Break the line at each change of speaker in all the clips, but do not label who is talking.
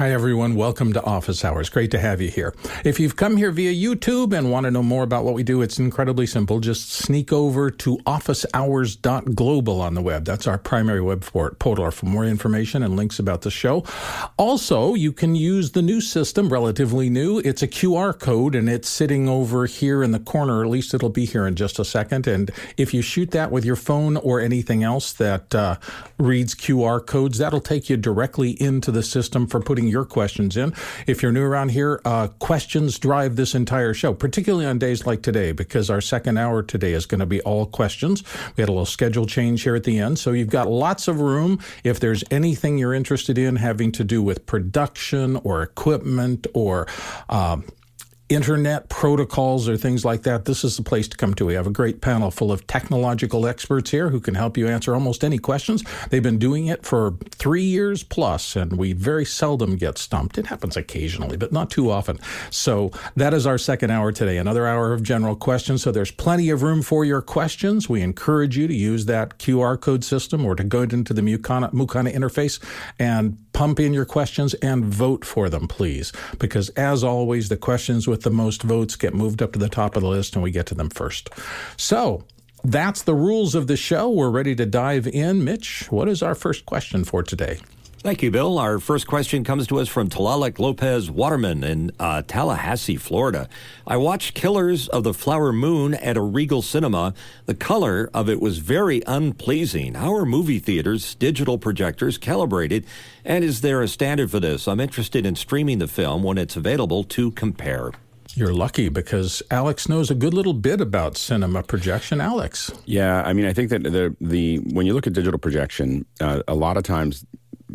Hi, everyone. Welcome to Office Hours. Great to have you here. If you've come here via YouTube and want to know more about what we do, it's incredibly simple. Just sneak over to officehours.global on the web. That's our primary web portal for more information and links about the show. Also, you can use the new system, relatively new. It's a QR code and it's sitting over here in the corner. At least it'll be here in just a second. And if you shoot that with your phone or anything else that uh, reads QR codes, that'll take you directly into the system for putting your questions in. If you're new around here, uh, questions drive this entire show, particularly on days like today, because our second hour today is going to be all questions. We had a little schedule change here at the end, so you've got lots of room. If there's anything you're interested in having to do with production or equipment or um, internet protocols or things like that, this is the place to come to. We have a great panel full of technological experts here who can help you answer almost any questions. They've been doing it for three years plus, and we very seldom get stumped. It happens occasionally, but not too often. So that is our second hour today, another hour of general questions. So there's plenty of room for your questions. We encourage you to use that QR code system or to go into the Mukana, Mukana interface and pump in your questions and vote for them, please. Because as always, the questions with the most votes get moved up to the top of the list and we get to them first. So that's the rules of the show. We're ready to dive in. Mitch, what is our first question for today?
Thank you, Bill. Our first question comes to us from Talalek Lopez Waterman in uh, Tallahassee, Florida. I watched Killers of the Flower Moon at a Regal Cinema. The color of it was very unpleasing. How are movie theaters' digital projectors calibrated? And is there a standard for this? I'm interested in streaming the film when it's available to compare.
You're lucky because Alex knows a good little bit about cinema projection. Alex.
Yeah, I mean, I think that the the when you look at digital projection, uh, a lot of times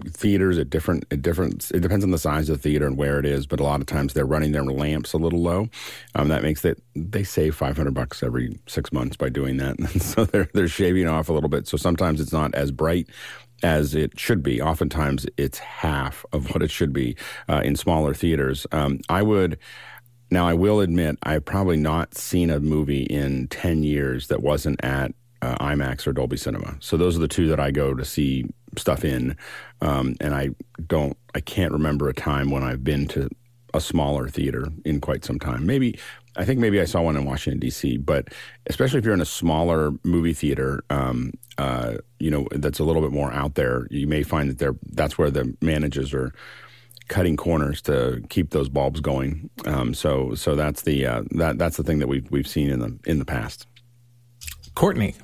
theaters at different at different it depends on the size of the theater and where it is but a lot of times they're running their lamps a little low um, that makes it they save 500 bucks every six months by doing that so they're they're shaving off a little bit so sometimes it's not as bright as it should be oftentimes it's half of what it should be uh, in smaller theaters um, i would now i will admit i've probably not seen a movie in 10 years that wasn't at uh, IMAX or Dolby Cinema. So those are the two that I go to see stuff in. Um, and I don't, I can't remember a time when I've been to a smaller theater in quite some time. Maybe, I think maybe I saw one in Washington D.C. But especially if you're in a smaller movie theater, um, uh, you know, that's a little bit more out there, you may find that they're that's where the managers are cutting corners to keep those bulbs going. Um, so, so that's the uh, that that's the thing that we've we've seen in the in the past.
Courtney.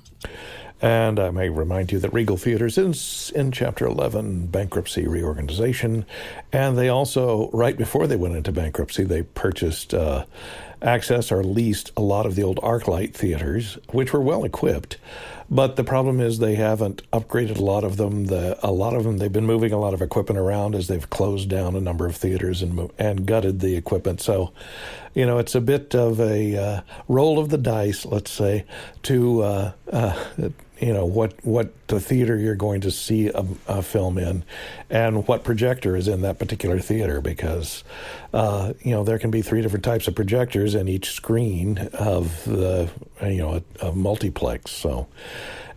And I may remind you that Regal Theaters is in Chapter 11 bankruptcy reorganization. And they also, right before they went into bankruptcy, they purchased uh, access or leased a lot of the old ArcLight theaters, which were well equipped. But the problem is they haven't upgraded a lot of them. The, a lot of them, they've been moving a lot of equipment around as they've closed down a number of theaters and, and gutted the equipment. So, you know, it's a bit of a uh, roll of the dice, let's say, to uh, uh, you know what what the theater you're going to see a, a, film in, and what projector is in that particular theater because uh, you know there can be three different types of projectors in each screen of the you know a, a multiplex. So,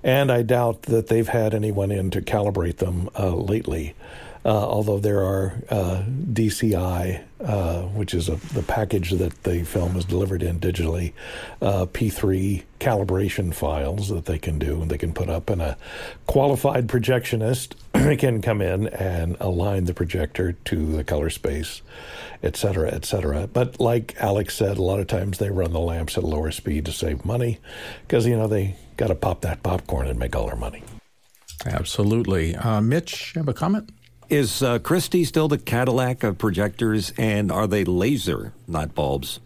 and I doubt that they've had anyone in to calibrate them uh, lately. Uh, although there are uh, DCI, uh, which is a, the package that the film is delivered in digitally, uh, P3 calibration files that they can do, and they can put up, and a qualified projectionist can come in and align the projector to the color space, et cetera, et cetera. But like Alex said, a lot of times they run the lamps at lower speed to save money because, you know, they got to pop that popcorn and make all their money.
Absolutely. Uh, Mitch, have a comment?
Is uh, Christie still the Cadillac of projectors, and are they laser, not bulbs?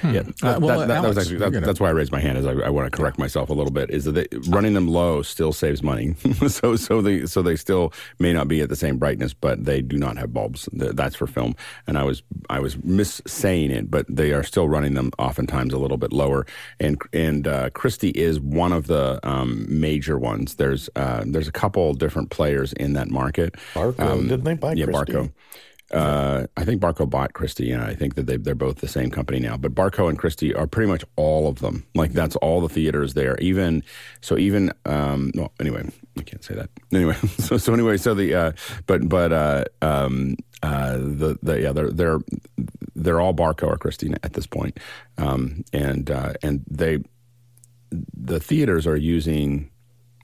Hmm. Yeah, that, uh, well, that, that, Alex, that was actually that, gonna... that's why I raised my hand. Is I, I want to correct myself a little bit. Is that they, running them low still saves money. so so they so they still may not be at the same brightness, but they do not have bulbs. That's for film. And I was I was mis saying it, but they are still running them oftentimes a little bit lower. And and uh, Christie is one of the um, major ones. There's uh, there's a couple different players in that market.
Barco um, didn't they buy
yeah,
Christie?
Barco. Uh, I think Barco bought Christie, and I think that they, they're both the same company now. But Barco and Christie are pretty much all of them. Like that's all the theaters there. Even so, even um, well, anyway, I can't say that. Anyway, so so anyway, so the uh, but but uh, um, uh, the the yeah they're they're they're all Barco or Christie at this point, um, and uh, and they the theaters are using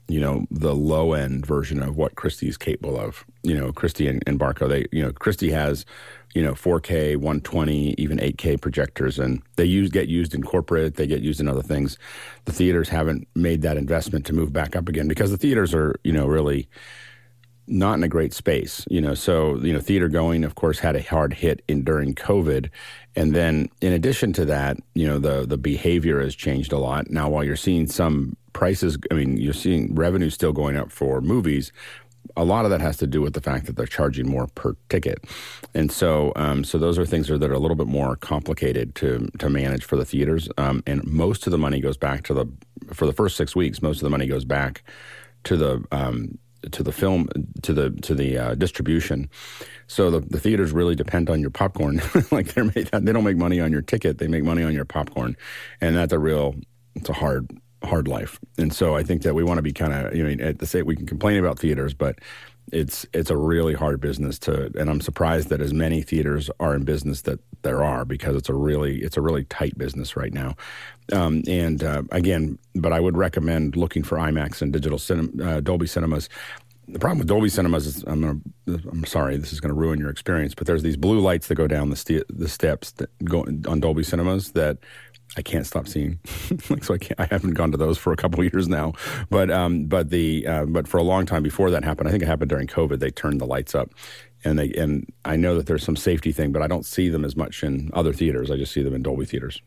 you know the low end version of what Christie is capable of. You know Christie and, and Barco they you know Christie has you know 4K, 120, even 8K projectors, and they use get used in corporate. They get used in other things. The theaters haven't made that investment to move back up again because the theaters are you know really not in a great space, you know. So, you know, theater going, of course, had a hard hit in during COVID, and then in addition to that, you know, the the behavior has changed a lot. Now, while you're seeing some prices, I mean, you're seeing revenue still going up for movies. A lot of that has to do with the fact that they're charging more per ticket, and so um, so those are things that are a little bit more complicated to to manage for the theaters. Um, and most of the money goes back to the for the first six weeks. Most of the money goes back to the um, to the film to the to the uh, distribution. So the, the theaters really depend on your popcorn. like they're made, they don't make money on your ticket; they make money on your popcorn, and that's a real it's a hard hard life. And so I think that we want to be kind of you know at the same we can complain about theaters, but it's it's a really hard business to and I'm surprised that as many theaters are in business that there are because it's a really it's a really tight business right now. Um, and uh, again, but I would recommend looking for IMAX and digital cinem- uh, Dolby cinemas. The problem with Dolby cinemas is I'm gonna, I'm sorry this is going to ruin your experience, but there's these blue lights that go down the the steps that go on Dolby cinemas that I can't stop seeing. like so, I can't. I haven't gone to those for a couple years now. But um, but the uh, but for a long time before that happened, I think it happened during COVID. They turned the lights up, and they and I know that there's some safety thing, but I don't see them as much in other theaters. I just see them in Dolby theaters.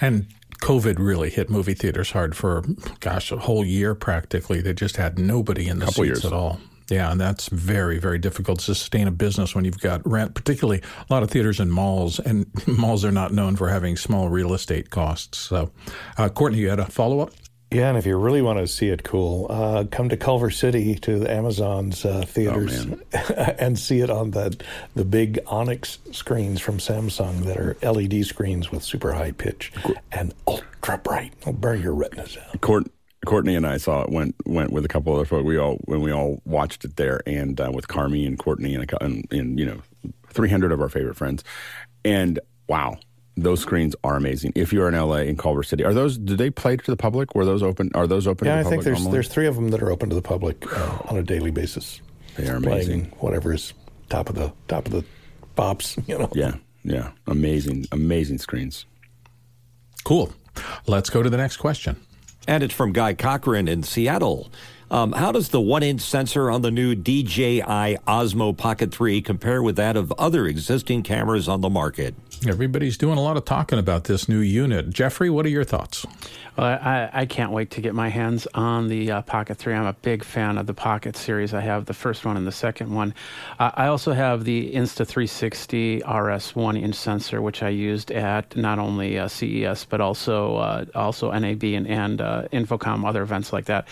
And COVID really hit movie theaters hard for gosh a whole year practically. They just had nobody in the
Couple
seats
years.
at all. Yeah, and that's very, very difficult to sustain a business when you've got rent, particularly a lot of theaters in malls, and malls are not known for having small real estate costs. So, uh, Courtney, you had a follow up?
Yeah, and if you really want to see it cool, uh, come to Culver City to the Amazon's uh, theaters and see it on the the big Onyx screens from Samsung that are LED screens with super high pitch and ultra bright. It'll burn your retinas out.
Court, Courtney and I saw it. Went went with a couple other folks. We all when we all watched it there, and uh, with Carmi and Courtney and, a, and and you know, three hundred of our favorite friends, and wow. Those screens are amazing. If you're in LA in Culver City, are those? Do they play to the public? Were those open? Are those open?
Yeah,
to
I
the
think
public
there's
normally?
there's three of them that are open to the public uh, on a daily basis.
They are
playing
amazing.
whatever is top of the top of the pops. You know.
Yeah, yeah, amazing, amazing screens.
Cool. Let's go to the next question.
And it's from Guy Cochran in Seattle. Um, how does the one inch sensor on the new DJI Osmo Pocket 3 compare with that of other existing cameras on the market?
Everybody's doing a lot of talking about this new unit. Jeffrey, what are your thoughts?
Well, I, I can't wait to get my hands on the uh, Pocket 3. I'm a big fan of the Pocket series. I have the first one and the second one. Uh, I also have the Insta360 RS 1 inch sensor, which I used at not only uh, CES, but also uh, also NAB and, and uh, InfoComm, other events like that.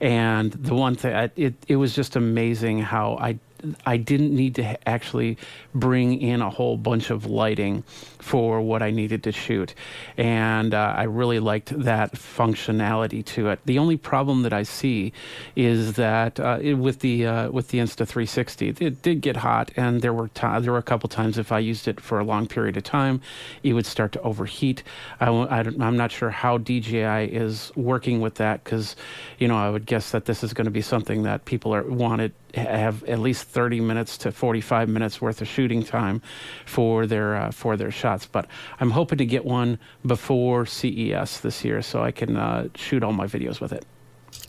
And the one thing, I- it, it was just amazing how I I didn't need to actually bring in a whole bunch of lighting for what I needed to shoot. And uh, I really liked that functionality to it. The only problem that I see is that uh, it, with the uh, with the Insta 360, it did get hot, and there were ti there were a couple times if I used it for a long period of time, it would start to overheat. I, w- I don't- I'm not sure how DJI is working with that because, you know, I would guess that this is going to be something that people are wanted have at least 30 minutes to 45 minutes worth of shooting time for their uh, for their shots. But I'm hoping to get one before CES this year so I can uh, shoot all my videos with it.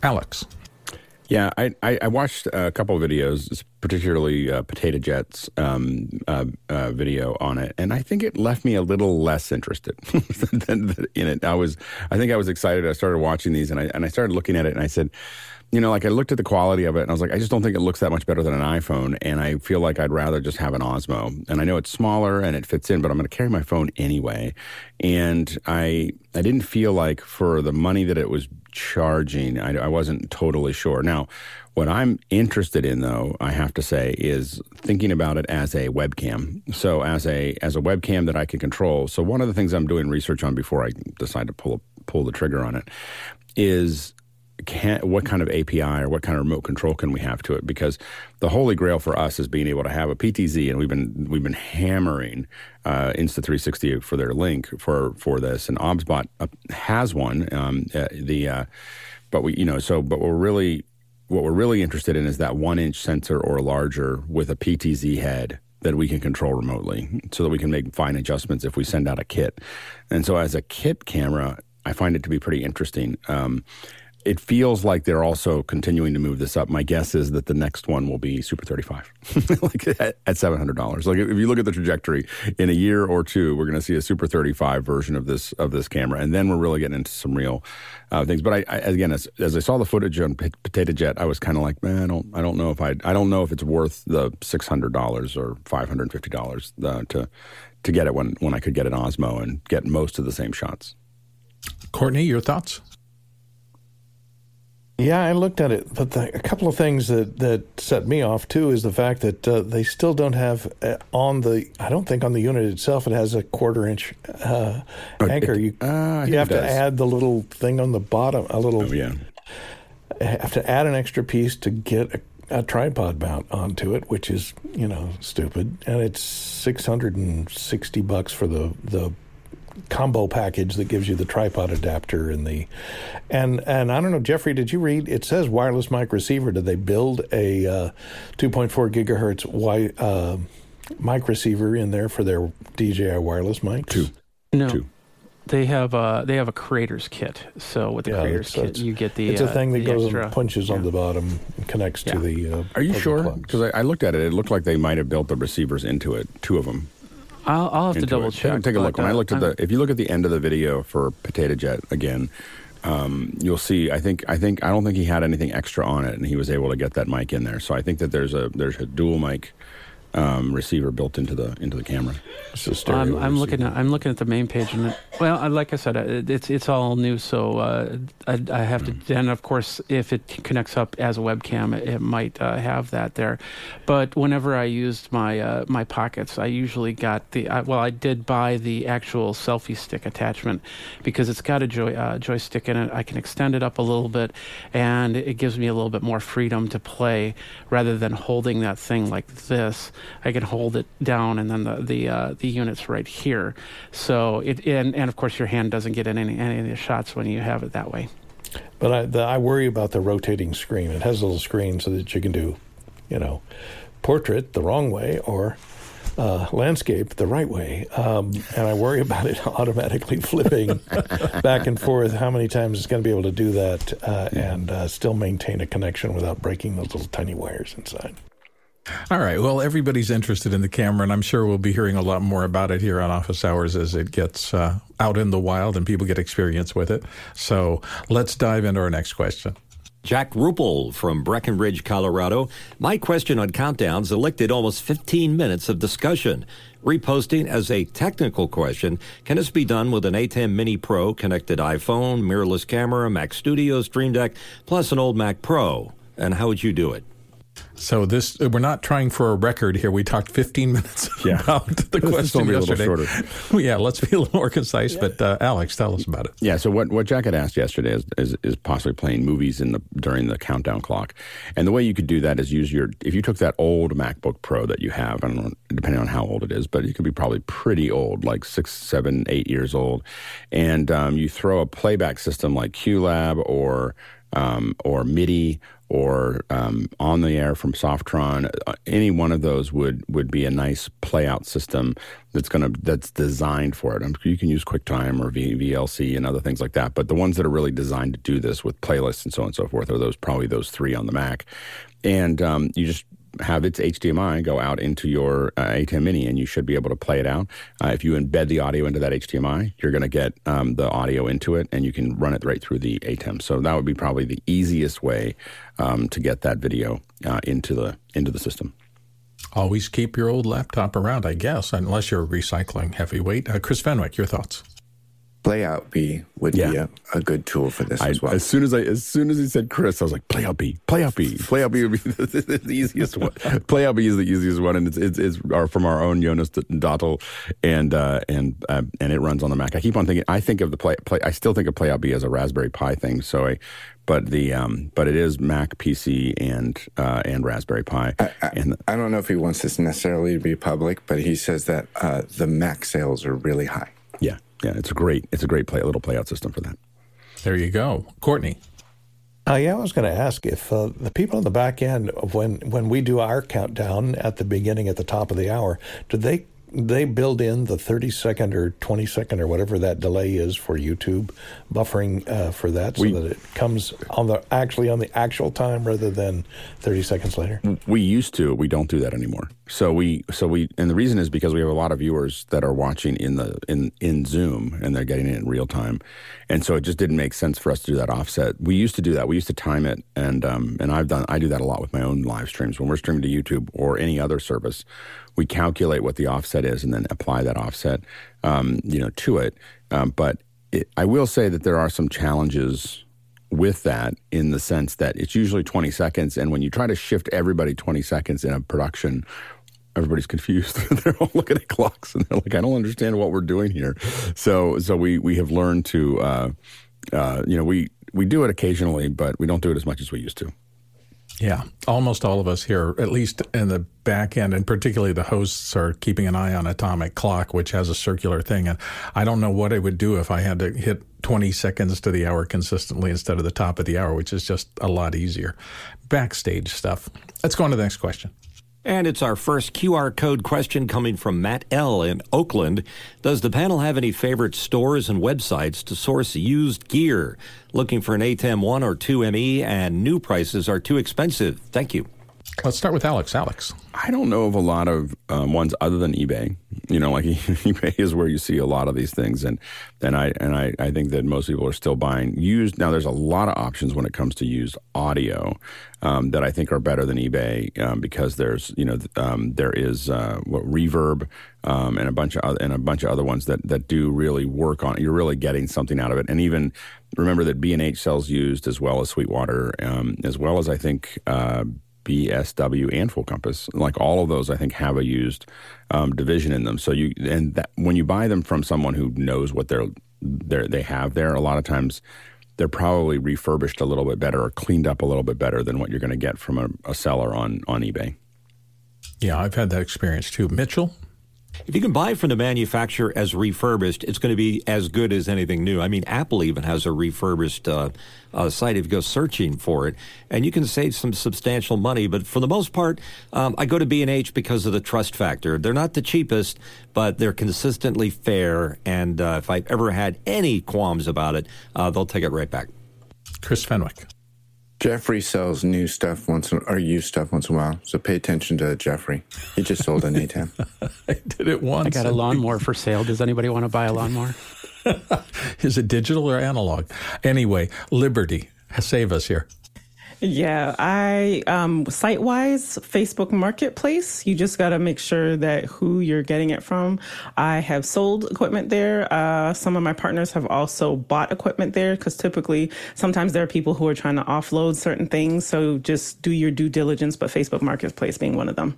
Alex.
Yeah, I, I, I watched a couple of videos, particularly uh, Potato Jet's um, uh, uh, video on it, and I think it left me a little less interested than, than in it. I was, I think I was excited. I started watching these, and I and I started looking at it, and I said, you know, like I looked at the quality of it, and I was like, I just don't think it looks that much better than an iPhone, and I feel like I'd rather just have an Osmo. And I know it's smaller and it fits in, but I'm going to carry my phone anyway, and I I didn't feel like for the money that it was charging, I, I wasn't totally sure. Now, what I'm interested in, though, I have to say, is thinking about it as a webcam. So as a as a webcam that I can control. So one of the things I'm doing research on before I decide to pull pull the trigger on it is can, what kind of API or what kind of remote control can we have to it? Because the holy grail for us is being able to have a PTZ, and we've been we've been hammering uh, Insta360 for their link for for this, and OBSBot uh, has one. Um, uh, the uh, but we you know so but we're really what we're really interested in is that one inch sensor or larger with a PTZ head that we can control remotely so that we can make fine adjustments if we send out a kit. And so, as a kit camera, I find it to be pretty interesting. Um, it feels like they're also continuing to move this up. My guess is that the next one will be Super 35, like at, at $700. Like if you look at the trajectory, in a year or two, we're going to see a Super 35 version of this of this camera, and then we're really getting into some real uh, things. But I, I again, as, as, I saw the footage on P- Potato Jet, I was kind of like, man, I don't, I don't know if I, I don't know if it's worth the $600 or $550 uh, to to get it when when I could get an Osmo and get most of the same shots.
Courtney, your thoughts?
Yeah, I looked at it, but the, a couple of things that, that set me off too is the fact that uh, they still don't have uh, on the. I don't think on the unit itself it has a quarter inch uh, anchor.
It,
you
uh,
you have to add the little thing on the bottom. A little.
Oh, yeah.
Have to add an extra piece to get a, a tripod mount onto it, which is you know stupid, and it's six hundred and sixty bucks for the the combo package that gives you the tripod adapter and the and and I don't know Jeffrey did you read it says wireless mic receiver did they build a uh, 2.4 gigahertz wi- uh, mic receiver in there for their DJI wireless mics
two
no
two
they have a they have a creators kit. So with the
Yeah,
creators kit, you get the
it's a
uh,
thing that
the
goes
extra,
and punches on the bottom and connects to the uh,
Are you sure? Because I, I looked at it. It looked like they might have built the receivers into it, two of them.
I'll, I'll have to double
it.
check.
Take, take a look. When I
uh,
looked at
I'm-
the, if you look at the end of the video for Potato Jet again, um, you'll see. I think. I think. I don't think he had anything extra on it, and he was able to get that mic in there. So I think that there's a there's a dual mic um, receiver built into the into the camera.
Stereo
I'm, I'm looking at I'm looking at the main page, and it, well, like I said, it's it's all new, so uh, I, I have to. And of course, if it connects up as a webcam, it, it might uh, have that there. But whenever I used my uh, my pockets, I usually got the I, well, I did buy the actual selfie stick attachment because it's got a joy, uh, joystick in it. I can extend it up a little bit, and it gives me a little bit more freedom to play rather than holding that thing like this. I can hold it down, and then the the uh, the unit's right here. So it and and of course your hand doesn't get in any any of the shots when you have it that way.
But I, the, I worry about the rotating screen. It has a little screen so that you can do, you know, portrait the wrong way or uh, landscape the right way. Um, and I worry about it automatically flipping back and forth. How many times it's going to be able to do that uh, and uh, still maintain a connection without breaking those little tiny wires inside.
All right. Well, everybody's interested in the camera, and I'm sure we'll be hearing a lot more about it here on Office Hours as it gets uh, out in the wild and people get experience with it. So let's dive into our next question.
Jack Rupel from Breckenridge, Colorado. My question on countdowns elicited almost 15 minutes of discussion. Reposting as a technical question, can this be done with an ATEM Mini Pro connected iPhone, mirrorless camera, Mac Studio, Stream Deck, plus an old Mac Pro? And how would you do it?
So this we're not trying for a record here. We talked 15 minutes
Yeah.
about the
This
question
be a little
yesterday. yeah, let's be a little more concise. But uh, Alex, tell us about it.
Yeah. So what, what Jack had asked yesterday is, is is possibly playing movies in the during the countdown clock, and the way you could do that is use your if you took that old MacBook Pro that you have, I don't know, depending on how old it is, but it could be probably pretty old, like six, seven, eight years old, and um, you throw a playback system like QLab or um, or MIDI or um, on the air from Softron, uh, any one of those would would be a nice playout system that's gonna that's designed for it. You can use QuickTime or VLC and other things like that, but the ones that are really designed to do this with playlists and so on and so forth are those probably those three on the Mac, and um, you just have its HDMI go out into your uh, ATEM Mini, and you should be able to play it out. Uh, if you embed the audio into that HDMI, you're going to get um, the audio into it, and you can run it right through the ATEM. So that would be probably the easiest way um, to get that video uh, into the into the system.
Always keep your old laptop around, I guess, unless you're recycling heavyweight. Uh, Chris Fenwick, your thoughts?
PlayoutBee would
Yeah.
be a, a good tool for this
I,
as well.
As soon as I, as soon as he said Chris, I was like, PlayoutBee, Playout B, PlayoutBee would be the, the easiest one. PlayoutBee is the easiest one, and it's it's, it's our, from our own Jonas Dottel, and uh, and uh, and it runs on the Mac. I keep on thinking. I think of the play, play. I still think of play out B as a Raspberry Pi thing. So I, but the um, but it is Mac, PC, and uh, and Raspberry Pi.
I,
and
I don't know if he wants this necessarily to be public, but he says that uh, the Mac sales are really high.
Yeah, yeah, it's a great it's a great play little playout system for that.
There you go. Courtney.
Uh, yeah, I was going to ask if uh, the people on the back end, of when when we do our countdown at the beginning, at the top of the hour, do they they build in the thirty second or twenty second or whatever that delay is for YouTube buffering uh, for that, so
We-
that it comes on the actually on the actual time rather than thirty seconds later?
We used to. We don't do that anymore. So we so we and the reason is because we have a lot of viewers that are watching in the in in Zoom and they're getting it in real time, and so it just didn't make sense for us to do that offset. We used to do that. We used to time it, and um and I've done I do that a lot with my own live streams when we're streaming to YouTube or any other service. We calculate what the offset is and then apply that offset, um, you know, to it. Um, but it, I will say that there are some challenges with that in the sense that it's usually 20 seconds and when you try to shift everybody 20 seconds in a production everybody's confused. They're all looking at clocks and they're like i don't understand what we're doing here. So so we we have learned to uh, uh, you know we we do it occasionally but we don't do it as much as we used to
Yeah, almost all of us here, at least in the back end, and particularly the hosts, are keeping an eye on Atomic Clock, which has a circular thing. And I don't know what I would do if I had to hit 20 seconds to the hour consistently instead of the top of the hour, which is just a lot easier. Backstage stuff. Let's go on to the next question.
And it's our first QR code question coming from Matt L. in Oakland. Does the panel have any favorite stores and websites to source used gear? Looking for an ATEM 1 or 2 ME and new prices are too expensive. Thank you.
Let's start with Alex. Alex.
I don't know of a lot of um, ones other than eBay. You know, like eBay is where you see a lot of these things, and and I and I, I think that most people are still buying used. Now, there's a lot of options when it comes to used audio um, that I think are better than eBay um, because there's you know um, there is uh, what Reverb um, and a bunch of other, and a bunch of other ones that that do really work on. It. You're really getting something out of it, and even remember that B and H sells used as well as Sweetwater, um, as well as I think. Uh, BSW and Full Compass, like all of those, I think have a used um, division in them. So you and that, when you buy them from someone who knows what they're, they're they have there, a lot of times they're probably refurbished a little bit better or cleaned up a little bit better than what you're going to get from a, a seller on on eBay.
Yeah, I've had that experience too. Mitchell.
If you can buy from the manufacturer as refurbished, it's going to be as good as anything new. I mean, Apple even has a refurbished uh, uh, site if you go searching for it, and you can save some substantial money. But for the most part, um, I go to B and H because of the trust factor. They're not the cheapest, but they're consistently fair. And uh, if I've ever had any qualms about it, uh, they'll take it right back.
Chris Fenwick.
Jeffrey sells new stuff once in, or used stuff once in a while, so pay attention to Jeffrey. He just sold an ATEM.
I did it once.
I got a lawnmower for sale. Does anybody want to buy a lawnmower?
Is it digital or analog? Anyway, Liberty. Save us here.
Yeah, I um, site wise, Facebook Marketplace. You just got to make sure that who you're getting it from. I have sold equipment there. Uh, some of my partners have also bought equipment there because typically, sometimes there are people who are trying to offload certain things. So just do your due diligence, but Facebook Marketplace being one of them.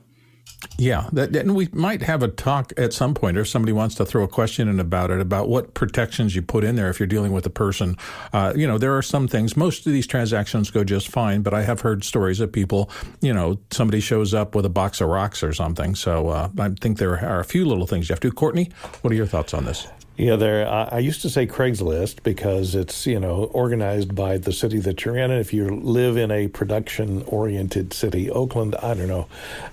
Yeah, that, and we might have a talk at some point, or somebody wants to throw a question in about it, about what protections you put in there if you're dealing with a person. Uh, you know, there are some things. Most of these transactions go just fine, but I have heard stories of people. You know, somebody shows up with a box of rocks or something. So uh, I think there are a few little things you have to do. Courtney, what are your thoughts on this?
Yeah, there. I I used to say Craigslist because it's you know organized by the city that you're in, and if you live in a production-oriented city, Oakland, I don't know,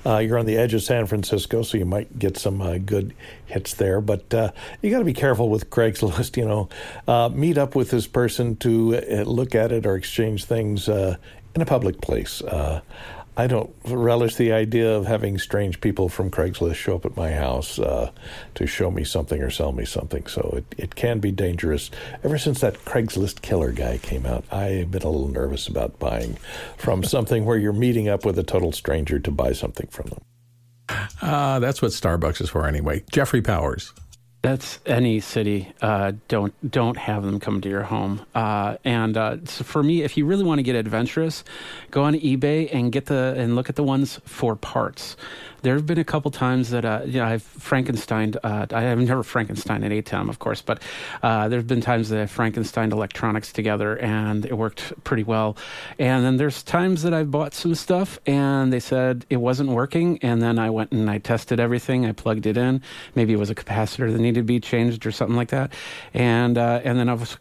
uh, you're on the edge of San Francisco, so you might get some uh, good hits there. But uh, you got to be careful with Craigslist. You know, uh, meet up with this person to uh, look at it or exchange things uh, in a public place. Uh, I don't relish the idea of having strange people from Craigslist show up at my house uh, to show me something or sell me something. So it, it can be dangerous. Ever since that Craigslist killer guy came out, I've been a little nervous about buying from something where you're meeting up with a total stranger to buy something from them.
Uh, that's what Starbucks is for anyway. Jeffrey Powers.
That's any city. Uh, don't don't have them come to your home. Uh, and uh, so for me, if you really want to get adventurous, go on eBay and get the and look at the ones for parts there have been a couple times that uh, you know I've Frankenstein. Uh, I have never Frankenstein at ATEM, of course, but uh, there have been times that I've Frankenstein electronics together, and it worked pretty well. And then there's times that I've bought some stuff, and they said it wasn't working, and then I went and I tested everything. I plugged it in. Maybe it was a capacitor that needed to be changed or something like that, and uh, and then I was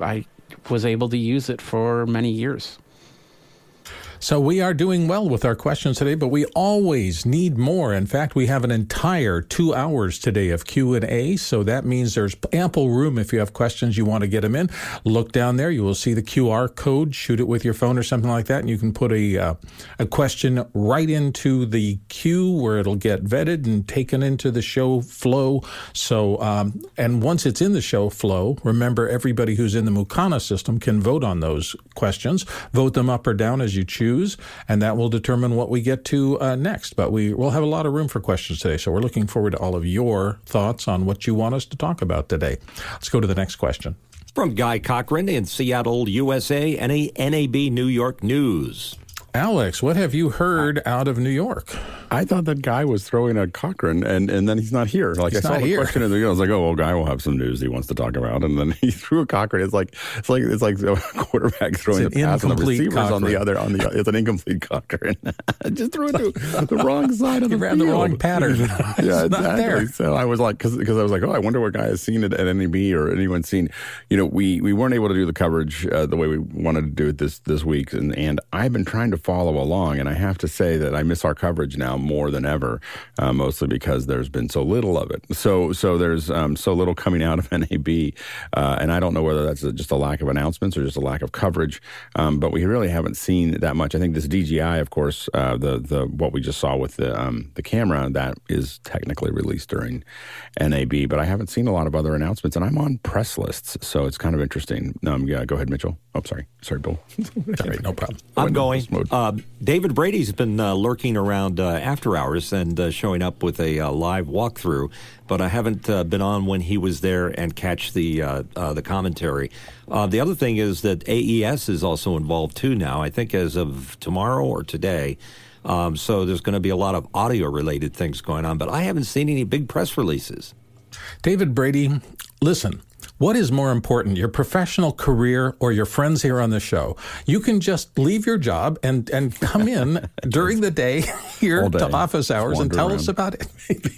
I was able to use it for many years.
So we are doing well with our questions today, but we always need more. In fact, we have an entire two hours today of Q and A. So that means there's ample room if you have questions you want to get them in. Look down there; you will see the QR code. Shoot it with your phone or something like that, and you can put a uh, a question right into the queue where it'll get vetted and taken into the show flow. So, um, and once it's in the show flow, remember everybody who's in the Mukana system can vote on those questions. Vote them up or down as you choose and that will determine what we get to uh, next. But we will have a lot of room for questions today, so we're looking forward to all of your thoughts on what you want us to talk about today. Let's go to the next question.
From Guy Cochran in Seattle, USA, NAB New York News.
Alex, what have you heard out of New York?
I thought that guy was throwing a Cochran, and, and then he's not here. Like
he's
I saw
the
here. question
in
the, I was like, oh, well, guy will have some news he wants to talk about, and then he threw a Cochran. It's like it's like it's like a quarterback throwing the pass, and the receivers Cochran. on the other on the. It's an incomplete Cochran. Just threw it to the wrong side of
he
the
ran
field.
the wrong pattern.
yeah, exactly. So I was like, because because I was like, oh, I wonder what guy has seen it at NAB or anyone seen. You know, we we weren't able to do the coverage uh, the way we wanted to do it this this week, and and I've been trying to follow along, and I have to say that I miss our coverage now more than ever, uh, mostly because there's been so little of it. So so there's um, so little coming out of NAB, uh, and I don't know whether that's a, just a lack of announcements or just a lack of coverage. Um, but we really haven't seen that much. I think this DJI, of course, uh, the the what we just saw with the um, the camera that is technically released during NAB, but I haven't seen a lot of other announcements, and I'm on press lists, so it's kind of interesting. Um, yeah, go ahead, Mitchell. Oh, sorry, sorry, Bill.
sorry, no problem.
I'm going. Uh, David Brady's been uh, lurking around uh, after hours and uh, showing up with a uh, live walkthrough, but I haven't uh, been on when he was there and catch the the commentary. the other thing is that AES is also involved too now. I think as of tomorrow or today. Um, so there's going to be a lot of audio related things going on, but I haven't seen any big press releases.
David Brady, listen. What is more important, your professional career or your friends here on the show? You can just leave your job and, and come in during the day here day. to office hours and tell around. us about it.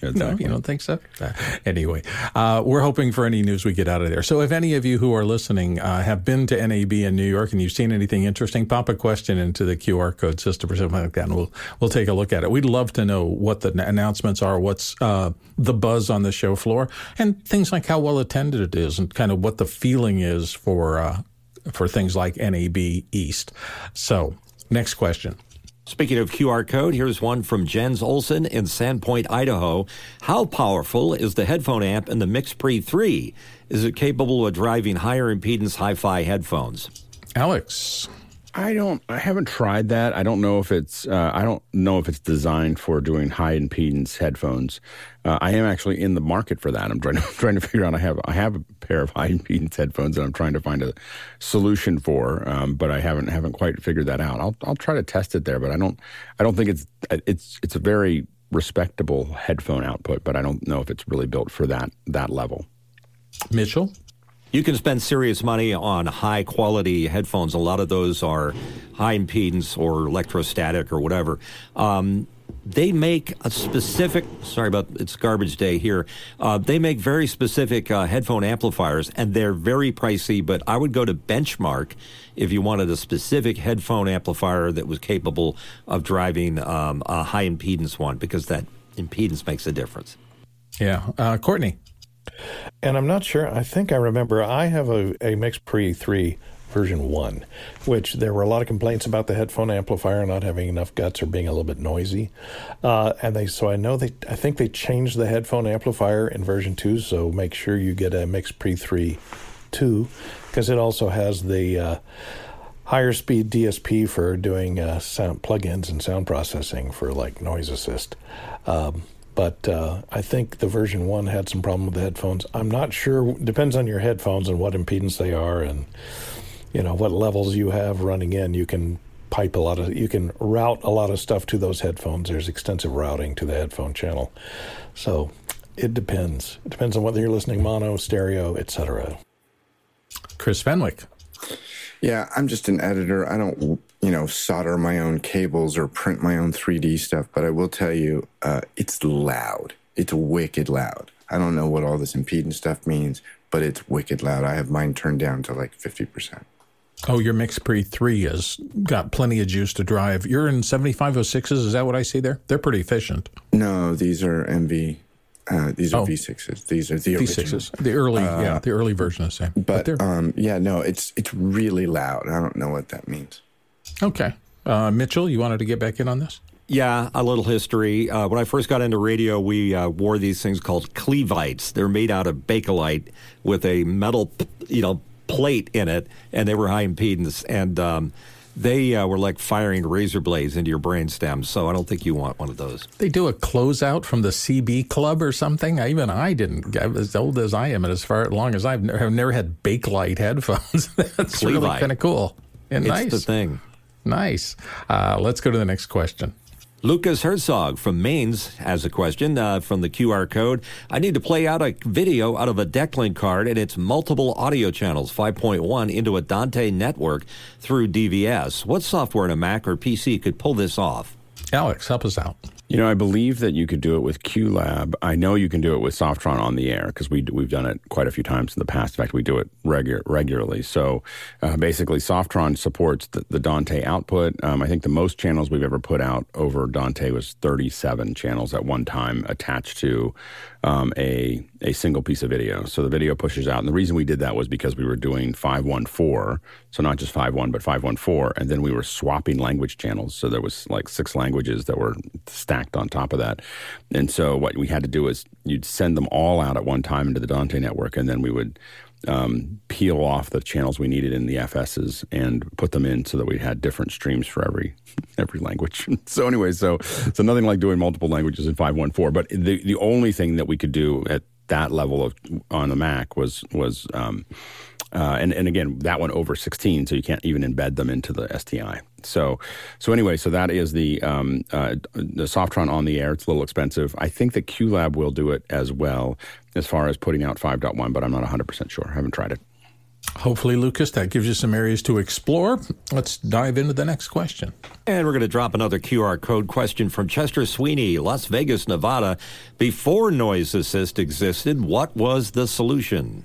no, you don't think so? Uh, anyway, uh, we're hoping for any news we get out of there. So if any of you who are listening uh, have been to NAB in New York and you've seen anything interesting, pop a question into the QR code system or something like that, and we'll we'll take a look at it. We'd love to know what the announcements are, what's uh, the buzz on the show floor, and things like how well attended it is and kind of what the feeling is for uh, for things like NAB East. So, next question.
Speaking of QR code, here's one from Jens Olson in Sandpoint, Idaho. How powerful is the headphone amp in the MixPre 3? Is it capable of driving higher impedance hi fi headphones?
Alex.
I don't. I haven't tried that. I don't know if it's. Uh, I don't know if it's designed for doing high impedance headphones. Uh, I am actually in the market for that. I'm trying to trying to figure out. I have I have a pair of high impedance headphones that I'm trying to find a solution for, um, but I haven't haven't quite figured that out. I'll I'll try to test it there, but I don't I don't think it's it's it's a very respectable headphone output, but I don't know if it's really built for that that level.
Mitchell.
You can spend serious money on high quality headphones. A lot of those are high impedance or electrostatic or whatever. Um, they make a specific sorry about it's garbage day here uh, they make very specific uh, headphone amplifiers and they're very pricey but i would go to benchmark if you wanted a specific headphone amplifier that was capable of driving um, a high impedance one because that impedance makes a difference
yeah uh, courtney
and i'm not sure i think i remember i have a, a Mix Pre 3 version 1, which there were a lot of complaints about the headphone amplifier not having enough guts or being a little bit noisy. Uh, and they so I know they I think they changed the headphone amplifier in version 2, so make sure you get a Mix Pre 3 2 because it also has the uh, higher speed DSP for doing uh, sound plugins and sound processing for like noise assist. Um, But uh, I think the version one had some problem with the headphones. I'm not sure. Depends on your headphones and what impedance they are, and you know what levels you have running in. You can pipe a lot of, you can route a lot of stuff to those headphones. There's extensive routing to the headphone channel, so it depends. It depends on whether you're listening mono, stereo, etc.
Chris Fenwick.
Yeah, I'm just an editor. I don't, you know, solder my own cables or print my own 3D stuff, but I will tell you, uh, it's loud. It's wicked loud. I don't know what all this impedance stuff means, but it's wicked loud. I have mine turned down to like 50%.
Oh, your MixPre 3 has got plenty of juice to drive. You're in 7506s. Is that what I see there? They're pretty efficient.
No, these are MV. Uh, these are
Oh.
V6s. These are the
V6s.
original.
The early, yeah, the early version is the same.
But
they're
um, yeah, no, it's it's really loud. I don't know what that means.
Okay. Uh, Mitchell, you wanted to get back in on this?
Yeah, a little history. Uh, when I first got into radio, we uh, wore these things called clevites. They're made out of bakelite with a metal, you know, plate in it, and they were high impedance, and um, they uh, were like firing razor blades into your brainstem. So I don't think you want one of those.
They do a closeout from the CB Club or something. I, even I didn't. I'm As old as I am, and as far long as I've never, have never had Bakelite headphones. That's really kind of cool and
It's
nice.
the thing.
Nice. Uh, let's go to the next question.
Lucas Herzog from Mainz has a question uh, from the QR code. I need to play out a video out of a Decklink card and its multiple audio channels, 5.1, into a Dante network through DVS. What software in a Mac or PC could pull this off?
Alex, help us out.
You know, I believe that you could do it with QLab. I know you can do it with Softron on the air because we we've done it quite a few times in the past. In fact, we do it regu- regularly. So uh, basically, Softron supports the, the Dante output. Um, I think the most channels we've ever put out over Dante was 37 channels at one time attached to um, a a single piece of video. So the video pushes out, and the reason we did that was because we were doing 514, so not just 51, but 514, and then we were swapping language channels. So there was like six languages that were stacked on top of that, and so what we had to do is you'd send them all out at one time into the Dante network, and then we would um, peel off the channels we needed in the FSs and put them in so that we had different streams for every every language. so anyway, so so nothing like doing multiple languages in five one four. But the the only thing that we could do at that level of on the Mac was was um, uh, and and again that one over sixteen, so you can't even embed them into the SDI. So so anyway, so that is the um, uh, the Softron on the air. It's a little expensive. I think that QLab will do it as well as far as putting out 5.1, but I'm not 100% sure. I haven't tried it.
Hopefully, Lucas, that gives you some areas to explore. Let's dive into the next question.
And we're going to drop another QR code question from Chester Sweeney, Las Vegas, Nevada. Before Noise Assist existed, what was the solution?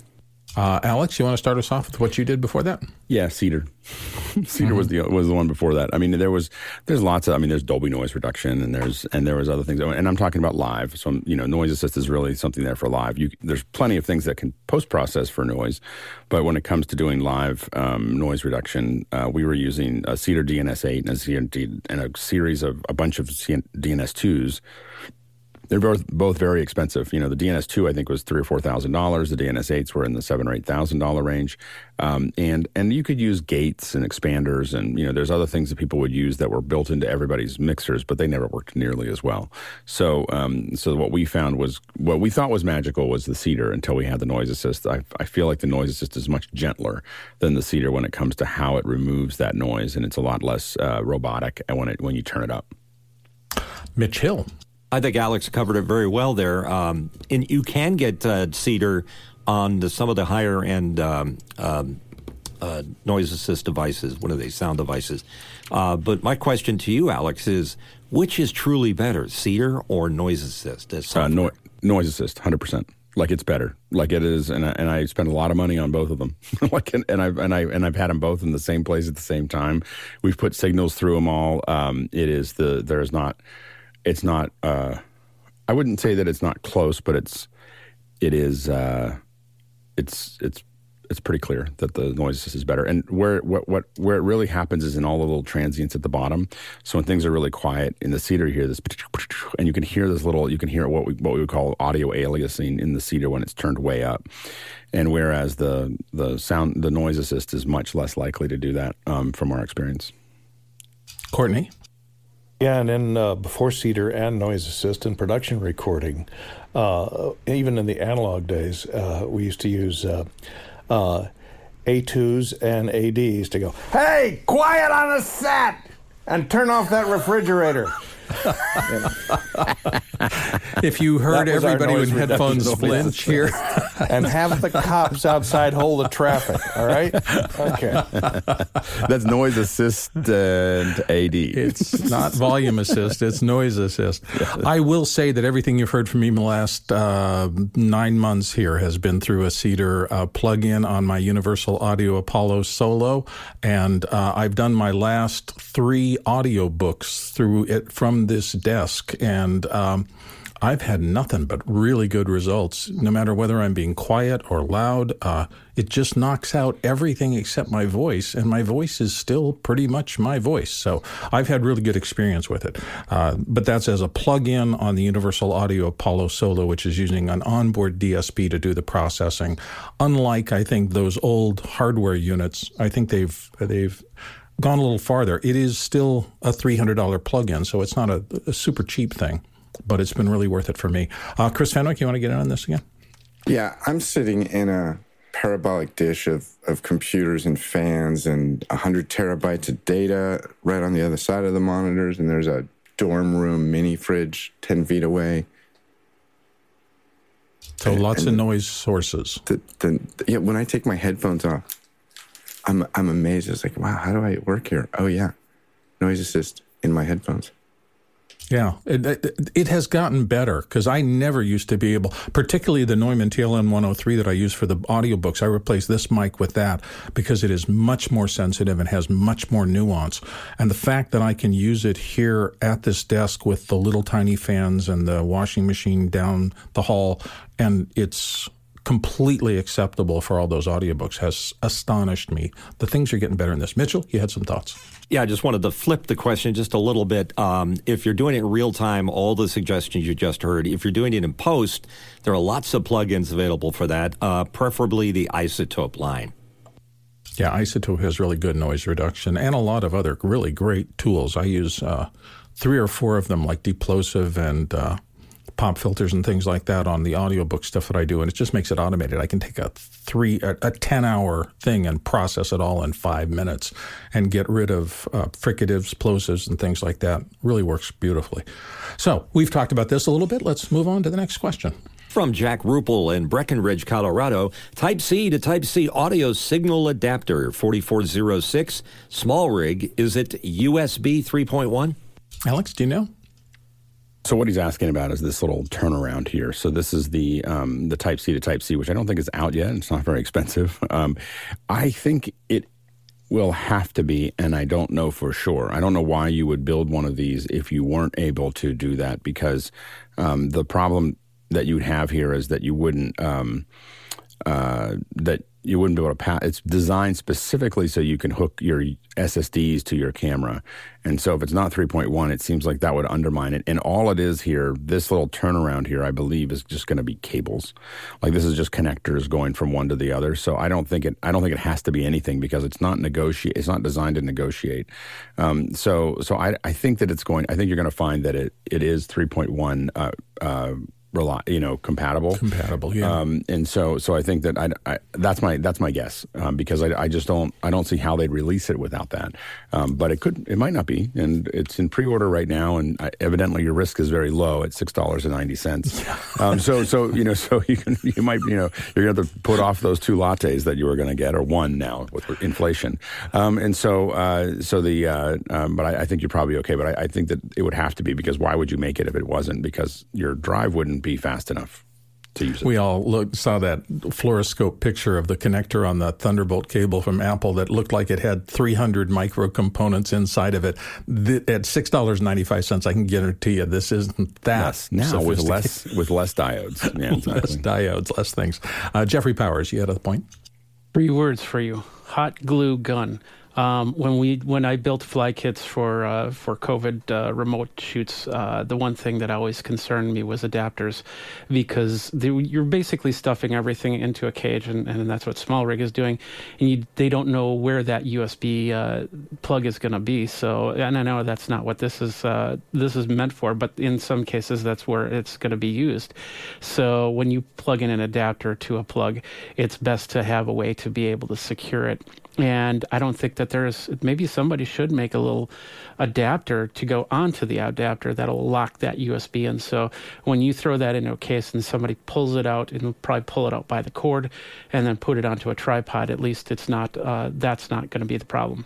Uh, Alex, you want to start us off with what you did before that?
Yeah, Cedar. Cedar was the was the one before that. I mean, there was there's lots of. I mean, there's Dolby noise reduction, and there's and there was other things. And I'm talking about live. So I'm, you know, noise assist is really something there for live. You there's plenty of things that can post process for noise, but when it comes to doing live um, noise reduction, uh, we were using a Cedar DNS8 and a and a series of a bunch of DNS2s. They're both both very expensive. You know, the DNS two I think was three or four thousand dollars. The DNS eights were in the seven or eight thousand dollar range, um, and and you could use gates and expanders, and you know, there's other things that people would use that were built into everybody's mixers, but they never worked nearly as well. So, um, so what we found was what we thought was magical was the Cedar until we had the noise assist. I, I feel like the noise assist is much gentler than the Cedar when it comes to how it removes that noise, and it's a lot less uh, robotic when it when you turn it up.
Mitchell.
I think Alex covered it very well there. Um, and you can get uh, Cedar on the, some of the higher end um, um, uh, noise assist devices. What are they? Sound devices. Uh, but my question to you, Alex, is which is truly better, Cedar or noise assist? as
Uh, no, noise assist, hundred percent. Like it's better. Like it is, and I, and I spend a lot of money on both of them. like and, and I've and I and I've had them both in the same place at the same time. We've put signals through them all. Um, it is the there's not. It's not. Uh, I wouldn't say that it's not close, but it's. It is. Uh, it's it's it's pretty clear that the noise assist is better. And where what what where it really happens is in all the little transients at the bottom. So when things are really quiet in the cedar, you hear this, and you can hear this little. You can hear what we what we would call audio aliasing in the cedar when it's turned way up. And whereas the the sound the noise assist is much less likely to do that um, from our experience.
Courtney.
Yeah, and then uh, before Cedar and Noise Assist and production recording, uh, even in the analog days, uh, we used to use uh, uh, A2s and ADs to go, hey, quiet on the set and turn off that refrigerator.
if you heard
That was our
everybody
noise
with headphones flinch here,
and have the cops outside hold the traffic, all right? Okay.
That's noise assistant AD.
it's not volume assist, it's noise assist. I will say that everything you've heard from me in the last uh, nine months here has been through a Cedar uh, plug-in on my Universal Audio Apollo Solo, and uh, I've done my last three audio books through it from this desk, and um, I've had nothing but really good results. No matter whether I'm being quiet or loud, uh, it just knocks out everything except my voice, and my voice is still pretty much my voice. So I've had really good experience with it. Uh, but that's as a plug-in on the Universal Audio Apollo Solo, which is using an onboard DSP to do the processing. Unlike I think those old hardware units, I think they've they've gone a little farther. It is still a $300 plug-in, so it's not a, a super cheap thing but it's been really worth it for me. Uh, Chris Fenwick, you want to get in on this again?
Yeah, I'm sitting in a parabolic dish of, of computers and fans and 100 terabytes of data right on the other side of the monitors, and there's a dorm room mini fridge 10 feet away.
So
And-
lots
and
of noise sources.
The, the, yeah, when I take my headphones off, I'm, I'm amazed. It's like, wow, how do I work here? Oh, yeah, noise assist in my headphones.
Yeah, it, it, it has gotten better because I never used to be able, particularly the Neumann TLM 103 that I use for the audiobooks. I replaced this mic with that because it is much more sensitive and has much more nuance. And the fact that I can use it here at this desk with the little tiny fans and the washing machine down the hall, and it's completely acceptable for all those audiobooks has astonished me. The things are getting better in this. Mitchell, you had some thoughts.
Yeah, I just wanted to flip the question just a little bit. Um, if you're doing it in real time, all the suggestions you just heard, if you're doing it in post, there are lots of plugins available for that, uh, preferably the iZotope line.
Yeah, iZotope has really good noise reduction and a lot of other really great tools. I use uh, three or four of them, like Deplosive and uh, pop filters and things like that on the audiobook stuff that I do, and it just makes it automated. I can take a three, a, a ten hour thing and process it all in five minutes, and get rid of uh, fricatives, plosives, and things like that. Really works beautifully. So we've talked about this a little bit. Let's move on to the next question.
From Jack Rupel in Breckenridge, Colorado, Type C to Type C audio signal adapter 4406, SmallRig. Is it USB 3.1?
Alex, do you know?
So what he's asking about is this little turnaround here. So this is the um, the Type C to Type C, which I don't think is out yet. It's not very expensive. Um, I think it will have to be, and I don't know for sure. I don't know why you would build one of these if you weren't able to do that, because um, the problem that you'd have here is that you wouldn't um, uh, that you wouldn't be able to pass. It's designed specifically so you can hook your SSDs to your camera, and so if it's not 3.1, it seems like that would undermine it. And all it is here, this little turnaround here, I believe, is just going to be cables. Like this is just connectors going from one to the other. So I don't think it. I don't think it has to be anything because it's not negotiate. It's not designed to negotiate. Um, so so I, I think that it's going. I think you're going to find that it it is 3.1. Uh, uh, rely, you know, compatible.
Compatible, yeah.
Um, and so, so I think that I, I that's my that's my guess um, because I, I just don't I don't see how they'd release it without that. Um, but it could it might not be, and it's in pre-order right now, and I, evidently your risk is very low at six dollars and ninety cents. um, so so you know so you can you might you know you're going to have to put off those two lattes that you were going to get or one now with inflation. Um, and so uh, so the uh, um, but I, I think you're probably okay. But I, I think that it would have to be because why would you make it if it wasn't? Because your drive wouldn't be fast enough to use it.
We all looked, saw that fluoroscope picture of the connector on the Thunderbolt cable from Apple that looked like it had 300 micro components inside of it. Th- at six dollars ninety five cents, I can guarantee you this isn't that
Less now with less with less diodes. Yeah,
less diodes, less things. Uh, Jeffrey Powers, you had a point.
Three words for you hot glue gun. Um, when we when I built fly kits for uh, for COVID uh, remote shoots, uh, the one thing that always concerned me was adapters, because they, you're basically stuffing everything into a cage, and, and that's what SmallRig is doing, and you, they don't know where that USB uh, plug is going to be. So, and I know that's not what this is uh, this is meant for, but in some cases that's where it's going to be used. So when you plug in an adapter to a plug, it's best to have a way to be able to secure it and I don't think that there's maybe somebody should make a little adapter to go onto the adapter that'll lock that USB in. So when you throw that into a case and somebody pulls it out, it'll probably pull it out by the cord and then put it onto a tripod. At least it's not uh, that's not going to be the problem.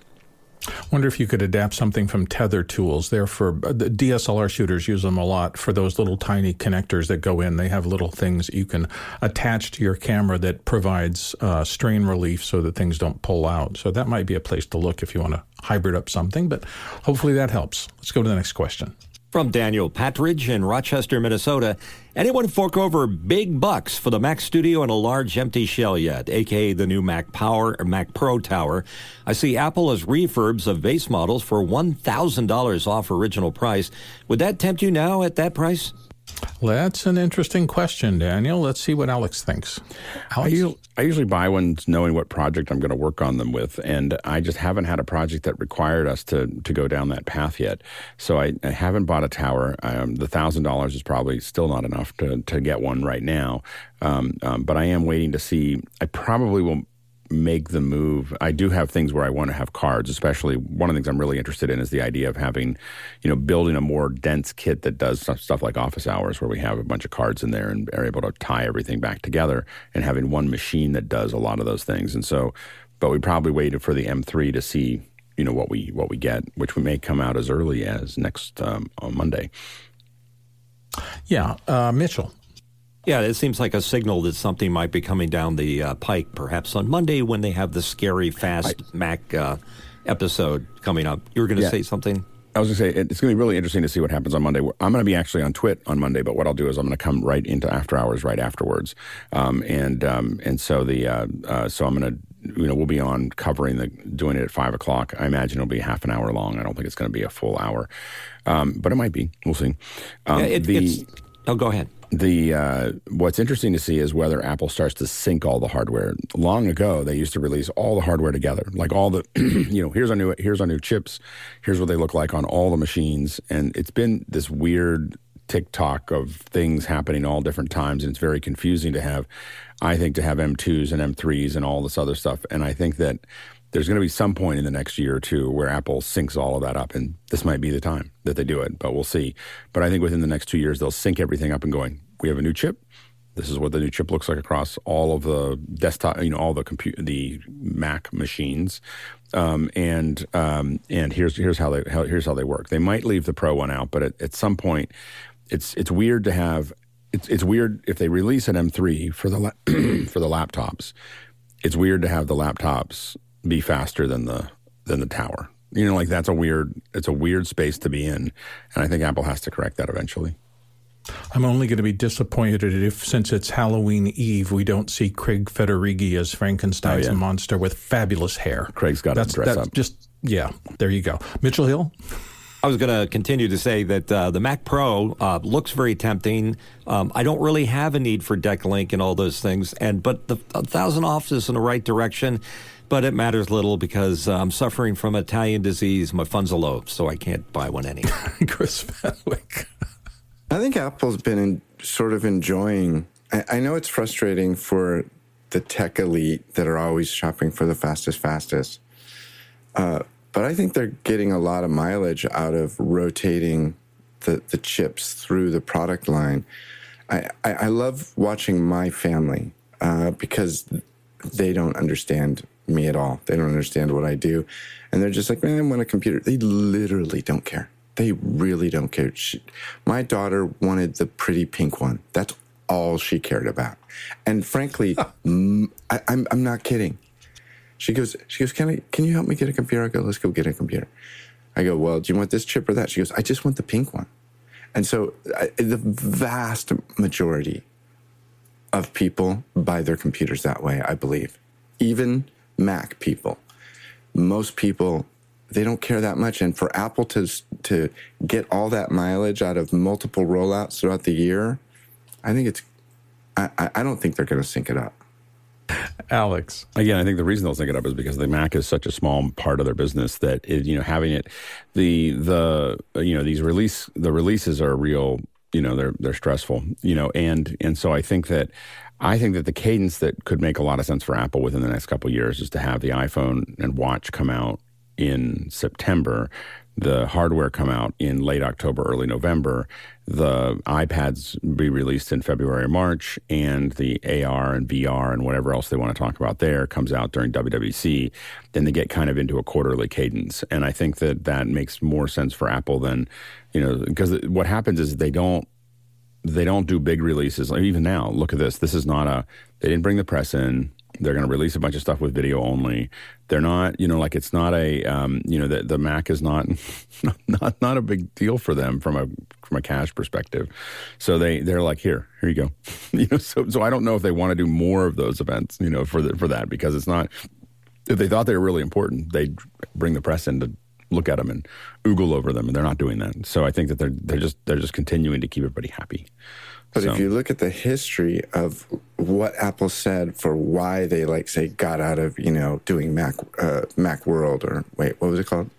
Wonder if you could adapt something from tether tools. There for the DSLR shooters use them a lot for those little tiny connectors that go in. They have little things you can attach to your camera that provides uh, strain relief so that things don't pull out. So that might be a place to look if you want to hybrid up something. But hopefully that helps. Let's go to the next question.
From Daniel Patridge in Rochester, Minnesota. Anyone fork over big bucks for the Mac Studio and a large empty shell yet, aka the new Mac Power or Mac Pro Tower? I see Apple has refurbs of base models for $1,000 off original price. Would that tempt you now at that price?
That's an interesting question, Daniel. Let's see what Alex thinks.
Alex? I, usually, I usually buy ones knowing what project I'm going to work on them with, and I just haven't had a project that required us to to go down that path yet. So I, I haven't bought a tower. Um, the thousand dollars is probably still not enough to to get one right now. Um, um, but I am waiting to see. I probably will make the move. I do have things where I want to have cards, especially one of the things I'm really interested in is the idea of having, you know, building a more dense kit that does stuff, like office hours where we have a bunch of cards in there and are able to tie everything back together and having one machine that does a lot of those things. And so, but we probably waited for the M3 to see, you know, what we what we get, which we may come out as early as next um, on Monday.
Yeah, uh, Mitchell.
Yeah, it seems like a signal that something might be coming down the uh, pike, perhaps on Monday when they have the scary fast I, Mac uh, episode coming up. You were going to yeah. say something?
I was going to say it's going to be really interesting to see what happens on Monday. I'm going to be actually on Twit on Monday, but what I'll do is I'm going to come right into after hours right afterwards, um, and um, and so the uh, uh, so I'm going to you know we'll be on covering the doing it at five o'clock. I imagine it'll be half an hour long. I don't think it's going to be a full hour, um, but it might be. We'll see.
Um, yeah, it, the, oh, go ahead
the uh, what's interesting to see is whether Apple starts to sync all the hardware. Long ago, they used to release all the hardware together, like all the, you know, here's our new here's our new chips, here's what they look like on all the machines, and it's been this weird TikTok of things happening all different times, and it's very confusing to have. I think to have M2s and M3s and all this other stuff, and I think that there's going to be some point in the next year or two where Apple syncs all of that up, and this might be the time that they do it, but we'll see. But I think within the next two years, they'll sync everything up and going, we have a new chip. This is what the new chip looks like across all of the desktop, you know, all the compute, the Mac machines, um, and um, and here's here's how they how, here's how they work. They might leave the Pro one out, but at, at some point, it's it's weird to have. It's it's weird if they release an M3 for the la- for the laptops. It's weird to have the laptops be faster than the than the tower. You know, like that's a weird it's a weird space to be in, and I think Apple has to correct that eventually.
I'm only going to be disappointed if, since it's Halloween Eve, we don't see Craig Federighi as Frankenstein's oh, yeah. monster with fabulous hair.
Craig's got to dress
that's
up.
Just yeah, there you go, Mitchell Hill.
I was going to continue to say that uh, the Mac Pro uh, looks very tempting. Um, I don't really have a need for Decklink and all those things, and but the thousand off is in the right direction but it matters little because uh, I'm suffering from Italian disease. My funds are low, so I can't buy one anyway.
Chris Fenwick.
I think Apple's been in, sort of enjoying. I, I know it's frustrating for the tech elite that are always shopping for the fastest, fastest. Uh, but I think they're getting a lot of mileage out of rotating the, the chips through the product line. I, I, I love watching my family uh, because they don't understand me at all. They don't understand what I do. And they're just like, man, I want a computer. They literally don't care. They really don't care. She, my daughter wanted the pretty pink one. That's all she cared about. And frankly, m- I, I'm, I'm not kidding. She goes, she goes, can I, can you help me get a computer? I go, let's go get a computer. I go, well, do you want this chip or that? She goes, I just want the pink one. And so I, the vast majority of people buy their computers that way, I believe. Even Mac people. most people they don't care that much. And for Apple to to get all that mileage out of multiple rollouts throughout the year, I think it's I, I don't think they're going to sync it up.
Alex.
Again, I think the reason they'll sync it up is because the Mac is such a small part of their business that it, you know having it, the the you know these release the releases are real. You know they're they're stressful. You know and and so I think that I think that the cadence that could make a lot of sense for Apple within the next couple of years is to have the iPhone and Watch come out in September, the hardware come out in late October, early November, the iPads be released in February March, and the AR and VR and whatever else they want to talk about there comes out during WWDC. Then they get kind of into a quarterly cadence, and I think that that makes more sense for Apple than you know because what happens is they don't they don't do big releases. Like even now, look at this. This is not a they didn't bring the press in. They're going to release a bunch of stuff with video only. They're not, you know, like it's not a, um, you know, the, the Mac is not, not, not a big deal for them from a from a cash perspective. So they they're like, here, here you go, you know. So so I don't know if they want to do more of those events, you know, for the, for that because it's not. If they thought they were really important, they'd bring the press in to look at them and oogle over them, and they're not doing that. So I think that they're they're just they're just continuing to keep everybody happy.
But
so.
if you look at the history of what Apple said for why they like say got out of you know doing Mac uh, Mac World or wait what was it called?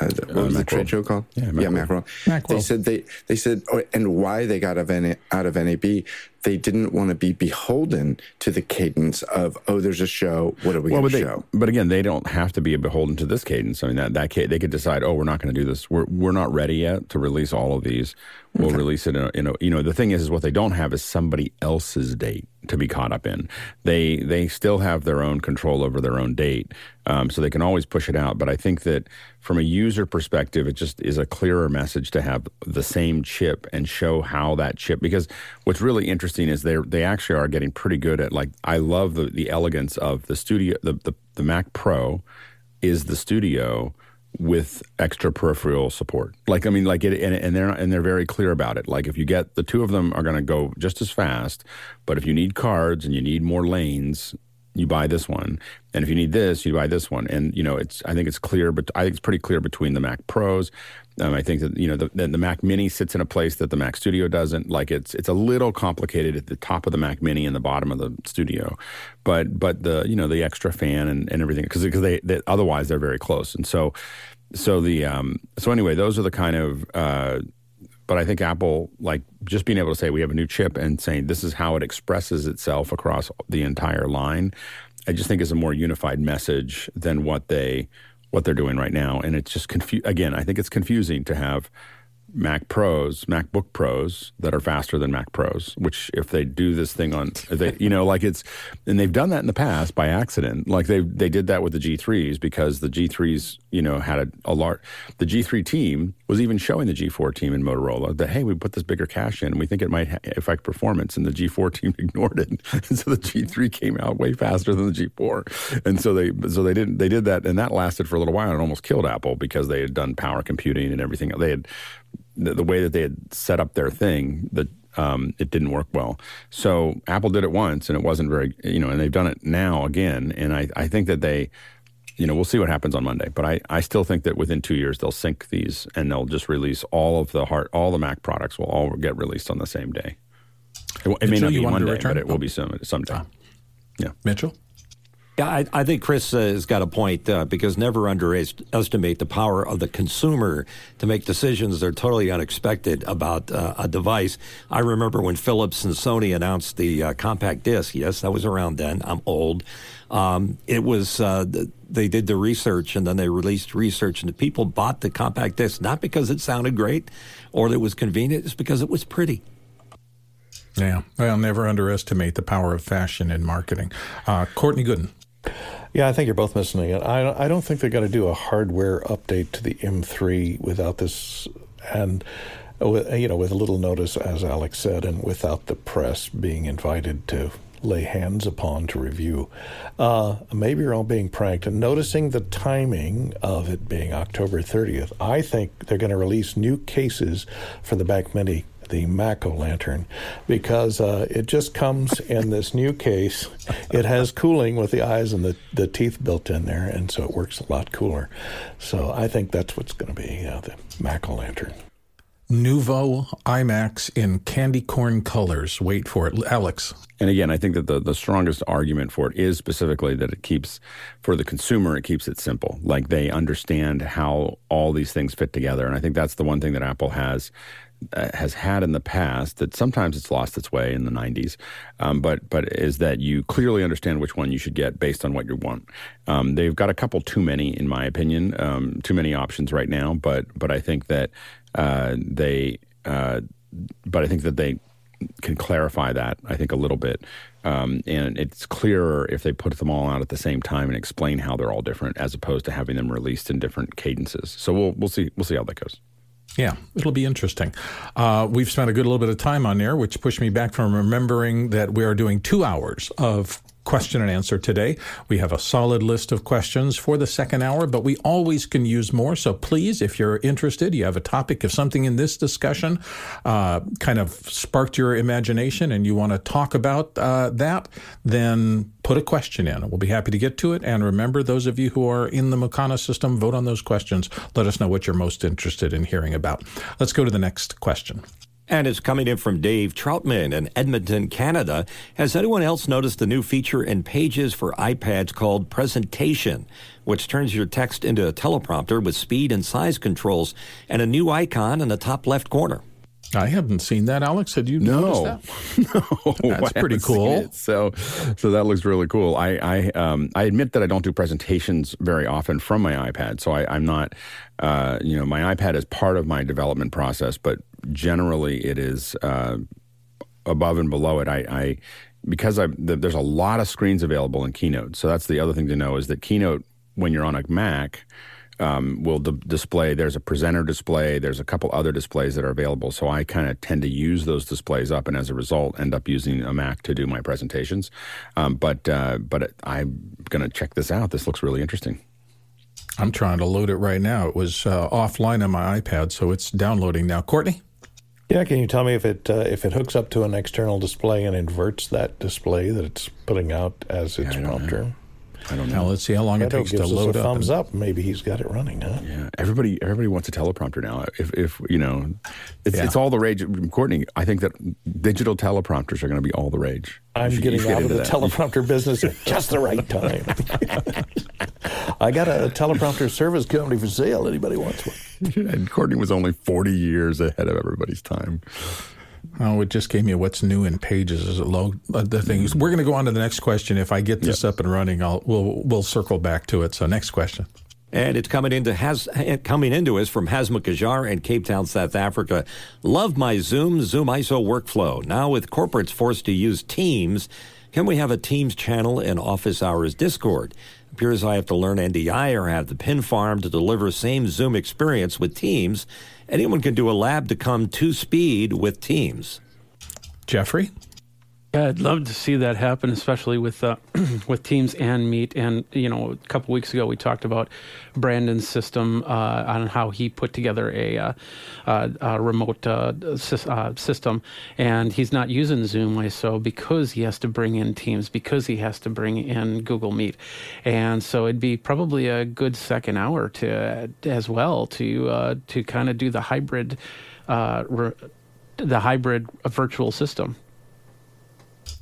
Uh, the, what
Uh,
was the
Macworld.
trade show called?
Yeah,
yeah,
Macworld.
Macworld. They said they they said oh, and why they got out of, N- out of NAB. They didn't want to be beholden to the cadence of oh, there's a show. What are we
Well,
going to
they,
show?
but again, they don't have to be beholden to this cadence. I mean, that that ca- they could decide, oh, we're not going to do this. We're we're not ready yet to release all of these. We'll release it in a, in a. You know, the thing is, is what they don't have is somebody else's date to be caught up in. They they still have their own control over their own date, um, so they can always push it out. But I think that from a user perspective, it just is a clearer message to have the same chip and show how that chip. Because what's really interesting is they they actually are getting pretty good at like I love the the elegance of the studio the the, the Mac Pro is the studio with extra peripheral support. Like I mean, like it, and, and they're and they're very clear about it. Like if you get the two of them are going to go just as fast, but if you need cards and you need more lanes, you buy this one, and if you need this, you buy this one. And you know, it's I think it's clear, but I think it's pretty clear between the Mac Pros. Um, I think that you know the, the Mac Mini sits in a place that the Mac Studio doesn't. Like it's it's a little complicated at the top of the Mac Mini and the bottom of the Studio, but but the you know the extra fan and, and everything because because they, they otherwise they're very close and so so the um so anyway those are the kind of uh but I think Apple, like just being able to say we have a new chip and saying this is how it expresses itself across the entire line, I just think is a more unified message than what they what they're doing right now. And it's just confu- again, I think it's confusing to have Mac Pros, MacBook Pros that are faster than Mac Pros. Which, if they do this thing on, they, you know, like it's, and they've done that in the past by accident. Like they they did that with the G3s because the G3s, you know, had a, a large. The G3 team was even showing the G4 team in Motorola that hey, we put this bigger cache in, and we think it might affect performance, and the G4 team ignored it, and so the G3 came out way faster than the G4, and so they so they didn't they did that, and that lasted for a little while and almost killed Apple because they had done power computing and everything. They had the, the way that they had set up their thing that um, it didn't work well. So Apple did it once and it wasn't very, you know, and they've done it now again. And I, I think that they, you know, we'll see what happens on Monday. But I, I still think that within two years they'll sync these and they'll just release all of the heart, all the Mac products will all get released on the same day. It, it may not be
wanted to
Monday, but it will be some someday. Yeah.
Mitchell?
Yeah, I, I think Chris uh, has got a point uh, because never underestimate the power of the consumer to make decisions that are totally unexpected about uh, a device. I remember when Philips and Sony announced the uh, compact disc. Yes, that was around then. I'm old. Um, it was uh, they did the research and then they released research, and the people bought the compact disc not because it sounded great or that it was convenient, it's because it was pretty.
Yeah. Well, never underestimate the power of fashion in marketing. Uh, Courtney Gooden.
Yeah, I think you're both missing it. I don't, I don't think they're going to do a hardware update to the M3 without this, and you know, with a little notice, as Alex said, and without the press being invited to lay hands upon to review. Uh, maybe you're all being pranked. And noticing the timing of it being October 30th, I think they're going to release new cases for the Mac Mini the Mac O Lantern because uh, it just comes in this new case. It has cooling with the eyes and the, the teeth built in there, and so it works a lot cooler. So I think that's what's going to be uh, the Mac O Lantern.
Nuvo iMacs in candy corn colors. Wait for it. Alex.
And again, I think that the, the strongest argument for it is specifically that it keeps, for the consumer, it keeps it simple. Like they understand how all these things fit together. And I think that's the one thing that Apple has uh, has had in the past that sometimes it's lost its way in the 90s, um, but but is that you clearly understand which one you should get based on what you want. Um, they've got a couple too many, in my opinion, um, too many options right now. But but I think that uh, they, uh, but I think that they can clarify that I think a little bit, um, and it's clearer if they put them all out at the same time and explain how they're all different, as opposed to having them released in different cadences. So we'll we'll see we'll see how that goes.
Yeah, it'll be interesting. Uh, we've spent a good little bit of time on there, which pushed me back from remembering that we are doing two hours of question and answer today. We have a solid list of questions for the second hour, but we always can use more. So please, if you're interested, you have a topic, if something in this discussion uh, kind of sparked your imagination and you want to talk about uh, that, then put a question in. We'll be happy to get to it. And remember, those of you who are in the Makana system, vote on those questions. Let us know what you're most interested in hearing about. Let's go to the next question.
And it's coming in from Dave Troutman in Edmonton, Canada. Has anyone else noticed a new feature in Pages for iPads called Presentation, which turns your text into a teleprompter with speed and size controls and a new icon in the top left corner?
I haven't seen that, Alex. Had you
no.
noticed
that?
no, that's pretty cool.
So, so that looks really cool. I, I, um, I admit that I don't do presentations very often from my iPad, so I, am not, uh, you know, my iPad is part of my development process, but generally it is uh, above and below it. I, I because I, the, there's a lot of screens available in Keynote, so that's the other thing to know is that Keynote, when you're on a Mac um, will d- display. There's a presenter display. There's a couple other displays that are available. So I kind of tend to use those displays up, and as a result, end up using a Mac to do my presentations. Um, but uh, but I'm going to check this out. This looks really interesting.
I'm trying to load it right now. It was uh, offline on my iPad, so it's downloading now. Courtney.
Yeah, can you tell me if it uh, if it hooks up to an external display and inverts that display that it's putting out as its yeah, prompter?
I don't know. Now let's see how long it takes to load
a
up.
Thumbs up. Maybe he's got it running, huh?
Yeah. Everybody, everybody wants a teleprompter now. If, if you know, it's, yeah. it's all the rage. Courtney, I think that digital teleprompters are going to be all the rage.
I'm getting out of the that. teleprompter business at just the right time. I got a teleprompter service company for sale. Anybody wants one?
and Courtney was only 40 years ahead of everybody's time.
Oh, it just gave me what's new in Pages as a low uh, the things. We're going to go on to the next question. If I get this yep. up and running, I'll we'll we'll circle back to it. So next question.
And it's coming into has coming into us from Hasma Kajar in Cape Town, South Africa. Love my Zoom Zoom ISO workflow. Now with corporates forced to use Teams, can we have a Teams channel in Office Hours Discord? Appears I have to learn NDI or have the pin farm to deliver same Zoom experience with Teams. Anyone can do a lab to come to speed with Teams.
Jeffrey?
Yeah, I'd love to see that happen, especially with uh, with Teams and Meet. And you know, a couple weeks ago we talked about Brandon's system uh, on how he put together a, uh, uh a remote uh, uh, system, and he's not using Zoom so because he has to bring in Teams, because he has to bring in Google Meet, and so it'd be probably a good second hour to as well to to kind of do the hybrid. Re- the hybrid virtual system.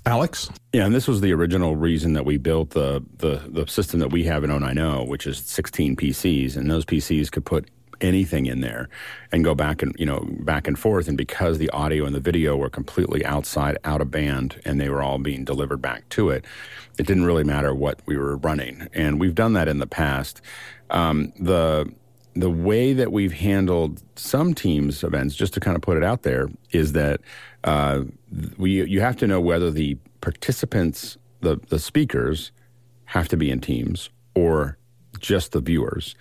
Alex?
Yeah, and this was the original reason that we built the, the, the system that we have in 090, which is 16 PCs, and those PCs could put anything in there and go back and you know back and forth and because the audio and the video were completely outside out of band and they were all being delivered back to it it didn't really matter what we were running and we've done that in the past um, the the way that we've handled some teams events just to kind of put it out there is that uh, we you have to know whether the participants, the the speakers, have to be in teams or just the viewers.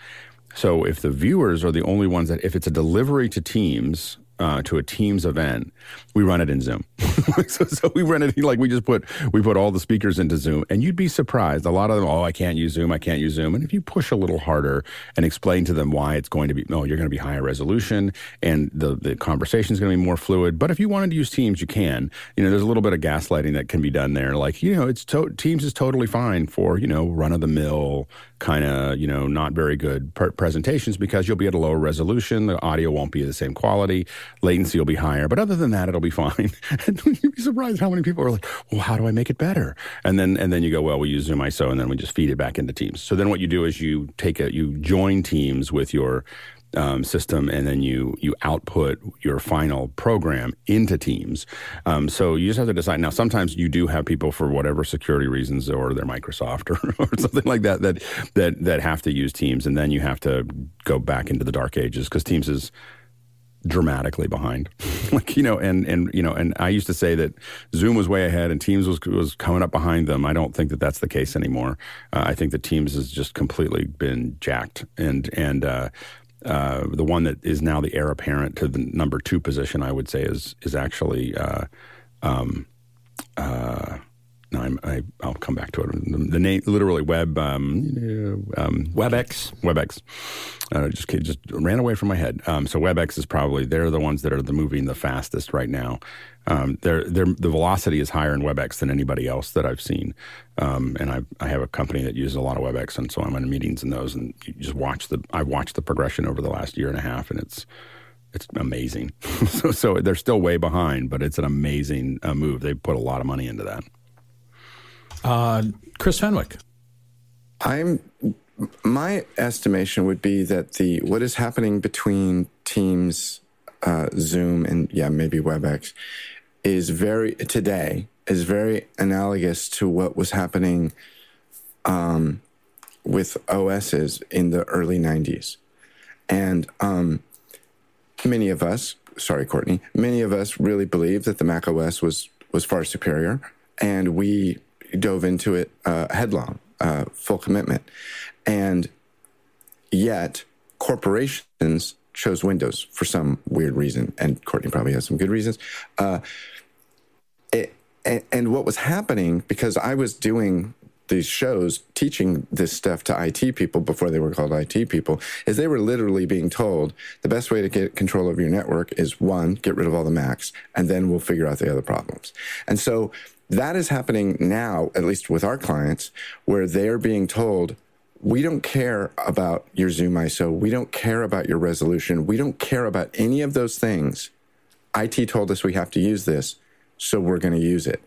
So if the viewers are the only ones that, if it's a delivery to teams, uh, to a Teams event, we run it in Zoom. so, so, we run it like we just put we put all the speakers into Zoom, and you'd be surprised. A lot of them, oh, I can't use Zoom, I can't use Zoom. And if you push a little harder and explain to them why it's going to be, no, oh, you're going to be higher resolution, and the the conversation is going to be more fluid. But if you wanted to use Teams, you can. You know, there's a little bit of gaslighting that can be done there. Like, you know, it's to- Teams is totally fine for you know run of the mill kind of you know not very good presentations because you'll be at a lower resolution. The audio won't be the same quality. Latency will be higher, but other than that, it'll be fine. and you'd be surprised how many people are like, "Well, how do I make it better?" And then and then you go, "Well, we use Zoom ISO, and then we just feed it back into Teams." So then what you do is you take a you join Teams with your um, system, and then you you output your final program into Teams. Um, so you just have to decide. Now, sometimes you do have people for whatever security reasons, or they're Microsoft or, or something like that, that that that have to use Teams, and then you have to go back into the dark ages because Teams is dramatically behind. like you know, and and you know, and I used to say that Zoom was way ahead and Teams was was coming up behind them. I don't think that that's the case anymore. Uh, I think that Teams has just completely been jacked, and and uh, uh, the one that is now the heir apparent to the number two position, I would say, is is actually. Uh, um, uh, I'm, I, will come back to it. The, name, literally, web, um,
um, WebEx,
WebEx. Uh, just just ran away from my head. Um, so WebEx is probably they're the ones that are the moving the fastest right now. Um, they're, they're, the velocity is higher in WebEx than anybody else that I've seen. Um, and I, I have a company that uses a lot of WebEx, and so I'm in meetings in those, and you just watch the I've watched the progression over the last year and a half, and it's it's amazing. so, so they're still way behind, but it's an amazing uh, move. They put a lot of money into that.
Uh, Chris Fenwick.
I'm my estimation would be that the what is happening between Teams, uh, Zoom, and yeah, maybe WebEx is very today is very analogous to what was happening um, with OSs in the early '90s, and um, many of us, sorry, Courtney, many of us really believed that the Mac OS was was far superior, and we dove into it uh, headlong, uh, full commitment. And yet, corporations chose Windows for some weird reason. And Courtney probably has some good reasons. Uh, it, and, and what was happening, because I was doing these shows teaching this stuff to IT people before they were called IT people is they were literally being told the best way to get control of your network is one, get rid of all the Macs, and then we'll figure out the other problems. And so that is happening now, at least with our clients, where they're being told, we don't care about your Zoom ISO. We don't care about your resolution. We don't care about any of those things. IT told us we have to use this, so we're going to use it.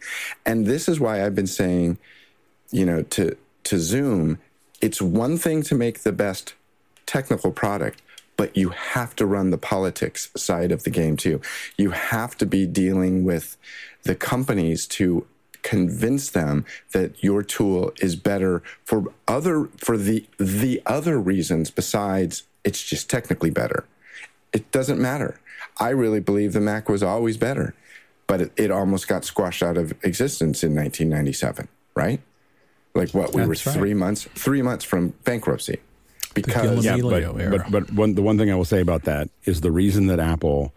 And this is why I've been saying, you know, to, to Zoom, it's one thing to make the best technical product, but you have to run the politics side of the game too. You have to be dealing with the companies to convince them that your tool is better for other for the the other reasons besides it's just technically better. It doesn't matter. I really believe the Mac was always better, but it, it almost got squashed out of existence in 1997, right? Like what we That's were three right. months three months from bankruptcy
because yeah, but, but, but one, the one thing I will say about that is the reason that Apple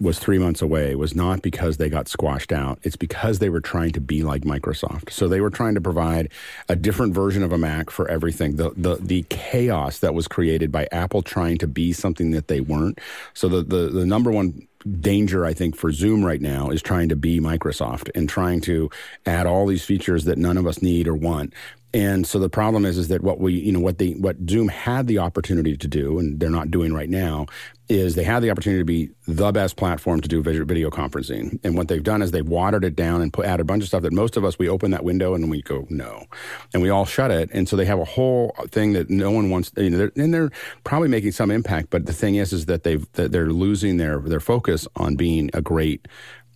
was three months away was not because they got squashed out. It's because they were trying to be like Microsoft. So they were trying to provide a different version of a Mac for everything. The the the chaos that was created by Apple trying to be something that they weren't. So the the, the number one danger I think for Zoom right now is trying to be Microsoft and trying to add all these features that none of us need or want and so the problem is, is that what we, you know, what they, what Zoom had the opportunity to do, and they're not doing right now, is they had the opportunity to be the best platform to do video conferencing. And what they've done is they've watered it down and put add a bunch of stuff that most of us we open that window and we go no, and we all shut it. And so they have a whole thing that no one wants. You know, they're, and they're probably making some impact, but the thing is, is that they've that they're losing their their focus on being a great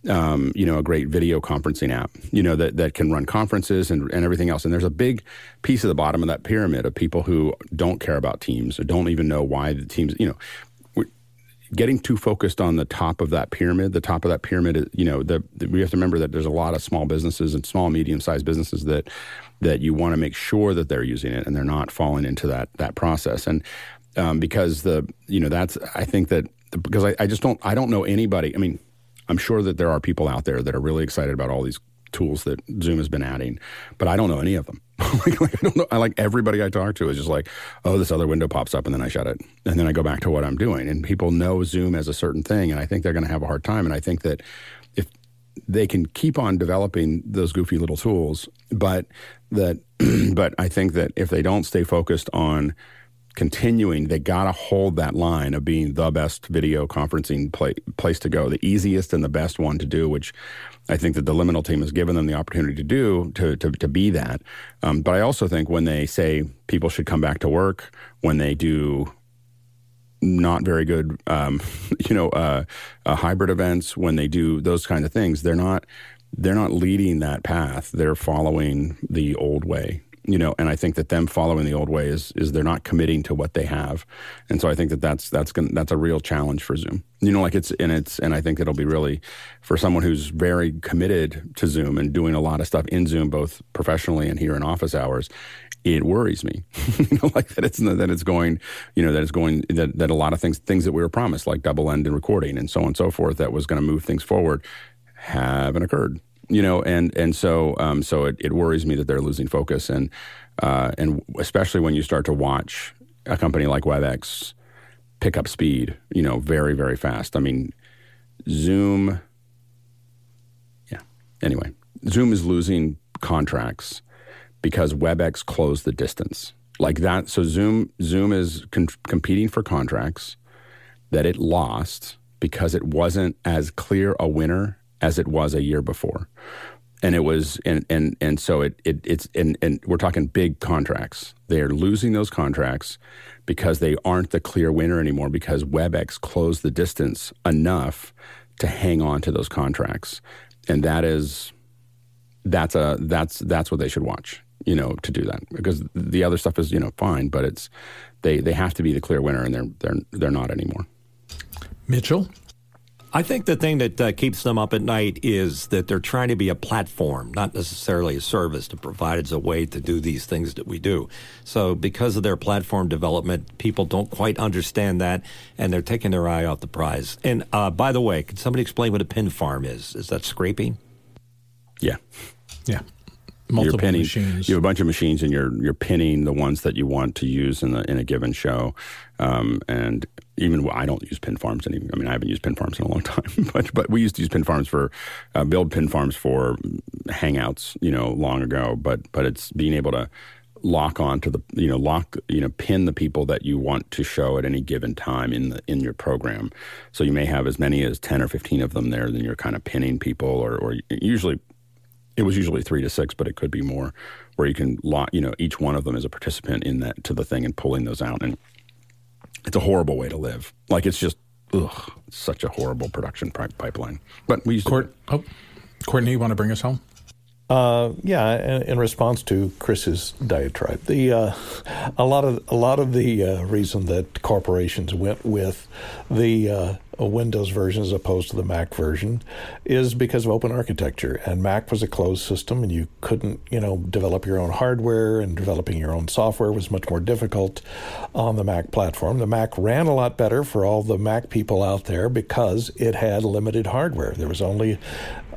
um, you know, a great video conferencing app, you know, that, that can run conferences and, and everything else. And there's a big piece at the bottom of that pyramid of people who don't care about teams or don't even know why the teams, you know, getting too focused on the top of that pyramid, the top of that pyramid, you know, the, the, we have to remember that there's a lot of small businesses and small, medium sized businesses that, that you want to make sure that they're using it and they're not falling into that, that process. And um, because the you know that's I think that because I, I just don't I don't know anybody. I mean, I'm sure that there are people out there that are really excited about all these tools that Zoom has been adding, but I don't know any of them. like, like, I don't know. I like everybody I talk to is just like, oh, this other window pops up and then I shut it. And then I go back to what I'm doing. And people know Zoom as a certain thing. And I think they're going to have a hard time. And I think that if they can keep on developing those goofy little tools, but that, but I think that if they don't stay focused on continuing, they got to hold that line of being the best video conferencing play, place to go, the easiest and the best one to do, which I think that the Liminal team has given them the opportunity to do to to, to be that. Um, but I also think when they say people should come back to work, when they do not very good, um, you know, uh, uh, hybrid events, when they do those kind of things, they're not they're not leading that path. They're following the old way you know, and I think that them following the old way is is they're not committing to what they have, and so I think that that's that's gonna, that's a real challenge for Zoom. You know, like it's and it's and I think it'll be really for someone who's very committed to Zoom and doing a lot of stuff in Zoom, both professionally and here in office hours. It worries me, you know, like that it's that it's going, you know, that it's going that that a lot of things things that we were promised, like double end ended recording and so on and so forth, that was going to move things forward, haven't occurred you know, and and so um, so it, it worries me that they're losing focus, and uh, and especially when you start to watch a company like WebEx pick up speed, you know, very very fast. I mean, Zoom, yeah. Anyway, Zoom is losing contracts because WebEx closed the distance like that. So Zoom Zoom is con- competing for contracts that it lost because it wasn't as clear a winner as it was a year before. And it was, and and and so it, it it's and and we're talking big contracts. They're losing those contracts because they aren't the clear winner anymore because WebEx closed the distance enough to hang on to those contracts, and that is that's a that's that's what they should watch you know to do that because the other stuff is you know fine but it's they they have to be the clear winner and they're they're they're not anymore
mitchell
I think the thing that uh, keeps them up at night is that they're trying to be a platform, not necessarily a service to provide as a way to do these things that we do. So, because of their platform development, people don't quite understand that, and they're taking their eye off the prize. And uh, by the way, can somebody explain what a pin farm is? Is that scraping?
Yeah.
Yeah multiple
you're pinning,
machines.
You have a bunch of machines, and you're you're pinning the ones that you want to use in the in a given show. Um, and even I don't use pin farms anymore. I mean, I haven't used pin farms in a long time, but but we used to use pin farms for uh, build pin farms for hangouts, you know, long ago. But but it's being able to lock on to the you know lock you know pin the people that you want to show at any given time in the in your program so you may have as many as 10 or 15 of them there then you're kind of pinning people or, or usually it was usually three to six, but it could be more, where you can lock, you know, each one of them is a participant in that to the thing and pulling those out. And it's a horrible way to live. Like it's just, ugh, such a horrible production pipeline. But we used
Court, to. Oh, Courtney, you want to bring us home?
Uh, yeah, in, in, response to Chris's diatribe, the uh, a lot of a lot of the uh, reason that corporations went with the uh, Windows version as opposed to the Mac version is because of open architecture. And Mac was a closed system, and you couldn't, you know, develop your own hardware, and developing your own software was much more difficult on the Mac platform. The Mac ran a lot better for all the Mac people out there because it had limited hardware. There was only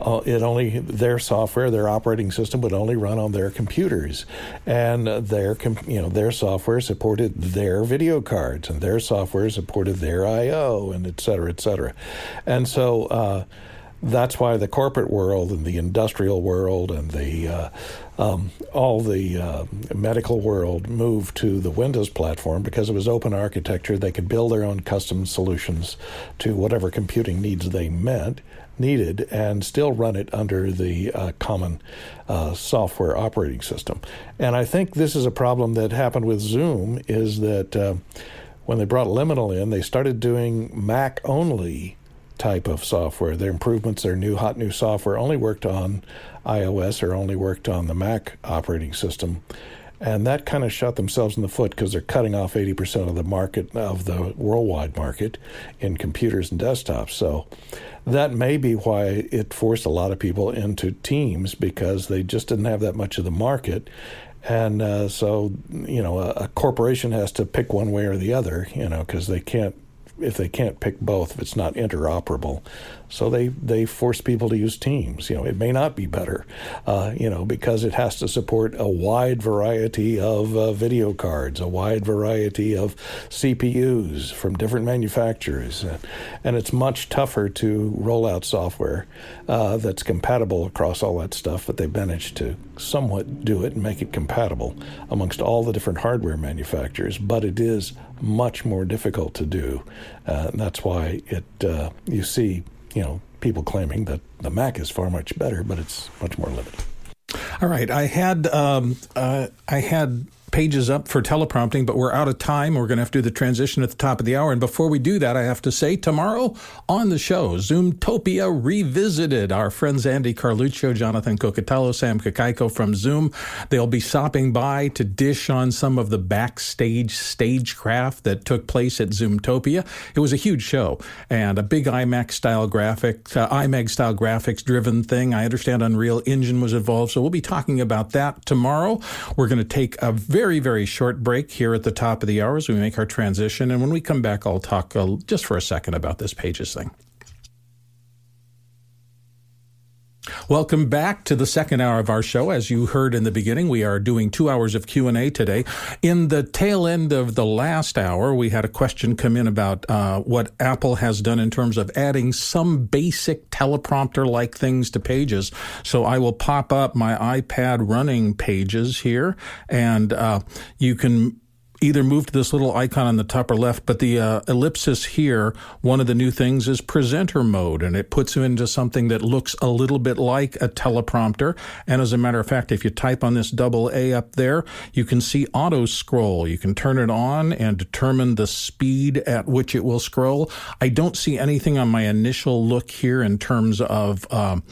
uh, it only their software, their operating system would only run on their computers, and their you know their software supported their video cards, and their software supported their I/O, and et cetera, et cetera, and so. Uh, that's why the corporate world and the industrial world and the uh, um, all the uh, medical world moved to the Windows platform because it was open architecture. They could build their own custom solutions to whatever computing needs they met needed and still run it under the uh, common uh, software operating system. And I think this is a problem that happened with Zoom is that uh, when they brought Liminal in, they started doing Mac only type of software. Their improvements, their new hot new software only worked on iOS or only worked on the Mac operating system. and that kind of shot themselves in the foot because they're cutting off 80% of the market of the worldwide market in computers and desktops. So that may be why it forced a lot of people into teams because they just didn't have that much of the market. And uh, so, you know, a, a corporation has to pick one way or the other, you know, because they can't if they can't pick both, if it's not interoperable. So they, they force people to use Teams. You know, it may not be better, uh, you know, because it has to support a wide variety of uh, video cards, a wide variety of CPUs from different manufacturers, and, and it's much tougher to roll out software uh, that's compatible across all that stuff. But they've managed to somewhat do it and make it compatible amongst all the different hardware manufacturers. But it is much more difficult to do. Uh, that's why it uh, you see you know people claiming that the Mac is far much better, but it's much more limited.
All right, I had um, uh, I had pages up for teleprompting, but we're out of time. We're going to have to do the transition at the top of the hour. And before we do that, I have to say tomorrow on the show, Zoomtopia Revisited. Our friends Andy Carluccio, Jonathan Cucatello, Sam Kakaiko from Zoom, they'll be stopping by to dish on some of the backstage stagecraft that took place at Zoomtopia. It was a huge show and a big IMAX style graphics, uh, IMAX style graphics driven thing. I understand Unreal Engine was involved. So we'll be talking about that tomorrow. We're going to take a very very, very short break here at the top of the hour as we make our transition. And when we come back, I'll talk uh, just for a second about this Pages thing. Welcome back to the second hour of our show. As you heard in the beginning, we are doing two hours of Q&A today. In the tail end of the last hour, we had a question come in about uh, what Apple has done in terms of adding some basic teleprompter-like things to Pages. So I will pop up my iPad running Pages here, and uh, you can either move to this little icon on the top or left, but the uh, ellipsis here, one of the new things is presenter mode, and it puts you into something that looks a little bit like a teleprompter. And as a matter of fact, if you type on this double A up there, you can see auto scroll. You can turn it on and determine the speed at which it will scroll. I don't see anything on my initial look here in terms of um,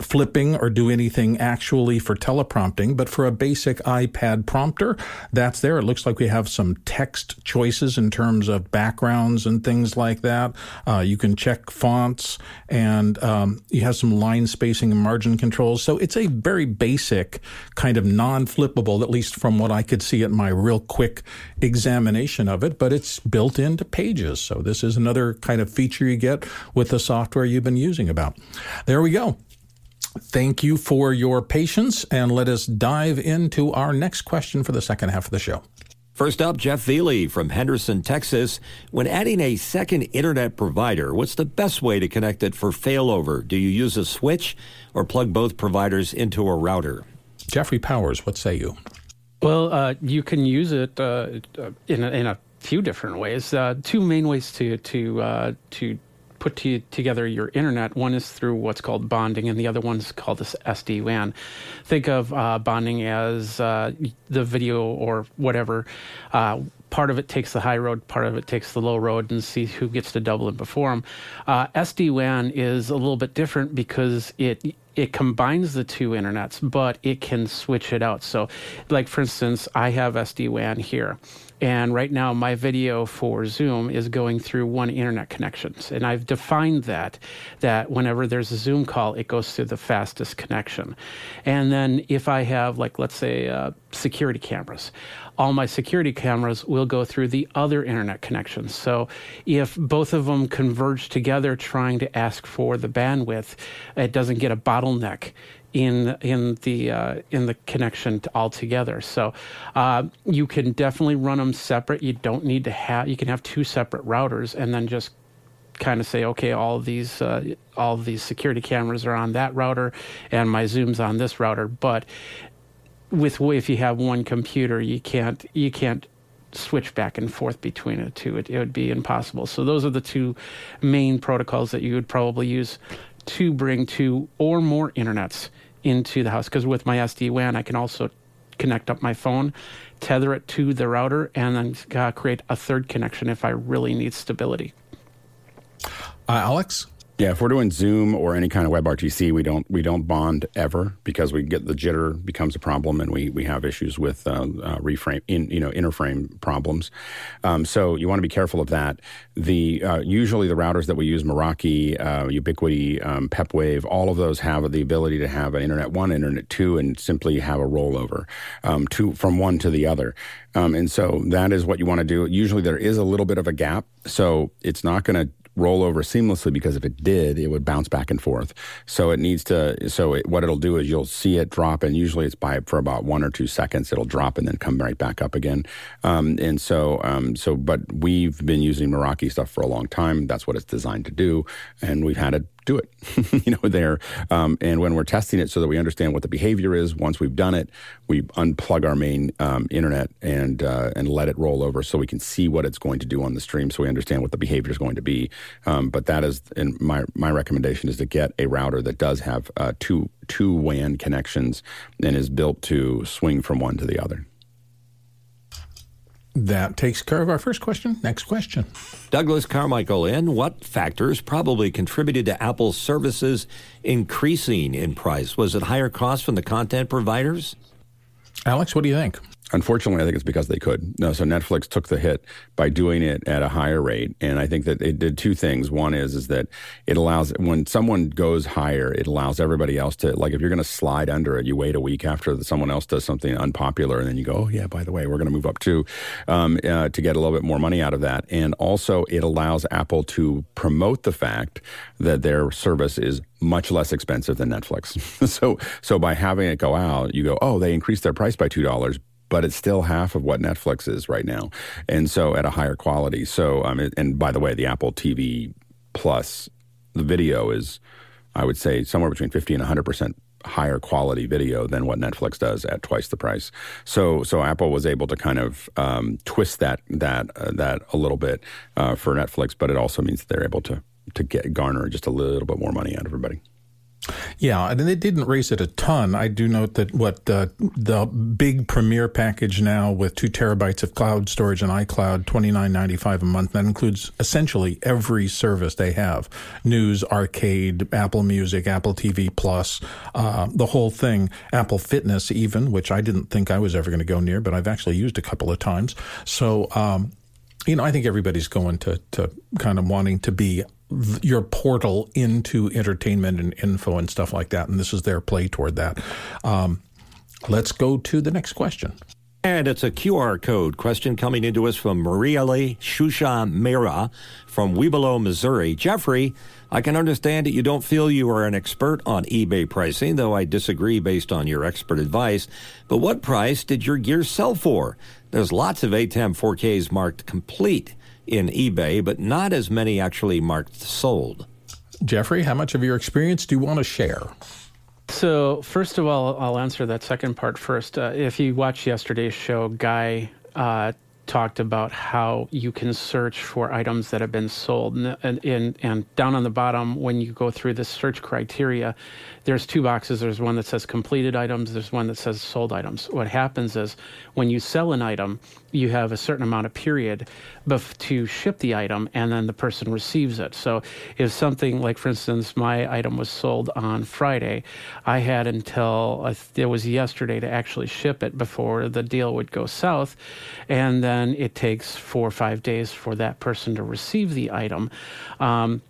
flipping or do anything actually for teleprompting, but for a basic iPad prompter, that's there. It looks like we have have some text choices in terms of backgrounds and things like that. Uh, you can check fonts and um, you have some line spacing and margin controls. So it's a very basic kind of non flippable, at least from what I could see at my real quick examination of it, but it's built into Pages. So this is another kind of feature you get with the software you've been using about. There we go. Thank you for your patience, and let us dive into our next question for the second half of the show.
First up, Jeff Veely from Henderson, Texas. When adding a second internet provider, what's the best way to connect it for failover? Do you use a switch or plug both providers into a router?
Jeffrey Powers, what say you?
Well, uh, you can use it uh, in, a, in a few different ways. Uh, two main ways to to uh, to put to, together your internet. One is through what's called bonding, and the other one's called SD WAN. Think of uh, bonding as uh, the video or whatever. Uh, part of it takes the high road, part of it takes the low road, and see who gets to double and perform. Uh, SD WAN is a little bit different because it it combines the two internets, but it can switch it out. So, like for instance, I have SD WAN here. And right now, my video for Zoom is going through one internet connection. And I've defined that, that whenever there's a Zoom call, it goes through the fastest connection. And then if I have, like, let's say, uh, security cameras, all my security cameras will go through the other internet connections. So if both of them converge together trying to ask for the bandwidth, it doesn't get a bottleneck in in the uh, in the connection altogether. So uh, you can definitely run them separate. You don't need to have. You can have two separate routers, and then just kind of say, okay, all these uh, all these security cameras are on that router, and my Zoom's on this router. But with if you have one computer, you can't you can't switch back and forth between the two. It, it would be impossible. So those are the two main protocols that you would probably use to bring two or more internets into the house because with my SD WAN, I can also connect up my phone, tether it to the router, and then uh, create a third connection if I really need stability.
Uh, Alex?
Yeah, if we're doing Zoom or any kind of WebRTC, we don't we don't bond ever because we get the jitter becomes a problem, and we we have issues with uh, uh, reframe in you know interframe problems. Um, so you want to be careful of that. The uh, usually the routers that we use, Meraki, uh, Ubiquiti, um, PepWave, all of those have the ability to have an Internet one, Internet two, and simply have a rollover um, to from one to the other. Um, and so that is what you want to do. Usually there is a little bit of a gap, so it's not going to roll over seamlessly because if it did, it would bounce back and forth. So it needs to. So it, what it'll do is you'll see it drop, and usually it's by for about one or two seconds. It'll drop and then come right back up again. Um, and so, um, so but we've been using Meraki stuff for a long time. That's what it's designed to do, and we've had it do it, you know, there. Um, and when we're testing it so that we understand what the behavior is, once we've done it, we unplug our main um, internet and uh, and let it roll over so we can see what it's going to do on the stream, so we understand what the behavior is going to be. Um, but that is, and my my recommendation is to get a router that does have uh, two two WAN connections and is built to swing from one to the other.
That takes care of our first question. Next question.
Douglas Carmichael in. What factors probably contributed to Apple's services increasing in price? Was it higher costs from the content providers?
Alex, what do you think?
Unfortunately, I think it's because they could. No, so Netflix took the hit by doing it at a higher rate, and I think that it did two things. One is is that it allows when someone goes higher, it allows everybody else to like if you're going to slide under it, you wait a week after someone else does something unpopular, and then you go, oh yeah, by the way, we're going to move up too, um, uh, to get a little bit more money out of that, and also it allows Apple to promote the fact that their service is much less expensive than Netflix. so so by having it go out, you go, oh, they increased their price by two dollars, but it's still half of what Netflix is right now, and so at a higher quality. So, um, and by the way, the Apple TV Plus, the video is, I would say, somewhere between fifty and hundred percent higher quality video than what Netflix does at twice the price. So, so Apple was able to kind of um, twist that that uh, that a little bit uh, for Netflix, but it also means that they're able to to get garner just a little bit more money out of everybody.
Yeah, and they didn't raise it a ton. I do note that what the the big Premier package now with two terabytes of cloud storage and iCloud, twenty nine ninety five a month. That includes essentially every service they have: news, arcade, Apple Music, Apple TV Plus, uh, the whole thing. Apple Fitness, even, which I didn't think I was ever going to go near, but I've actually used a couple of times. So. Um, you know, I think everybody's going to, to kind of wanting to be your portal into entertainment and info and stuff like that. And this is their play toward that. Um, let's go to the next question.
And it's a QR code question coming into us from Marielle Shusha Mera from Wibalo, Missouri. Jeffrey, I can understand that you don't feel you are an expert on eBay pricing, though I disagree based on your expert advice. But what price did your gear sell for? There's lots of ATEM 4Ks marked complete in eBay, but not as many actually marked sold.
Jeffrey, how much of your experience do you want to share?
So, first of all, I'll answer that second part first. Uh, if you watched yesterday's show, Guy uh, talked about how you can search for items that have been sold. And, and, and, down on the bottom, when you go through the search criteria, there's two boxes. There's one that says completed items, there's one that says sold items. What happens is when you sell an item, you have a certain amount of period bef- to ship the item, and then the person receives it. So if something like, for instance, my item was sold on Friday, I had until uh, it was yesterday to actually ship it before the deal would go south, and then it takes four or five days for that person to receive the item. Um,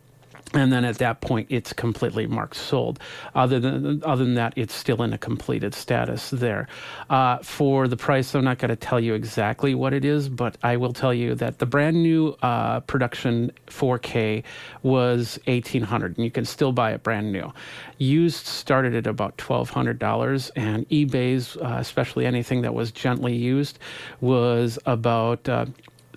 and then at that point it's completely marked sold. Other than other than that it's still in a completed status there. Uh, for the price i'm not going to tell you exactly what it is but i will tell you that the brand new uh, production 4k was 1800 and you can still buy it brand new. Used started at about $1200 and ebay's uh, especially anything that was gently used was about uh,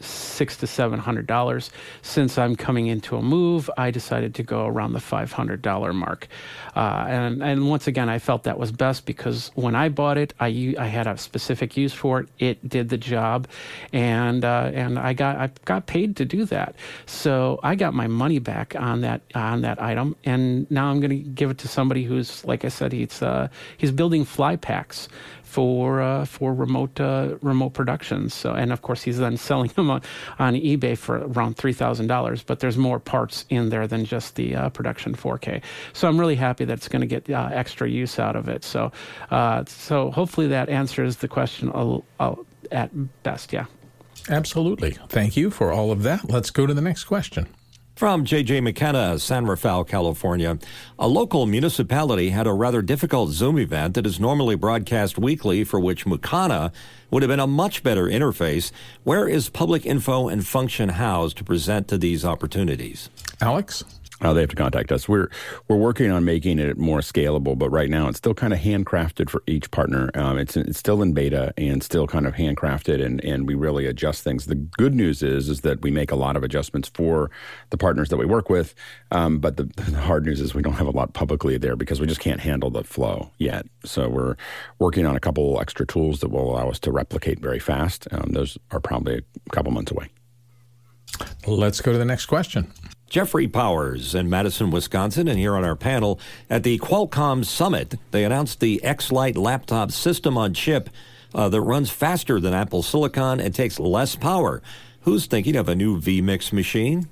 six to seven hundred dollars. Since I'm coming into a move, I decided to go around the five hundred dollar mark. Uh, and and once again, I felt that was best because when I bought it, I I had a specific use for it. It did the job, and uh, and I got I got paid to do that. So I got my money back on that on that item, and now I'm going to give it to somebody who's like I said, he's uh, he's building fly packs for uh, for remote uh, remote productions. So, and of course, he's then selling them on, on eBay for around three thousand dollars. But there's more parts in there than just the uh, production 4K. So I'm really happy that it's going to get uh, extra use out of it. So, uh, so hopefully that answers the question at best. Yeah.
Absolutely. Thank you for all of that. Let's go to the next question.
From J.J. McKenna, San Rafael, California, a local municipality had a rather difficult Zoom event that is normally broadcast weekly, for which Mukana would have been a much better interface. Where is public info and function housed to present to these opportunities?
Alex?
Uh, they have to contact us. We're we're working on making it more scalable, but right now it's still kind of handcrafted for each partner. Um, it's it's still in beta and still kind of handcrafted, and and we really adjust things. The good news is is that we make a lot of adjustments for the partners that we work with, um, but the, the hard news is we don't have a lot publicly there because we just can't handle the flow yet. So we're working on a couple extra tools that will allow us to replicate very fast. Um, those are probably a couple months away.
Let's go to the next question.
Jeffrey Powers in Madison, Wisconsin, and here on our panel at the Qualcomm Summit, they announced the X Elite laptop system on chip uh, that runs faster than Apple Silicon and takes less power. Who's thinking of a new vMix machine?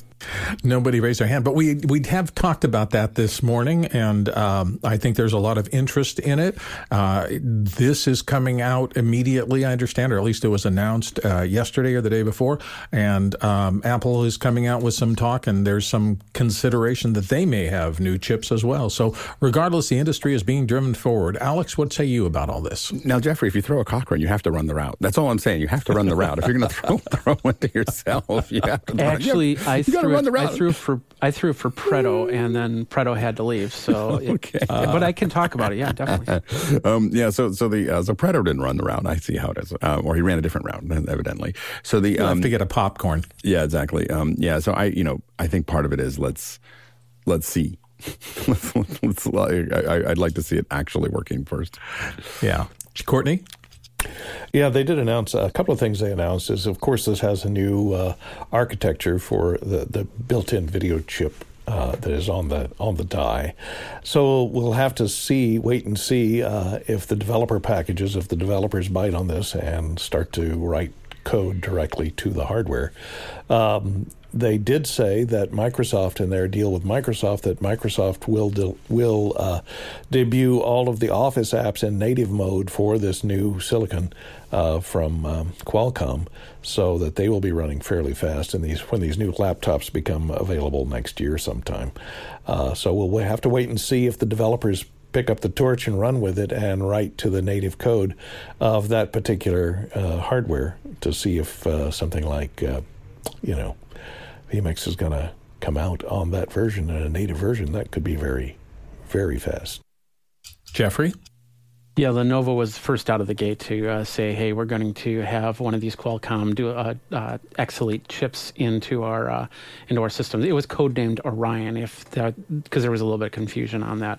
Nobody raised their hand, but we we have talked about that this morning, and um, I think there's a lot of interest in it. Uh, this is coming out immediately, I understand, or at least it was announced uh, yesterday or the day before. And um, Apple is coming out with some talk, and there's some consideration that they may have new chips as well. So, regardless, the industry is being driven forward. Alex, what say you about all this?
Now, Jeffrey, if you throw a Cochrane, you have to run the route. That's all I'm saying. You have to run the route. If you're going to throw throw one to yourself, you have to.
Actually, I threw run the route. I threw for I threw for Preto, and then Preto had to leave. So, okay. It, uh, but I can talk about it. Yeah, definitely.
um, yeah. So, so the uh, so Preto didn't run the route. I see how it is, uh, or he ran a different route, evidently. So the
um, have to get a popcorn.
Yeah, exactly. Um, yeah. So I, you know, I think part of it is let's let's see. let's, let's, I, I'd like to see it actually working first.
Yeah, Courtney.
Yeah, they did announce a couple of things. They announced is, of course, this has a new uh, architecture for the the built-in video chip uh, that is on the on the die. So we'll have to see, wait and see uh, if the developer packages, if the developers bite on this and start to write code directly to the hardware. Um, they did say that Microsoft, in their deal with Microsoft, that Microsoft will de- will uh, debut all of the Office apps in native mode for this new silicon uh, from um, Qualcomm, so that they will be running fairly fast in these when these new laptops become available next year sometime. Uh, so we'll have to wait and see if the developers pick up the torch and run with it and write to the native code of that particular uh, hardware to see if uh, something like, uh, you know, vMix is going to come out on that version in a native version. That could be very, very fast.
Jeffrey?
Yeah, Lenovo was first out of the gate to uh, say, "Hey, we're going to have one of these Qualcomm do uh, uh, chips into our uh, into our systems." It was codenamed Oryon, if because there was a little bit of confusion on that.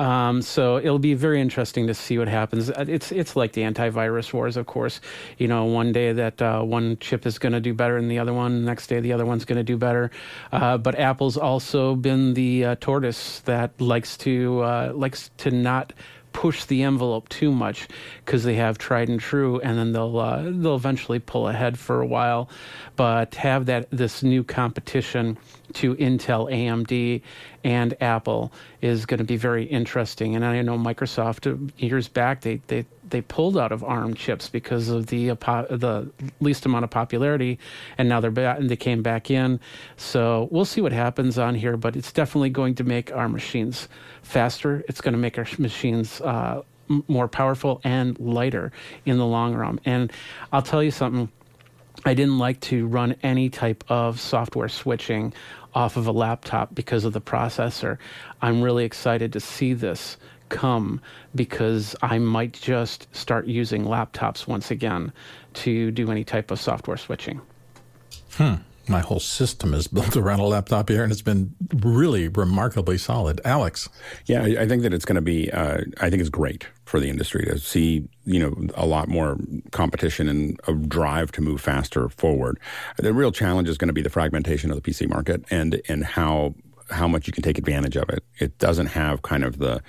Um, so it'll be very interesting to see what happens. Uh, it's it's like the antivirus wars, of course. You know, one day that uh, one chip is going to do better than the other one, next day the other one's going to do better. but Apple's also been the tortoise that likes to likes to not push the envelope too much because they have tried and true, and then they'll uh, they'll eventually pull ahead for a while. But have that this new competition to Intel, AMD, and Apple is going to be very interesting. And I know Microsoft years back they they they pulled out of ARM chips because of the uh, the least amount of popularity, and now they're back and they came back in. So we'll see what happens on here, but it's definitely going to make our machines faster. It's going to make our machines uh, more powerful and lighter in the long run. And I'll tell you something. I didn't like to run any type of software switching off of a laptop because of the processor. I'm really excited to see this come because I might just start using laptops once again to do any type of software switching.
Hmm my whole system is built around a laptop here, and it's been really remarkably solid. Alex,
yeah, I think that it's going to be. Uh, I think it's great for the industry to see you know a lot more competition and a drive to move faster forward. The real challenge is going to be the fragmentation of the PC market and and how how much you can take advantage of it. It doesn't have kind of the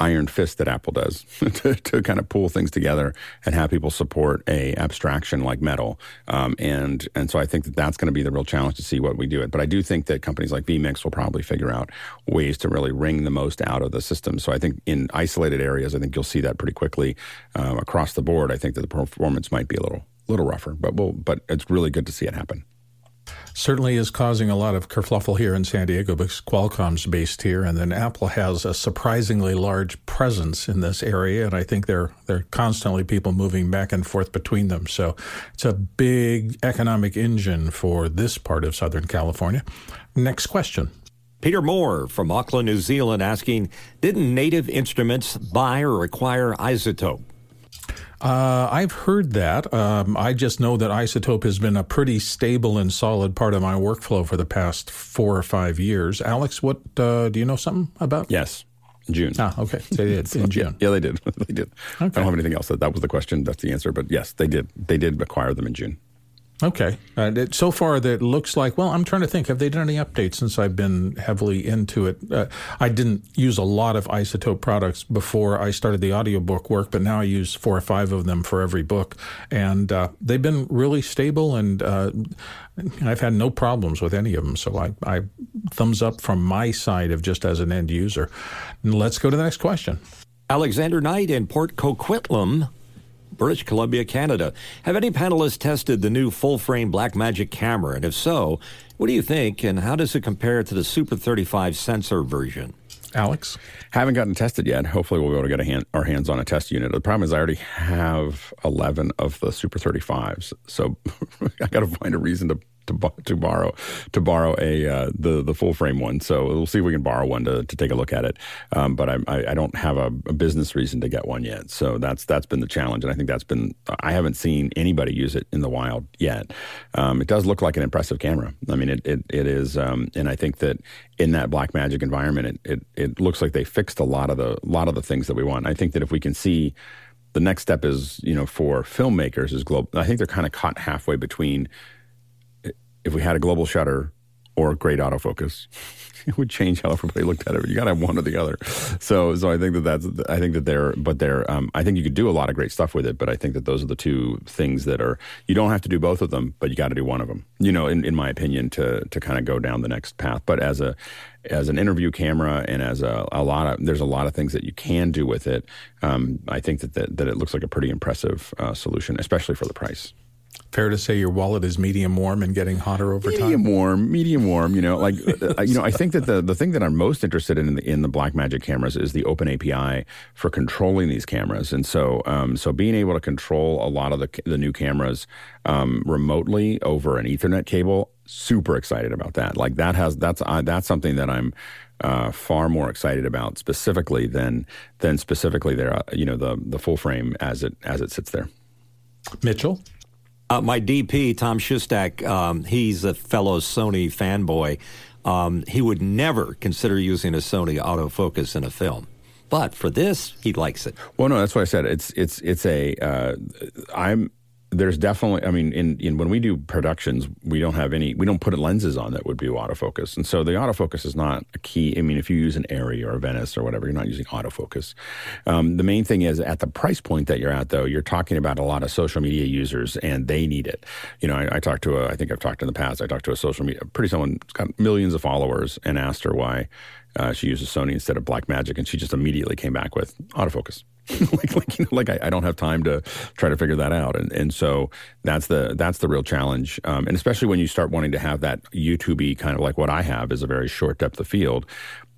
iron fist that Apple does to, to, kind of pull things together and have people support a abstraction like metal. Um, and and so I think that that's going to be the real challenge to see what we do it. But I do think that companies like vMix will probably figure out ways to really wring the most out of the system. So I think in isolated areas, I think you'll see that pretty quickly um, across the board. I think that the performance might be a little little rougher, but we'll, but it's really good to see it happen
certainly is causing a lot of kerfluffle here in San Diego because Qualcomm's based here, and then Apple has a surprisingly large presence in this area, and I think they're they're constantly people moving back and forth between them. So it's a big economic engine for this part of Southern California. Next question.
Peter Moore from Auckland, New Zealand, asking Didn't Native Instruments buy or acquire iZotope?
Uh, I've heard that. Um, I just know that iZotope has been a pretty stable and solid part of my workflow for the past four or five years. Alex, what uh, do you know something about?
Yes. June.
Ah, okay. They did in June.
yeah, they did. they did. Okay. I don't have anything else. That, that was the question. That's the answer. But yes, they did. They did acquire them in June.
Okay. Uh, it, so far, that looks like, well, I'm trying to think, have they done any updates since I've been heavily into it? Uh, I didn't use a lot of iZotope products before I started the audiobook work, but now I use four or five of them for every book. And uh, they've been really stable, and uh, I've had no problems with any of them. So I, I thumbs up from my side of just as an end user. Let's go to the next question.
Alexander Knight in Port Coquitlam British Columbia, Canada. Have any panelists tested the new full frame Blackmagic camera? And if so, what do you think and how does it compare to the Super 35 sensor version?
Alex?
Haven't gotten tested yet. Hopefully, we'll be able to get hand, our hands on a test unit. The problem is, I already have 11 of the Super 35s. So I got to find a reason to to, to borrow to borrow a uh, the the full frame one. So we'll see if we can borrow one to, to take a look at it. Um, but I, I, I don't have a, a, business reason to get one yet. So that's that's been the challenge, and I think that's been I haven't seen anybody use it in the wild yet. Um, it does look like an impressive camera. I mean, it it, it is, um, and I think that in that Blackmagic environment, it, it it looks like they fixed a lot of the lot of the things that we want. I think that if we can see the next step is, you know, for filmmakers is global. I think they're kind of caught halfway between if we had a global shutter or a great autofocus, it would change how everybody looked at it. You got to have one or the other. So, so I think that that's, I think that they're, but they're, um, I think you could do a lot of great stuff with it, but I think that those are the two things that are, you don't have to do both of them, but you got to do one of them, you know, in, in my opinion, to, to kind of go down the next path. But as a, as an interview camera and as a, a lot of, there's a lot of things that you can do with it. Um, I think that, that, that it looks like a pretty impressive uh, solution, especially for the price.
Fair to say your wallet is medium warm and getting hotter over
medium time. Medium warm, medium warm. You know, like uh, you know, I think that the the thing that I'm most interested in in the, in the Blackmagic cameras is the open API for controlling these cameras, and so um, so being able to control a lot of the the new cameras um, remotely over an Ethernet cable, super excited about that. Like that has that's uh, that's something that I'm uh, far more excited about specifically than than specifically there. Uh, you know, the the full frame as it as it sits there.
Mitchell.
Uh, my DP, Tom Shustak, um, he's a fellow Sony fanboy. Um, he would never consider using a Sony autofocus in a film. But for this, he likes it.
Well, no, that's what I said. It's it's it's a. Uh, I'm there's definitely i mean in, in when we do productions we don't have any we don't put lenses on that would be autofocus. And so the autofocus is not a key i mean if you use an Arri or a venice or whatever you're not using autofocus. Um, the main thing is at the price point that you're at though you're talking about a lot of social media users and they need it. You know i, I talked to a i think i've talked in the past i talked to a social media pretty someone got millions of followers and asked her why uh, she uses sony instead of Blackmagic and she just immediately came back with autofocus. Like, like, you know, like I, I, don't have time to try to figure that out, and and so that's the that's the real challenge, um, and especially when you start wanting to have that YouTubey kind of like what I have is a very short depth of field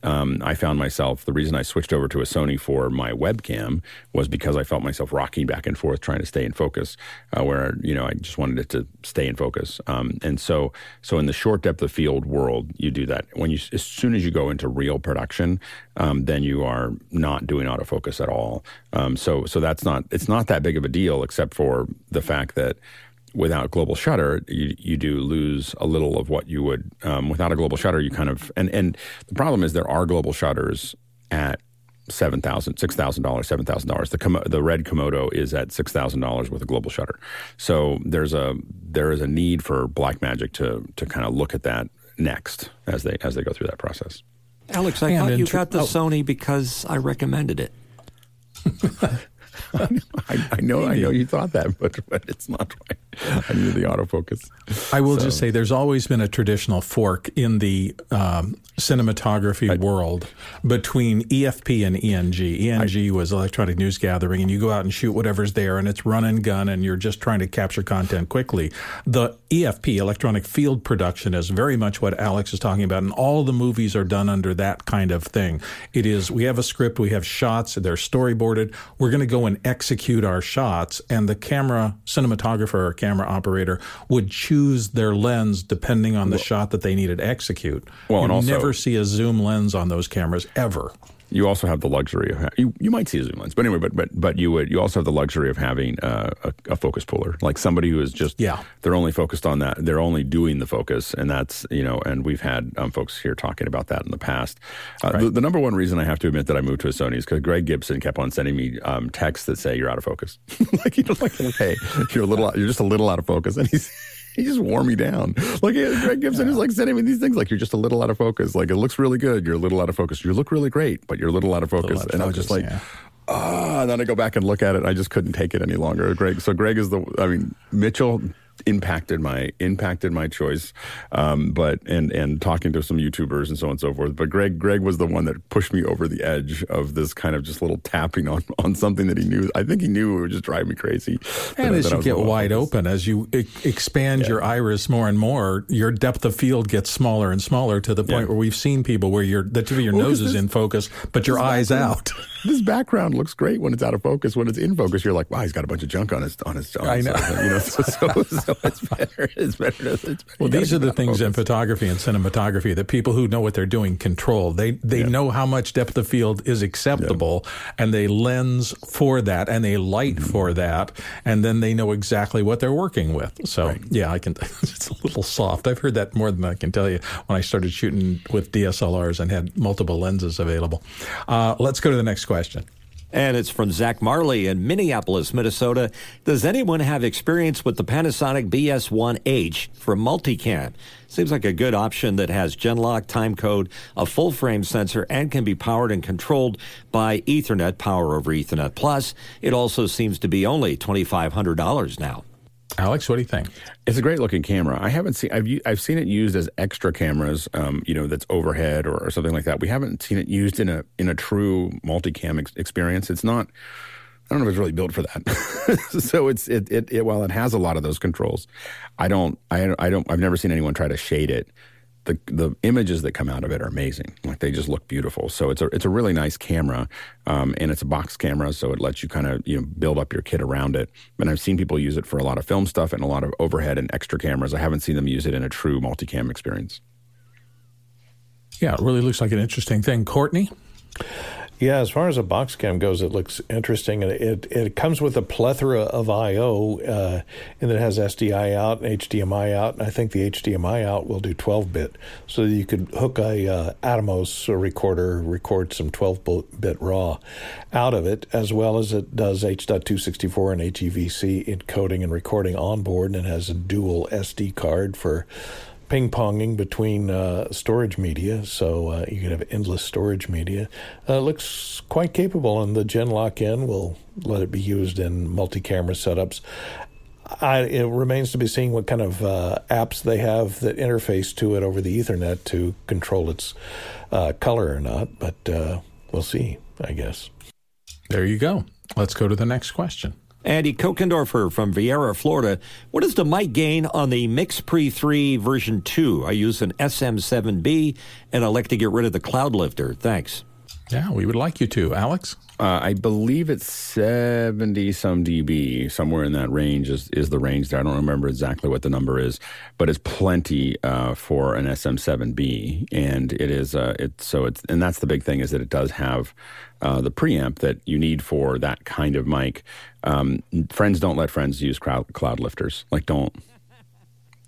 um, I found myself the reason I switched over to a Sony for my webcam was because I felt myself rocking back and forth trying to stay in focus, uh, where you know I just wanted it to stay in focus. Um, and so, so in the short depth of field world, you do that. When you as soon as you go into real production, um, then you are not doing autofocus at all. Um, so, so that's not it's not that big of a deal, except for the fact that without global shutter, you, you do lose a little of what you would um, without a global shutter. You kind of and and the problem is there are global shutters at seven thousand, six thousand dollars, seven thousand dollars. The the red Komodo is at six thousand dollars with a global shutter. So there's a there is a need for Blackmagic to to kind of look at that next as they as they go through that process.
Alex, I
And
thought you
inter-
got the
oh.
Sony because I recommended it.
I, I know, I know you thought that, but, but it's not right. I knew the autofocus.
I will just say there's always been a traditional fork in the um, cinematography world between EFP and ENG. ENG was electronic news gathering, and you go out and shoot whatever's there, and it's run and gun, and you're just trying to capture content quickly. The EFP, electronic field production, is very much what Alex is talking about, and all the movies are done under that kind of thing. It is we have a script, we have shots, they're storyboarded. We're going to go and execute our shots, and the camera cinematographer or camera operator would choose their lens depending on the shot that they needed to execute.
Well,
you
and also-
never see a zoom lens on those cameras ever.
You also have the luxury of ha- you. You might see a zoom lens, but anyway, but but but you would. You also have the luxury of having uh, a, a focus puller, like somebody who is just
Yeah.
They're only focused on that. They're only doing the focus, and that's you know. And we've had um, folks here talking about that in the past. Uh, the, the number one reason I have to admit that I moved to a Sony is because Greg Gibson kept on sending me um, texts that say you're out of focus. like you know, like hey, you're a little, you're just a little out of focus, and he's. He just wore me down. Like Greg Gibson is like sending me these things, like you're just a little out of focus. Like it looks really good, you're a little out of focus. You look really great, but you're a little out of focus.
out of
and I was just
focus,
like,
yeah.
ah. and then I go back and look at it. I just couldn't take it any longer. Greg. So Greg is the. I mean, Mitchell impacted my impacted my choice, um, but and and talking to some YouTubers and so on and so forth. But Greg Greg was the one that pushed me over the edge of this kind of just little tapping on on something that he knew. I think he knew it would just drive me crazy.
And
That-
as
that
you get wide open, as you e- expand your iris more and more, your depth of field gets smaller and smaller to the point
Yeah.
where we've seen people where your the tip of your
Well,
nose is
this-
in focus, but your eyes out.
This background looks great when it's out of focus. When it's in focus, you're like, wow, he's got a bunch of junk on his on his. On
I
his
know.
side. You know, so, so, so it's better. It's better. to- It's better.
Well, these are the things in photography and cinematography that people who know what they're doing control. They they know how much depth of field is acceptable, and they lens for that, and they light
Mm-hmm.
for that, and then they know exactly what they're working with. So yeah, I can. It's a little soft. I've heard that more than I can tell you. When I started shooting with DSLRs and had multiple lenses available. Uh, let's go to the next question.
And it's from Zach Marley in Minneapolis, Minnesota. Does anyone have experience with the Panasonic BS1H for multicam? Seems like a good option that has Genlock time code, a full frame sensor, and can be powered and controlled by Ethernet, power over Ethernet Plus. It also seems to be only $2,500 now.
Alex, what do you think?
It's a great looking camera. I haven't seen. I've I've seen it used as extra cameras. Um, you know, that's overhead or, or something like that. We haven't seen it used in a in a true multicam ex- experience. It's not. I don't know if it's really built for that. so it's it, it it while it has a lot of those controls, I don't I I don't I've never seen anyone try to shade it. The the images that come out of it are amazing. Like they just look beautiful. So it's a it's a really nice camera, um, and it's a box camera, so it lets you kind of you know build up your kit around it. And I've seen people use it for a lot of film stuff and a lot of overhead and extra cameras. I haven't seen them use it in a true multicam experience.
Yeah, it really looks like an interesting thing. Courtney,
Yeah, as far as a box cam goes, it looks interesting, and it it comes with a plethora of I/O, uh, and it has SDI out and HDMI out, and I think the HDMI out will do 12 bit, so you could hook a uh, Atomos recorder, record some 12 bit RAW out of it, as well as it does H.264 and HEVC encoding and recording on board, and it has a dual SD card for ping ponging between uh, storage media, so uh, you can have endless storage media. Uh, looks quite capable, and the Genlock N will let it be used in multi camera setups. I, it remains to be seen what kind of uh, apps they have that interface to it over the Ethernet to control its uh, color or not, but uh, we'll see, I guess.
there you go. Let's go to the next question.
Andy Kokendorfer from Viera, Florida. What is the mic gain on the Mix Pre 3 version 2? I use an SM7B and I'd like to get rid of the cloud lifter. Thanks.
Yeah, we would like you to, Alex.
Uh, I believe it's 70 some dB, somewhere in that range is, is the range there. I don't remember exactly what the number is, but it's plenty uh, for an SM7B. And it is, uh, it's so it's, and that's the big thing is that it does have uh, the preamp that you need for that kind of mic. Um, friends don't let friends use cloud, cloud lifters. Like, don't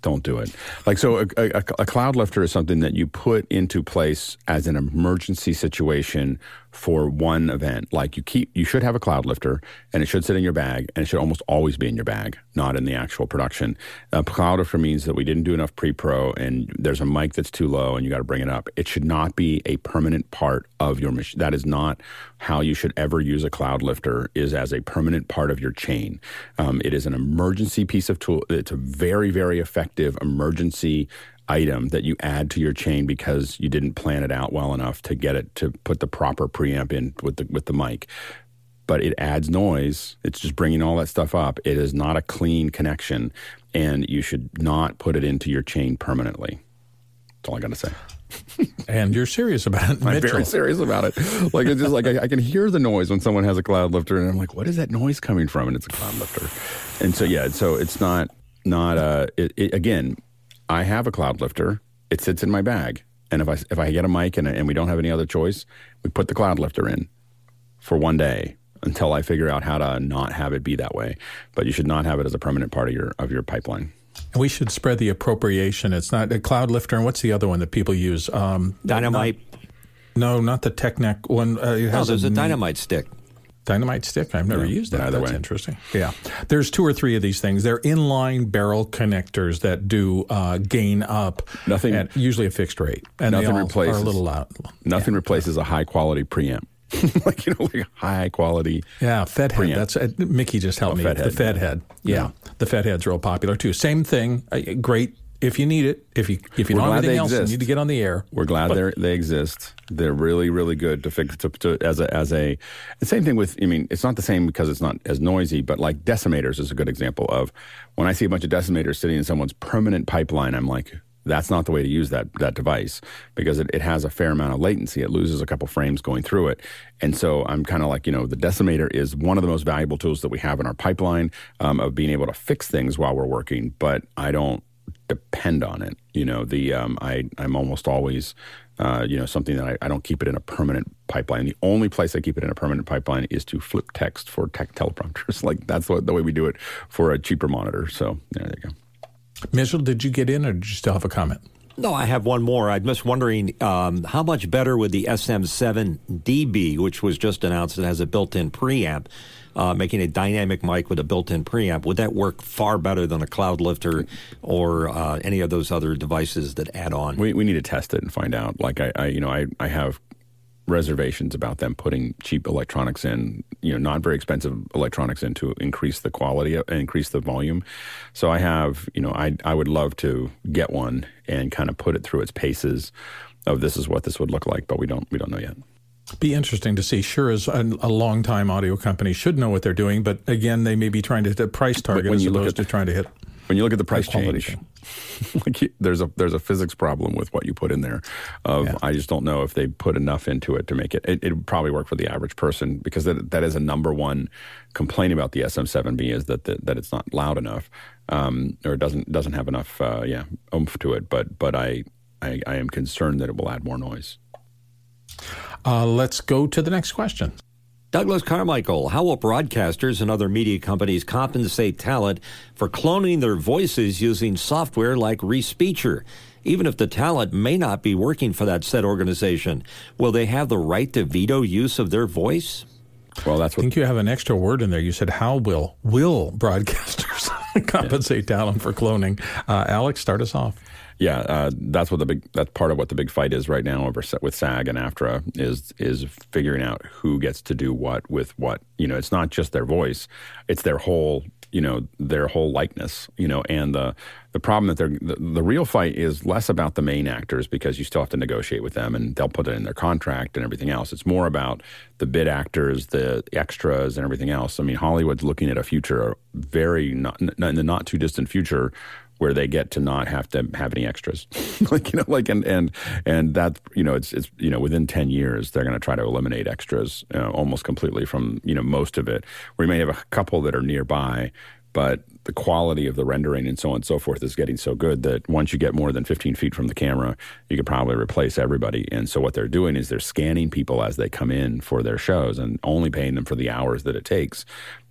don't do it. Like so, a, a, a cloud lifter is something that you put into place as an emergency situation for one event. Like you keep, you should have a cloud lifter, and it should sit in your bag, and it should almost always be in your bag, not in the actual production. A cloud lifter means that we didn't do enough pre-pro, and there's a mic that's too low, and you got to bring it up. It should not be a permanent part of your machine. That is not how you should ever use a cloud lifter. Is as a permanent part of your chain. Um, it is an emergency piece of tool. It's a very, very effective emergency item that you add to your chain because you didn't plan it out well enough to get it to put the proper preamp in with the with the mic. But it adds noise. It's just bringing all that stuff up. It is not a clean connection, and you should not put it into your chain permanently. That's all I got to say.
and you're serious about it.
I'm
Mitchell.
very serious about it. Like it's just like I, I, can hear the noise when someone has a cloud lifter, and I'm like, "What is that noise coming from?" And it's a cloud lifter. And so yeah, so it's not not uh it, it, again I have a cloud lifter. It sits in my bag. And if I, if I get a mic and, and we don't have any other choice, we put the cloud lifter in for one day until I figure out how to not have it be that way. But you should not have it as a permanent part of your of your pipeline.
And we should spread the appropriation. It's not a cloud lifter. And what's the other one that people use? Um,
Dynamite.
Not, no, not the Technic one. Uh, it has
no, there's a, a dynamite stick.
Dynamite stick? I've never yeah, used that. Either That's way. interesting. Yeah. There's two or three of these things. They're inline barrel connectors that do uh, gain up
nothing,
at usually a fixed rate.
And nothing replaces,
a little loud.
Nothing yeah. replaces a high quality preamp. like, you know, like high quality.
Yeah, FetHead. Preamp. That's uh, Mickey just helped oh, me. Fed the head, FetHead. Yeah. yeah. The FetHead's real popular too. Same thing. Uh, great if you need it. If you if you
We're
anything
else,
exist. you need to get on the air.
We're glad they they exist. They're really really good to fix to, to, as a as a. The same thing with. I mean, it's not the same because it's not as noisy, but like decimators is a good example of when I see a bunch of decimators sitting in someone's permanent pipeline. I'm like. That's not the way to use that that device because it, it has a fair amount of latency. It loses a couple frames going through it, and so I'm kind of like you know the decimator is one of the most valuable tools that we have in our pipeline um, of being able to fix things while we're working. But I don't depend on it. You know, the um, I I'm almost always uh, you know something that I, I, don't keep it in a permanent pipeline. The only place I keep it in a permanent pipeline is to flip text for tech teleprompters. like that's what, the way we do it for a cheaper monitor. So yeah, there you go.
Mitchell, did you get in, or did you still have a comment?
No, I have one more. I'm just wondering um, how much better would the SM7DB, which was just announced, it has a built-in preamp uh, making a dynamic mic with a built-in preamp, would that work far better than a cloud lifter or uh, any of those other devices that add on?
We, we need to test it and find out. Like I, I you know, I, I have reservations about them putting cheap electronics in, you know, not very expensive electronics in to increase the quality and increase the volume. So I have, you know, I I would love to get one and kind of put it through its paces of this is what this would look like, but we don't we don't know yet.
Be interesting to see. Sure, as a, a long time audio company should know what they're doing, but again, they may be trying to hit a price target when as you opposed look at, to trying to hit.
When you look at the price change, like there's a there's a physics problem with what you put in there. Of yeah. I just don't know if they put enough into it to make it. It, would probably work for the average person because that that is a number one complaint about the SM7B is that the, that it's not loud enough um, or it doesn't doesn't have enough uh, yeah oomph to it. But but I, I I am concerned that it will add more noise.
Uh, let's go to the next question.
Douglas Carmichael, how will broadcasters and other media companies compensate talent for cloning their voices using software like Respeecher? Even if the talent may not be working for that said organization, will they have the right to veto use of their voice?
Well, that's what I think you have an extra word in there. You said how will will broadcasters compensate yeah. talent for cloning? Uh, Alex, start us off.
Yeah, uh, that's what the big that's part of what the big fight is right now over with SAG and AFTRA is is figuring out who gets to do what with what. You know, it's not just their voice; it's their whole you know their whole likeness. You know, and the the problem that they're the, the real fight is less about the main actors because you still have to negotiate with them and they'll put it in their contract and everything else. It's more about the bid actors, the extras, and everything else. I mean, Hollywood's looking at a future very not in the not too distant future where they get to not have to have any extras like you know like and and and that you know it's it's you know within 10 years they're going to try to eliminate extras almost completely from you know most of it we may have a couple that are nearby but the quality of the rendering and so on and so forth is getting so good that once you get more than 15 feet from the camera, you could probably replace everybody. And so what they're doing is they're scanning people as they come in for their shows and only paying them for the hours that it takes.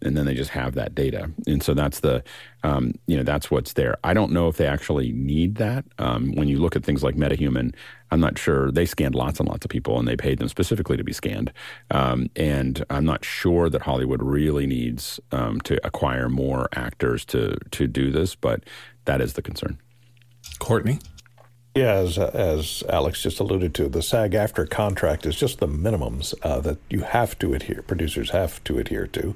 And then they just have that data. And so that's the, um, you know, that's what's there. I don't know if they actually need that. Um, when you look at things like MetaHuman, I'm not sure they scanned lots and lots of people, and they paid them specifically to be scanned. Um, and I'm not sure that Hollywood really needs um, to acquire more actors to to do this, but that is the concern.
Courtney.
Yeah, as, as Alex just alluded to, the SAG-AFTRA contract is just the minimums uh, that you have to adhere, producers have to adhere to.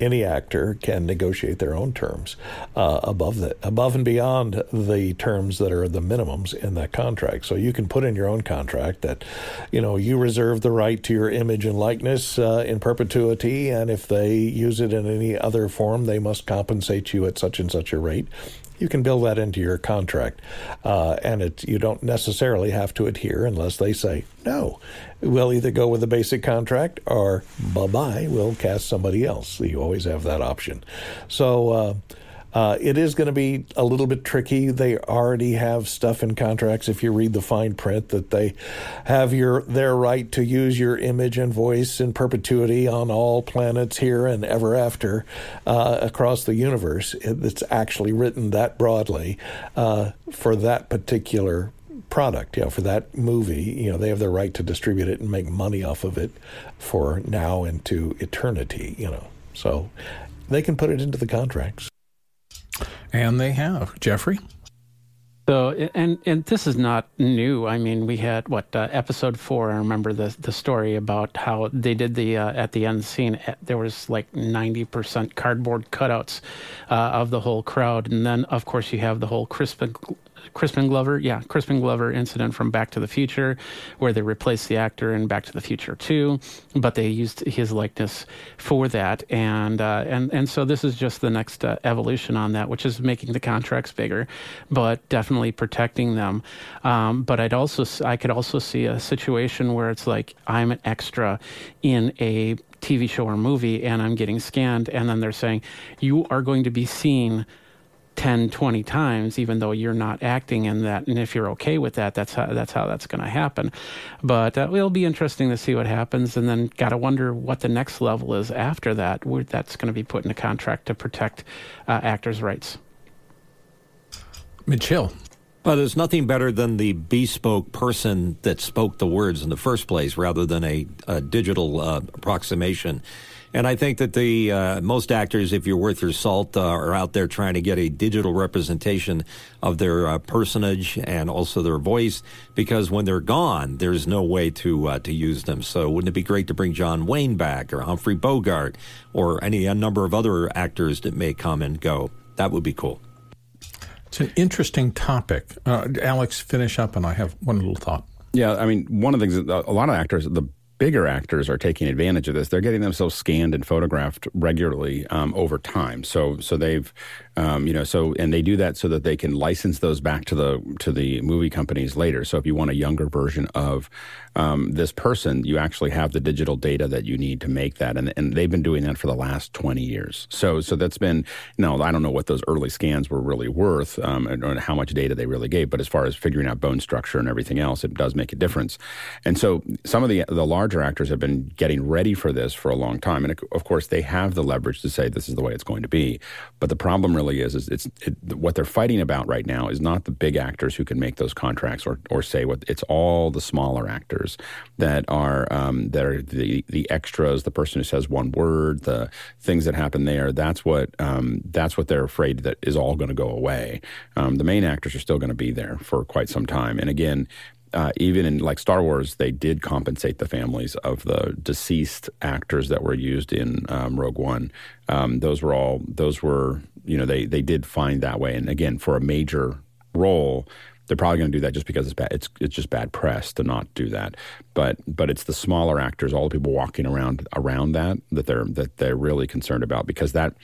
Any actor can negotiate their own terms uh, above the, above and beyond the terms that are the minimums in that contract. So you can put in your own contract that, you know, you reserve the right to your image and likeness uh, in perpetuity, and if they use it in any other form, they must compensate you at such and such a rate you can build that into your contract, uh, and it you don't necessarily have to adhere unless they say no. We'll either go with the basic contract or bye bye. We'll cast somebody else. You always have that option. So. Uh, uh, it is going to be a little bit tricky. They already have stuff in contracts. If you read the fine print, that they have your their right to use your image and voice in perpetuity on all planets here and ever after uh, across the universe. It's actually written that broadly uh, for that particular product, you know, for that movie, you know, they have the right to distribute it and make money off of it for now into eternity, you know. So they can put it into the contracts.
And they have. Jeffrey?
So and and this is not new. I mean, we had what uh, episode four. I remember the the story about how they did the uh, at the end scene. Eh, there was like ninety percent cardboard cutouts uh, of the whole crowd, and then of course you have the whole Crispin Crispin Glover, yeah, Crispin Glover incident from Back to the Future, where they replaced the actor in Back to the Future 2, but they used his likeness for that, and uh, and and so this is just the next uh, evolution on that, which is making the contracts bigger, but definitely protecting them. Um, but I'd also I could also see a situation where it's like I'm an extra in a TV show or movie and I'm getting scanned, and then they're saying you are going to be seen 10 20 times even though you're not acting in that and if you're okay with that that's how that's how that's going to happen. But uh, it'll be interesting to see what happens and then got to wonder what the next level is after that where that's going to be put in a contract to protect uh, actors rights.
Mitchell.
Well, there's nothing better than the bespoke person that spoke the words in the first place rather than a, a digital uh, approximation. And I think that the uh, most actors, if you're worth your salt, uh, are out there trying to get a digital representation of their uh, personage and also their voice, because when they're gone, there's no way to uh, to use them. So, wouldn't it be great to bring John Wayne back, or Humphrey Bogart, or any a number of other actors that may come and go? That would be cool.
It's an interesting topic. Uh, Alex, finish up, and I have one little thought.
Yeah, I mean, one of the things that a lot of actors, the bigger actors are taking advantage of this. They're getting themselves scanned and photographed regularly um, over time. So so they've um, you know so and they do that so that they can license those back to the to the movie companies later. So if you want a younger version of um, this person, you actually have the digital data that you need to make that, and and they've been doing that for the last twenty years. So so that's been know I don't know what those early scans were really worth um, and, and how much data they really gave, but as far as figuring out bone structure and everything else, it does make a difference. And so some of the the larger actors have been getting ready for this for a long time, and of course they have the leverage to say this is the way it's going to be. But the problem really is, is it's it, what they're fighting about right now is not the big actors who can make those contracts or or say what it's all the smaller actors that are um, that are the the extras, the person who says one word, the things that happen there. That's what um, that's what they're afraid that is all going to go away. Um, the main actors are still going to be there for quite some time, and again uh, even in like Star Wars, they did compensate the families of the deceased actors that were used in um, Rogue One. Um, those were all those were you know they they did find that way. And again, for a major role, they're probably going to do that just because it's bad. It's it's just bad press to not do that. But but it's the smaller actors, all the people walking around around that that they're that they're really concerned about because that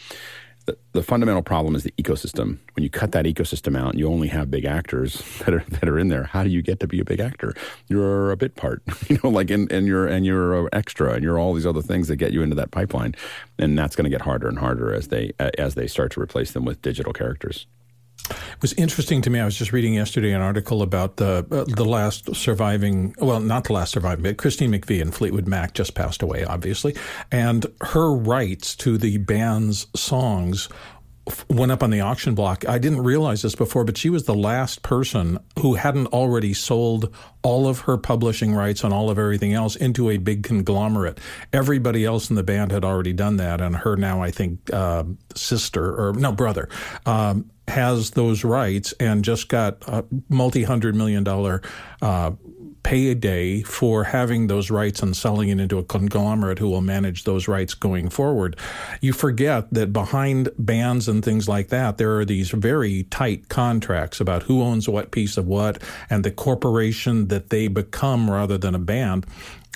the, fundamental problem is the ecosystem. When you cut that ecosystem out and you only have big actors that are that are in there, how do you get to be a big actor? You're a bit part, you know, like and, and you're and you're an extra, and you're all these other things that get you into that pipeline, and that's going to get harder and harder as they as they start to replace them with digital characters.
It was interesting to me. I was just reading yesterday an article about the uh, the last surviving, well, not the last surviving, but Christine McVie and Fleetwood Mac just passed away, obviously, and her rights to the band's songs went up on the auction block. I didn't realize this before, but she was the last person who hadn't already sold all of her publishing rights and all of everything else into a big conglomerate. Everybody else in the band had already done that, and her now, I think, uh, sister or no brother. Um, has those rights and just got a multi hundred million dollar uh, payday for having those rights and selling it into a conglomerate who will manage those rights going forward. You forget that behind bands and things like that, there are these very tight contracts about who owns what piece of what and the corporation that they become rather than a band.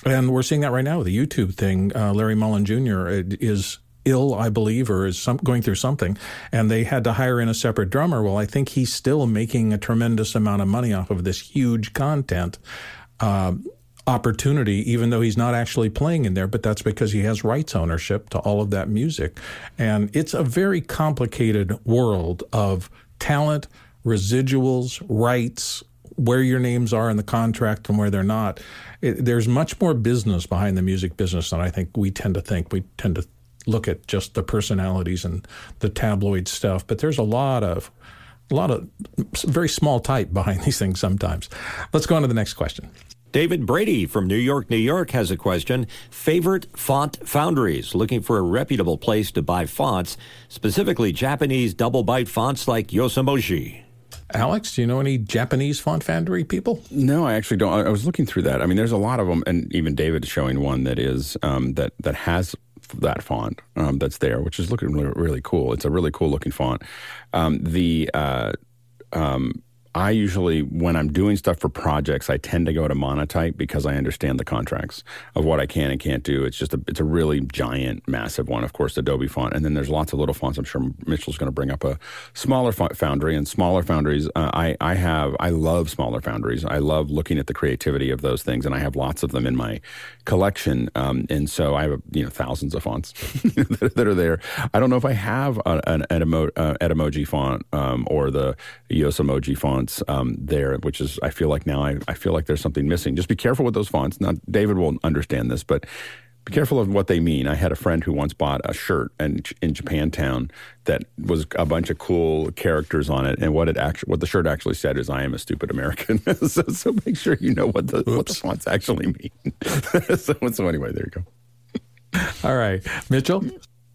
And we're seeing that right now with the U2 thing. Uh, Larry Mullen Jr. is ill, I believe, or is some, going through something, and they had to hire in a separate drummer. Well, I think he's still making a tremendous amount of money off of this huge content. Uh, opportunity, even though he's not actually playing in there, but that's because he has rights ownership to all of that music. And it's a very complicated world of talent, residuals, rights, where your names are in the contract and where they're not. It, there's much more business behind the music business than I think we tend to think. We tend to look at just the personalities and the tabloid stuff, but there's a lot of a lot of very small type behind these things sometimes. Let's go on to the next question.
David Brady from New York, New York has a question. Favorite font foundries? Looking for a reputable place to buy fonts, specifically Japanese double byte fonts like Yosomoji.
Alex, do you know any Japanese font foundry people?
No, I actually don't. I was looking through that. I mean, there's a lot of them, and even David is showing one that is um, that that has that font um, that's there, which is looking really, really, cool. It's a really cool looking font. Um, the uh, um, I usually, when I'm doing stuff for projects, I tend to go to Monotype because I understand the contracts of what I can and can't do. It's just a, it's a really giant, massive one. Of course, Adobe font, and then there's lots of little fonts. I'm sure Mitchell's going to bring up a smaller font foundry and smaller foundries. Uh, I I have I love smaller foundries. I love looking at the creativity of those things, and I have lots of them in my collection. Um, and so I have you know thousands of fonts that, that, are there. I don't know if I have an, an uh, font um, or the Yosomoji font fonts um, there, which is I feel like now I, I feel like there's something missing. Just be careful with those fonts. Now David will understand this, but be careful of what they mean. I had a friend who once bought a shirt in, in Japantown that was a bunch of cool characters on it, and what it actually, what the shirt actually said is, "I am a stupid American." so, so, make sure you know what the Oops. what the fonts actually mean. so, so anyway, there you go.
All right, Mitchell.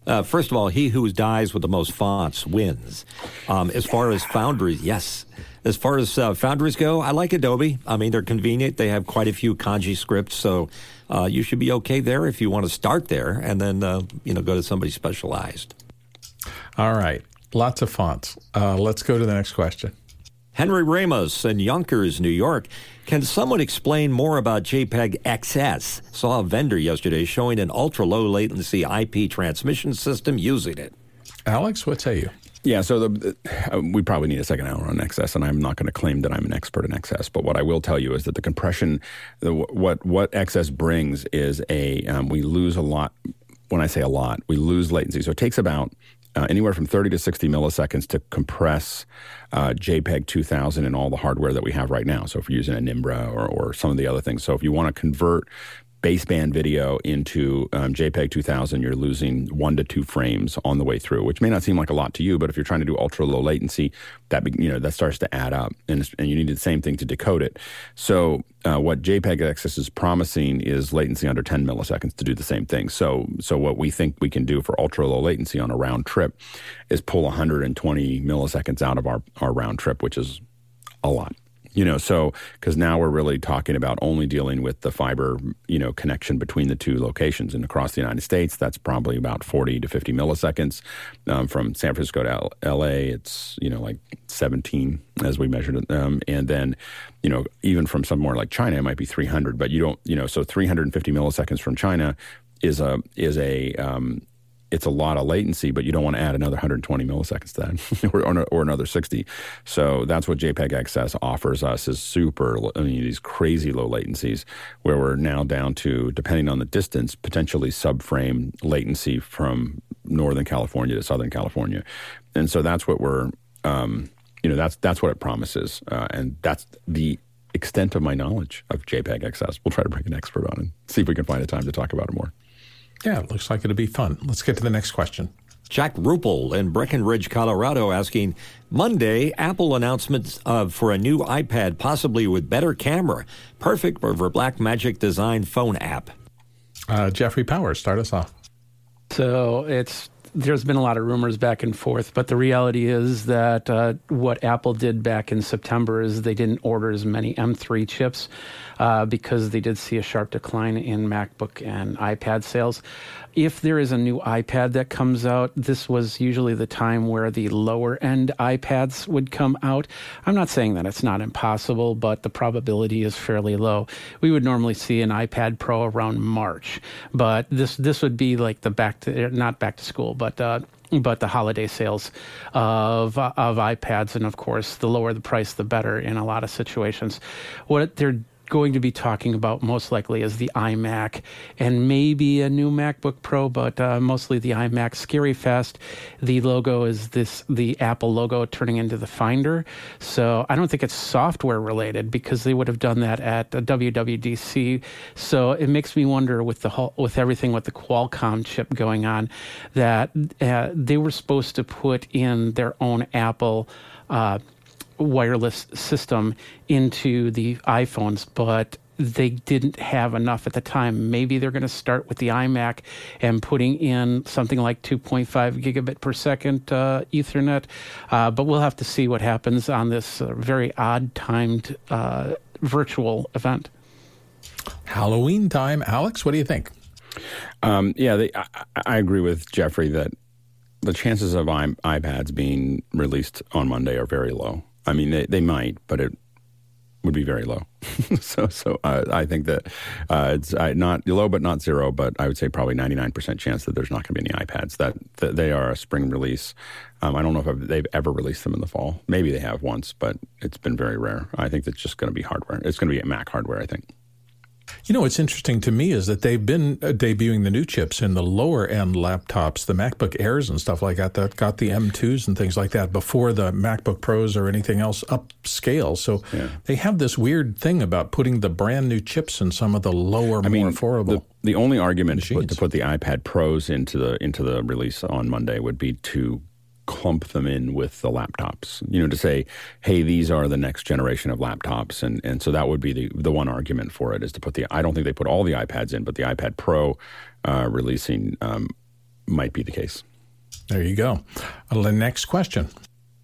Uh, first of all, he who dies with the most fonts wins. Um, as far as foundries, yes. As far as uh, foundries go, I like Adobe. I mean, they're convenient. They have quite a few kanji scripts, so uh, you should be okay there if you want to start there and then uh, you know go to somebody specialized.
All right, lots of fonts. Uh, let's go to the next question.
Henry Ramos in Yonkers, New York. Can someone explain more about JPEG XS? Saw a vendor yesterday showing an ultra low latency IP transmission system using it.
Alex, what say you?
Yeah, so the, uh, we probably need a second hour on XS, and I'm not going to claim that I'm an expert in XS. But what I will tell you is that the compression, the, what what XS brings is a um, we lose a lot. When I say a lot, we lose latency. So it takes about uh, anywhere from 30 to 60 milliseconds to compress uh, JPEG 2000 and all the hardware that we have right now. So if you're using a Nimbra or, or some of the other things. So if you want to convert baseband video into um, JPEG 2000, you're losing one to two frames on the way through, which may not seem like a lot to you, but if you're trying to do ultra low latency, that you know that starts to add up, and, and you need the same thing to decode it. So uh, what JPEG XS is promising is latency under 10 milliseconds to do the same thing. So so what we think we can do for ultra low latency on a round trip is pull 120 milliseconds out of our, our round trip, which is a lot you know so because now we're really talking about only dealing with the fiber you know connection between the two locations. And across the united states that's probably about 40 to 50 milliseconds. Um, from san francisco to L- la it's you know like 17 as we measured it um, and then you know even from somewhere like china it might be 300 but you don't you know so 350 milliseconds from china is a is a um, it's a lot of latency, but you don't want to add another 120 milliseconds to that or, or, or, another 60. So that's what JPEG XS offers us is super, I mean, these crazy low latencies where we're now down to, depending on the distance, potentially subframe latency from Northern California to Southern California. And so that's what we're, um, you know, that's, that's what it promises. Uh, and that's the extent of my knowledge of JPEG XS. We'll try to bring an expert on and see if we can find a time to talk about it more.
Yeah, it looks like it'll be fun. Let's get to the next question.
Jack Rupel in Breckenridge, Colorado, asking Monday Apple announcements of for a new iPad, possibly with better camera, perfect for, for Blackmagic design phone app.
Uh, Jeffrey Powers, start us off.
So it's there's been a lot of rumors back and forth, but the reality is that uh, what Apple did back in September is they didn't order as many M3 chips uh, because they did see a sharp decline in MacBook and iPad sales. If there is a new iPad that comes out, this was usually the time where the lower end iPads would come out. I'm not saying that it's not impossible, but the probability is fairly low. We would normally see an iPad Pro around March, but this this would be like the back to not back to school, but uh, but the holiday sales of of iPads, and of course, the lower the price, the better in a lot of situations. What they're going to be talking about most likely is the iMac and maybe a new MacBook Pro, but uh, mostly the iMac. Scary fast. The logo is this the Apple logo turning into the Finder. So I don't think it's software related because they would have done that at WWDC. So it makes me wonder with the whole, with everything with the Qualcomm chip going on that uh, they were supposed to put in their own Apple. Uh, wireless system into the iPhones, but they didn't have enough at the time. Maybe they're going to start with the iMac and putting in something like 2.5 gigabit per second uh, Ethernet. Uh, but we'll have to see what happens on this uh, very odd timed uh, virtual event.
Halloween time. Alex, what do you think?
Um, yeah, they, I, I, agree with Jeffrey that the chances of iPads being released on Monday are very low. I mean, they, they might, but it would be very low. so, so uh, I think that uh, it's uh, not low, but not zero. But I would say probably ninety nine percent chance that there's not going to be any iPads. That, that, they are a spring release. Um, I don't know if I've, they've ever released them in the fall. Maybe they have once, but it's been very rare. I think it's just going to be hardware. It's going to be a Mac hardware. I think.
You know, what's interesting to me is that they've been uh, debuting the new chips in the lower end laptops, the MacBook Airs and stuff like that, that got the M2s and things like that before the MacBook Pros or anything else upscale. So yeah. they have this weird thing about putting the brand new chips in some of the lower, I more mean, affordable.
The, the only argument to put, to put the iPad Pros into the into the release on Monday would be to clump them in with the laptops. You know, to say, hey, these are the next generation of laptops, and and so that would be the the one argument for it is to put the. I don't think they put all the iPads in, but the iPad Pro uh, releasing um, might be the case.
There you go. Uh, the next question.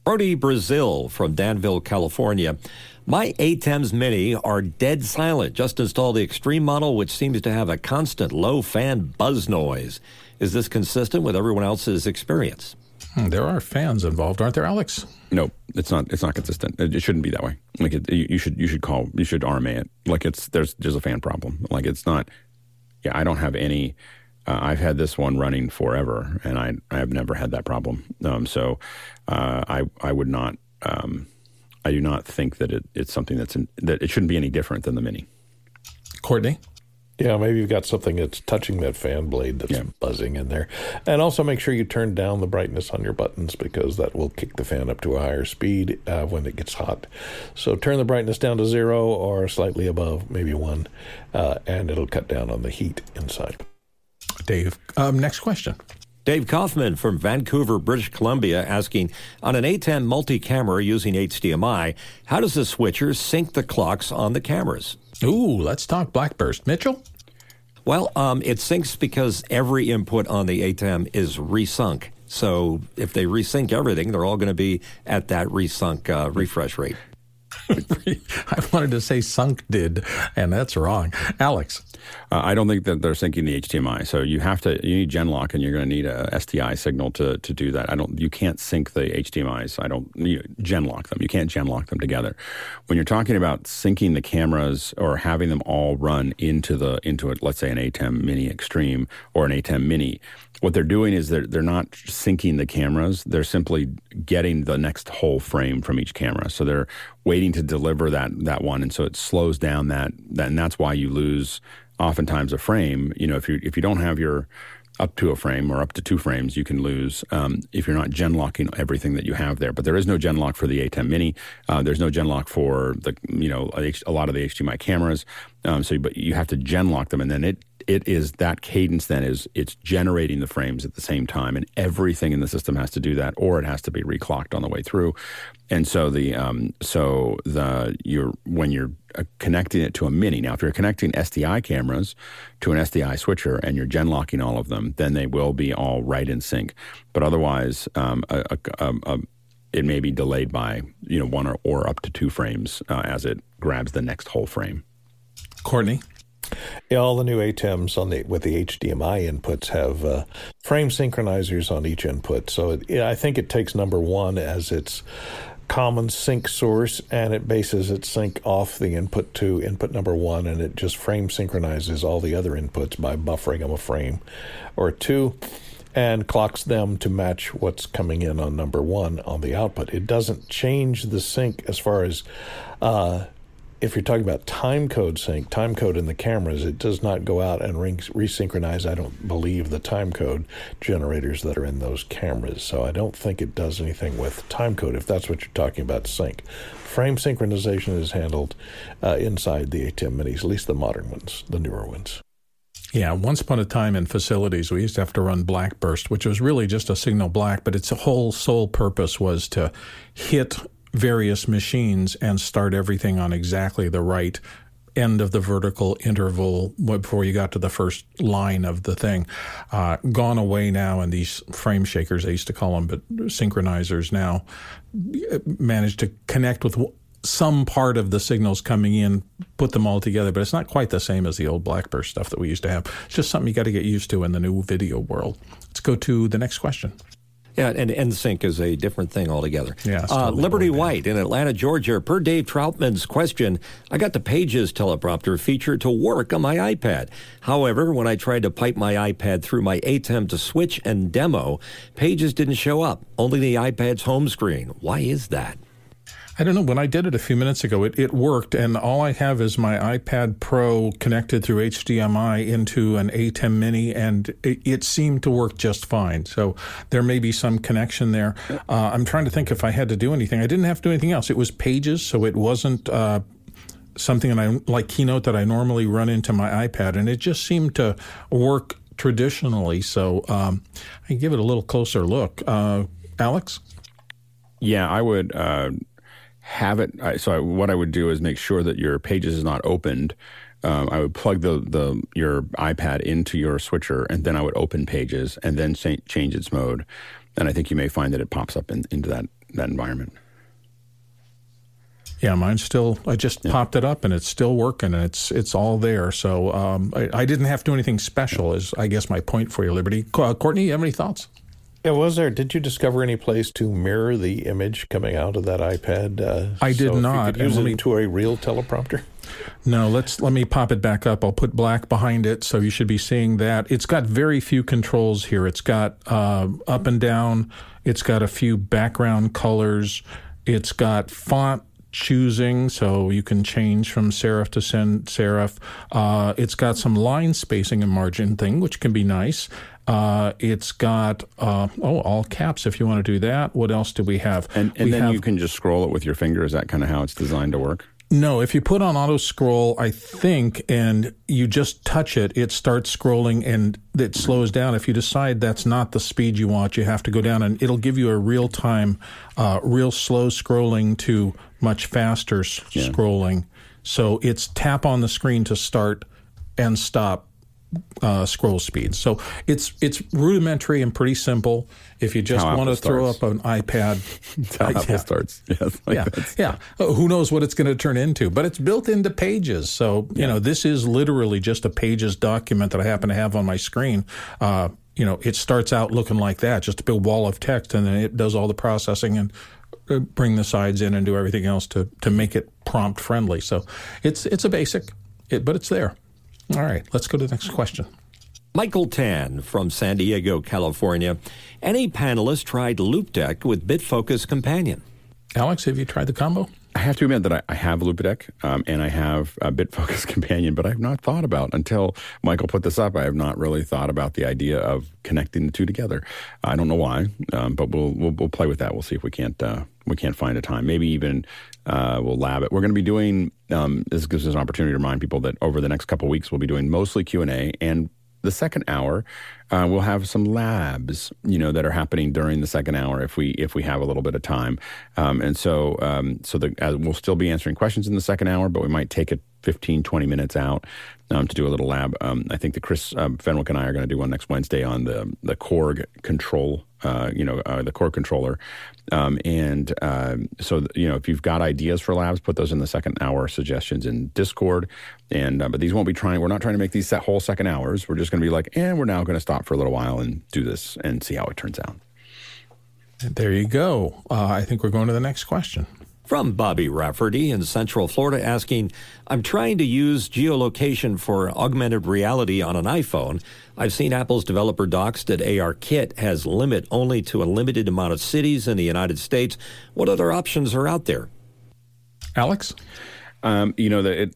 Brody Brazil from Danville, California. My ATEMs Mini are dead silent. Just installed the Extreme model, which seems to have a constant low fan buzz noise. Is this consistent with everyone else's experience?
Hmm, there are fans involved, aren't there, Alex?
No, it's not. It's not consistent. It, it shouldn't be that way. Like it, you, you, should you should call you should RMA it. Like it's there's there's a fan problem. Like it's not. Yeah, I don't have any. Uh, I've had this one running forever, and I I have never had that problem. Um, so uh, I I would not. Um, I do not think that it, it's something that's in, that it shouldn't be any different than the Mini.
Courtney.
Yeah, maybe you've got something that's touching that fan blade that's yeah. buzzing in there. And also make sure you turn down the brightness on your buttons because that will kick the fan up to a higher speed uh, when it gets hot. So turn the brightness down to zero or slightly above, maybe one, uh, and it'll cut down on the heat inside.
Dave, um, next question.
Dave Kaufman from Vancouver, British Columbia, asking on an ATEM multi camera using HDMI, how does the switcher sync the clocks on the cameras?
Ooh, let's talk Blackburst. Mitchell?
Well, um, it syncs because every input on the ATEM is resunk. So if they resync everything, they're all going to be at that resunk uh, refresh rate.
I wanted to say sunk did, and that's wrong. Alex.
Uh, I don't think that they're syncing the HDMI. So you have to you need Genlock, and you're going to need a SDI signal to to do that. I don't. You can't sync the HDMI's. I don't. You Genlock them. You can't Genlock them together. When you're talking about syncing the cameras or having them all run into the into it, let's say an ATEM Mini Extreme or an ATEM Mini, what they're doing is they're they're not syncing the cameras. They're simply getting the next whole frame from each camera. So they're waiting to deliver that that one, and so it slows down that that, and that's why you lose oftentimes a frame. You know, if you if you don't have your up to a frame or up to two frames, you can lose um, if you're not gen locking everything that you have there. But there is no gen lock for the ATEM Mini. Uh, there's no gen lock for the you know a, lot of the HDMI cameras. Um, so, but you have to gen lock them, and then it it is that cadence then is it's generating the frames at the same time, and everything in the system has to do that, or it has to be reclocked on the way through. And so the um, so the you're when you're uh, connecting it to a mini. Now, if you're connecting SDI cameras to an SDI switcher and you're gen locking all of them, then they will be all right in sync. But otherwise, um, a, a, a, it may be delayed by you know one or, or up to two frames uh, as it grabs the next whole frame.
Courtney.
Yeah, all the new ATEMs on the with the HDMI inputs have uh, frame synchronizers on each input. So it, yeah, I think it takes number one as its common sync source and it bases its sync off the input to input number one and it just frame synchronizes all the other inputs by buffering them a frame or two and clocks them to match what's coming in on number one on the output. It doesn't change the sync as far as uh, if you're talking about time code sync, time code in the cameras, it does not go out and re- resynchronize, I don't believe, the time code generators that are in those cameras. So I don't think it does anything with time code if that's what you're talking about sync. Frame synchronization is handled uh, inside the ATEM minis, at least the modern ones, the newer ones.
Yeah, once upon a time in facilities, we used to have to run Black Burst, which was really just a signal black, but its whole sole purpose was to hit various machines and start everything on exactly the right end of the vertical interval before you got to the first line of the thing. Uh, gone away now, and these frame shakers, I used to call them, but synchronizers now manage to connect with some part of the signals coming in, put them all together, but it's not quite the same as the old Blackburst stuff that we used to have. It's just something you got to get used to in the new video world. Let's go to the next question.
Yeah, and NSYNC is a different thing altogether.
Yeah,
uh, Liberty White in Atlanta, Georgia. Per Dave Troutman's question, I got the Pages teleprompter feature to work on my iPad. However, when I tried to pipe my iPad through my ATEM to switch and demo, Pages didn't show up, only the iPad's home screen. Why is that?
I don't know. When I did it a few minutes ago, it, it worked, and all I have is my iPad Pro connected through HDMI into an ATEM Mini, and it, it seemed to work just fine. So there may be some connection there. Uh, I'm trying to think if I had to do anything. I didn't have to do anything else. It was Pages, so it wasn't. Uh, something that I like Keynote that I normally run into my iPad, and it just seemed to work traditionally. So um, I can give it a little closer look. Uh, Alex?
Yeah, I would uh, have it. So I, what I would do is make sure that your pages is not opened. Um, I would plug the, the your iPad into your switcher, and then I would open Pages, and then change its mode. And I think you may find that it pops up in, into that that environment.
Yeah, mine's still. I just yeah. popped it up, and it's still working, and it's it's all there. So um, I, I, didn't have to do anything special. Is I guess my point for you, Liberty. Uh, Courtney, you have any thoughts?
Yeah, was there? Did you discover any place to mirror the image coming out of that iPad? Uh,
I did
so
not.
use it to a real teleprompter.
No, let's let me pop it back up. I'll put black behind it, so you should be seeing that. It's got very few controls here. It's got uh, up and down. It's got a few background colors. It's got font choosing, so you can change from serif to serif. Uh, it's got some line spacing and margin thing, which can be nice. Uh, it's got uh, oh all caps if you want to do that. What else do we have?
And, and
we
then
have,
you can just scroll it with your finger. Is that kind of how it's designed to work?
No, if you put on auto scroll, I think, and you just touch it, it starts scrolling and it slows down. If you decide that's not the speed you want, you have to go down and it'll give you a real time, uh, real slow scrolling to much faster yeah. scrolling. So it's tap on the screen to start and stop uh, scroll speed. So it's it's rudimentary and pretty simple. If you just want to throw up an iPad,
how Apple yeah. starts.
Yes, like yeah, yeah. Uh, who knows what it's going to turn into? But it's built into Pages, so you know this is literally just a Pages document that I happen to have on my screen. Uh, you know, it starts out looking like that, just a big wall of text, and then it does all the processing and uh, bring the sides in and do everything else to to make it prompt friendly. So it's it's a basic, it, but it's there. All right, let's go to the next question.
Michael Tan from San Diego, California. Any panelist tried Loupedeck with BitFocus Companion?
Alex, have you tried the combo?
I have to admit that I, I have Loupedeck um, and I have a BitFocus Companion, but I've not thought about until Michael put this up. I have not really thought about the idea of connecting the two together. I don't know why, um, but we'll, we'll, we'll play with that. We'll see if we can't uh, we can't find a time. Maybe even uh, we'll lab it. We're going to be doing. Um, this gives us an opportunity to remind people that over the next couple weeks we'll be doing mostly Q and A and the second hour, uh, we'll have some labs, you know, that are happening during the second hour if we if we have a little bit of time. Um, and so um, so the, uh, we'll still be answering questions in the second hour, but we might take it 15, 20 minutes out um, to do a little lab. Um, I think that Chris um, Fenwick and I are going to do one next Wednesday on the the Korg control, uh, you know, uh, the core controller. Um, and uh, so, you know, if you've got ideas for labs, put those in the second hour suggestions in Discord. And uh, but these won't be trying. We're not trying to make these whole second hours. We're just going to be like, and we're now going to stop for a little while and do this and see how it turns out.
There you go. Uh, I think we're going to the next question.
From Bobby Rafferty in Central Florida asking, I'm trying to use geolocation for augmented reality on an iPhone. I've seen Apple's developer docs that ARKit has limit only to a limited amount of cities in the United States. What other options are out there?
Alex?
Um, you know, that it,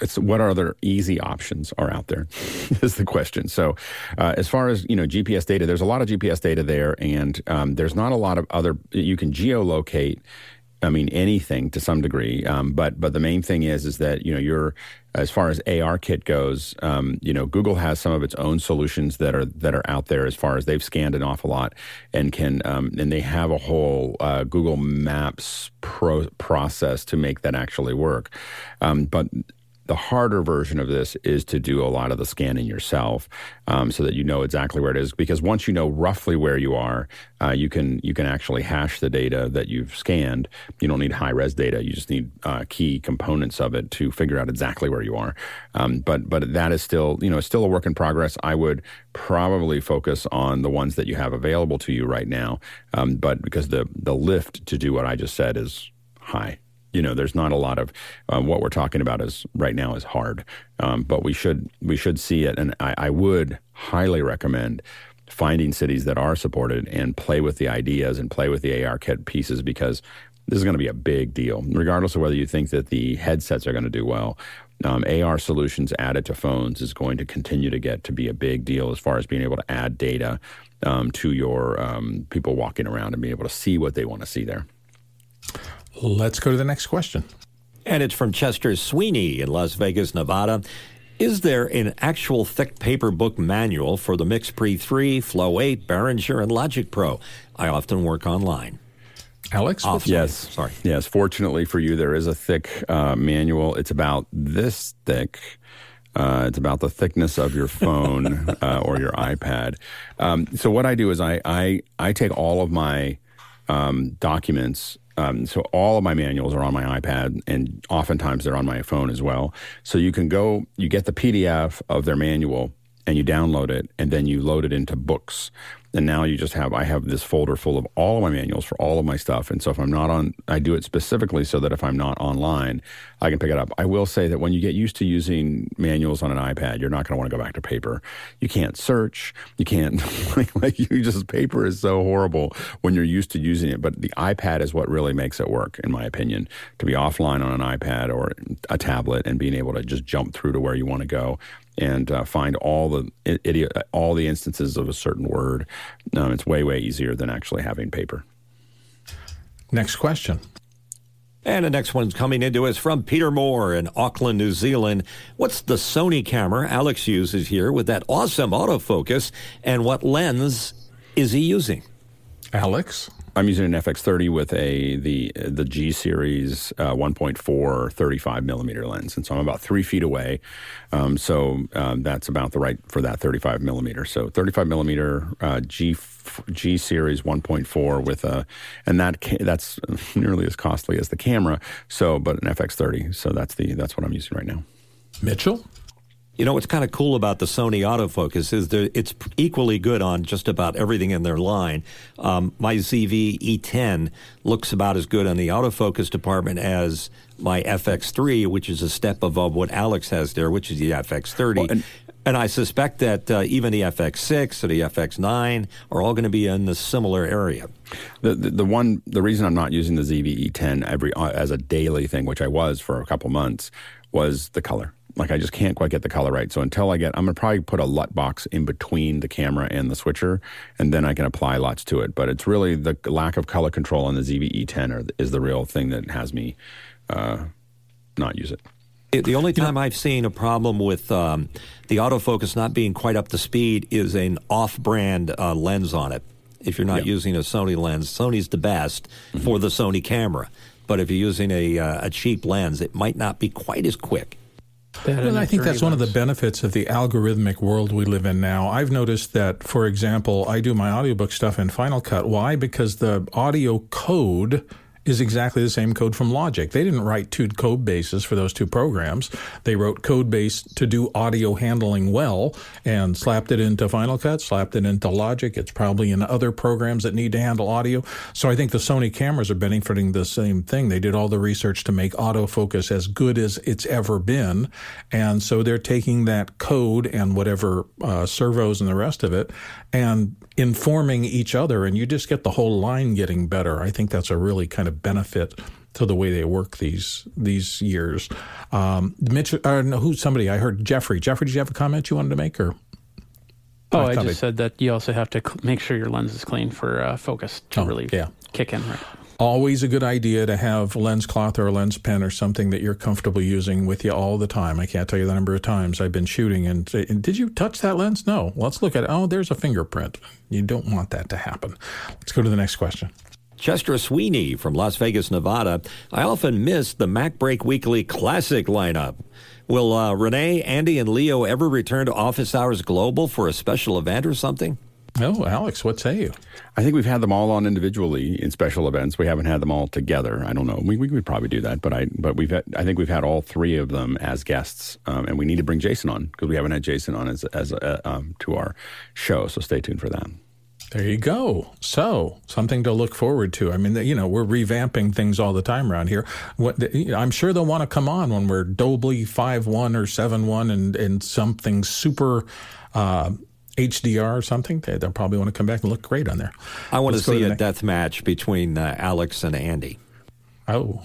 it's what other easy options are out there is the question. So, uh, as far as you know, GPS data, there's a lot of GPS data there, and um, there's not a lot of other. You can geolocate I mean anything to some degree. Um, but but the main thing is is that you know you're as far as AR kit goes, um, you know Google has some of its own solutions that are that are out there as far as they've scanned an awful lot and can um, and they have a whole uh, Google Maps pro- process to make that actually work. Um, but the harder version of this is to do a lot of the scanning yourself, um, so that you know exactly where it is. Because once you know roughly where you are, uh, you can you can actually hash the data that you've scanned. You don't need high res data; you just need uh, key components of it to figure out exactly where you are. Um, but but that is still you know still a work in progress. I would probably focus on the ones that you have available to you right now. Um, but because the the lift to do what I just said is high you know, there's not a lot of um, what we're talking about is right now is hard, um, but we should we should see it, and I, I, would highly recommend finding cities that are supported and play with the ideas and play with the ARKit pieces because this is going to be a big deal, regardless of whether you think that the headsets are going to do well. Um, AR solutions added to phones is going to continue to get to be a big deal as far as being able to add data um, to your um, people walking around and being able to see what they want to see there.
Let's go to the next question.
And it's from Chester Sweeney in Las Vegas, Nevada. Is there an actual thick paper book manual for the MixPre 3, Flow 8, Behringer, and Logic Pro? I often work online.
Alex?
Often. Yes.
Sorry.
Yes. Fortunately for you, there is a thick uh, manual. It's about this thick. Uh, it's about the thickness of your phone uh, or your iPad. Um, so what I do is I I, I take all of my um, documents um, so all of my manuals are on my iPad, and oftentimes they're on my phone as well. So you can go, you get the PDF of their manual, and you download it, and then you load it into books and now you just have I have this folder full of all of my manuals for all of my stuff. And so if I'm not on, I do it specifically so that if I'm not online, I can pick it up. I will say that when you get used to using manuals on an iPad, you're not going to want to go back to paper. You can't search. You can't like, like you just paper is so horrible when you're used to using it. But the iPad is what really makes it work, in my opinion. To be offline on an iPad or a tablet and being able to just jump through to where you want to go and uh, find all the idiot, all the instances of a certain word. Um, it's way way easier than actually having paper.
Next question.
And the next one's coming into us from Peter Moore in Auckland, New Zealand. What's the Sony camera Alex uses here with that awesome autofocus, and what lens is he using?
Alex?
I'm using an FX30 with a the the G series uh, 1.4 35 millimeter lens, and so I'm about three feet away. Um, so um, that's about the right for that 35 millimeter. So 35 millimeter uh, G G series 1.4 with a, and that that's nearly as costly as the camera. So, but an FX30. So that's the that's what I'm using right now.
Mitchell.
You know what's kind of cool about the Sony autofocus is that it's equally good on just about everything in their line. Um, my ZV E10 looks about as good on the autofocus department as my FX3, which is a step above what Alex has there, which is the FX30. Well, And I suspect that uh, even the FX6 or the FX9 are all going to be in the similar area.
The, the, the one the reason I'm not using the ZVE10 every uh, as a daily thing, which I was for a couple months, was the color. Like I just can't quite get the color right. So until I get, I'm gonna probably put a LUT box in between the camera and the switcher, and then I can apply LUTs to it. But it's really the lack of color control on the ZVE10 are, is the real thing that has me uh, not use it.
The only time I've seen a problem with um, the autofocus not being quite up to speed is an off-brand uh, lens on it. If you're not
Yeah.
using a Sony lens, Sony's the best
Mm-hmm.
for the Sony camera. But if you're using a, uh, a cheap lens, it might not be quite as quick.
Well,
and
I think that's one of the benefits of the algorithmic world we live in now. I've noticed that, for example, I do my audiobook stuff in Final Cut. Why? Because the audio code is exactly the same code from Logic. They didn't write two code bases for those two programs. They wrote code base to do audio handling well and slapped it into Final Cut, slapped it into Logic. It's probably in other programs that need to handle audio. So I think the Sony cameras are benefiting the same thing. They did all the research to make autofocus as good as it's ever been. And so they're taking that code and whatever uh, servos and the rest of it and informing each other. And you just get the whole line getting better. I think that's a really kind of benefit to the way they work these these years. Um, Mitch, uh, no, who's somebody? I heard Jeffrey. Jeffrey, did you have a comment you wanted to make, or
Oh,
I
I, just
it-
said that you also have to cl- make sure your lens is clean for uh, focus to
Oh,
really
yeah.
kick in right.
Always a good idea to have lens cloth or a lens pen or something that you're comfortable using with you all the time. I can't tell you the number of times I've been shooting and, and did you touch that lens? No. Let's look at it. Oh, there's a fingerprint. You don't want that to happen. Let's go to the next question.
Chester Sweeney from Las Vegas, Nevada. I often miss the Mac Break Weekly Classic lineup. Will uh, Renee, Andy, and Leo ever return to Office Hours Global for a special event or something?
Oh, Alex, what say you?
I think we've had them all on individually in special events. We haven't had them all together. I don't know. We, we could probably do that, but I but we've had, I think we've had all three of them as guests, um, and we need to bring Jason on because we haven't had Jason on as as a, um, to our show. So stay tuned for that.
There you go. So something to look forward to. I mean, you know, we're revamping things all the time around here. What, I'm sure they'll want to come on when we're Dolby five one or seven one and and something super. Uh, HDR or something, they, they'll probably want to come back and look great on there.
I want
Let's
to see
to
a death match between uh, Alex and Andy.
Oh,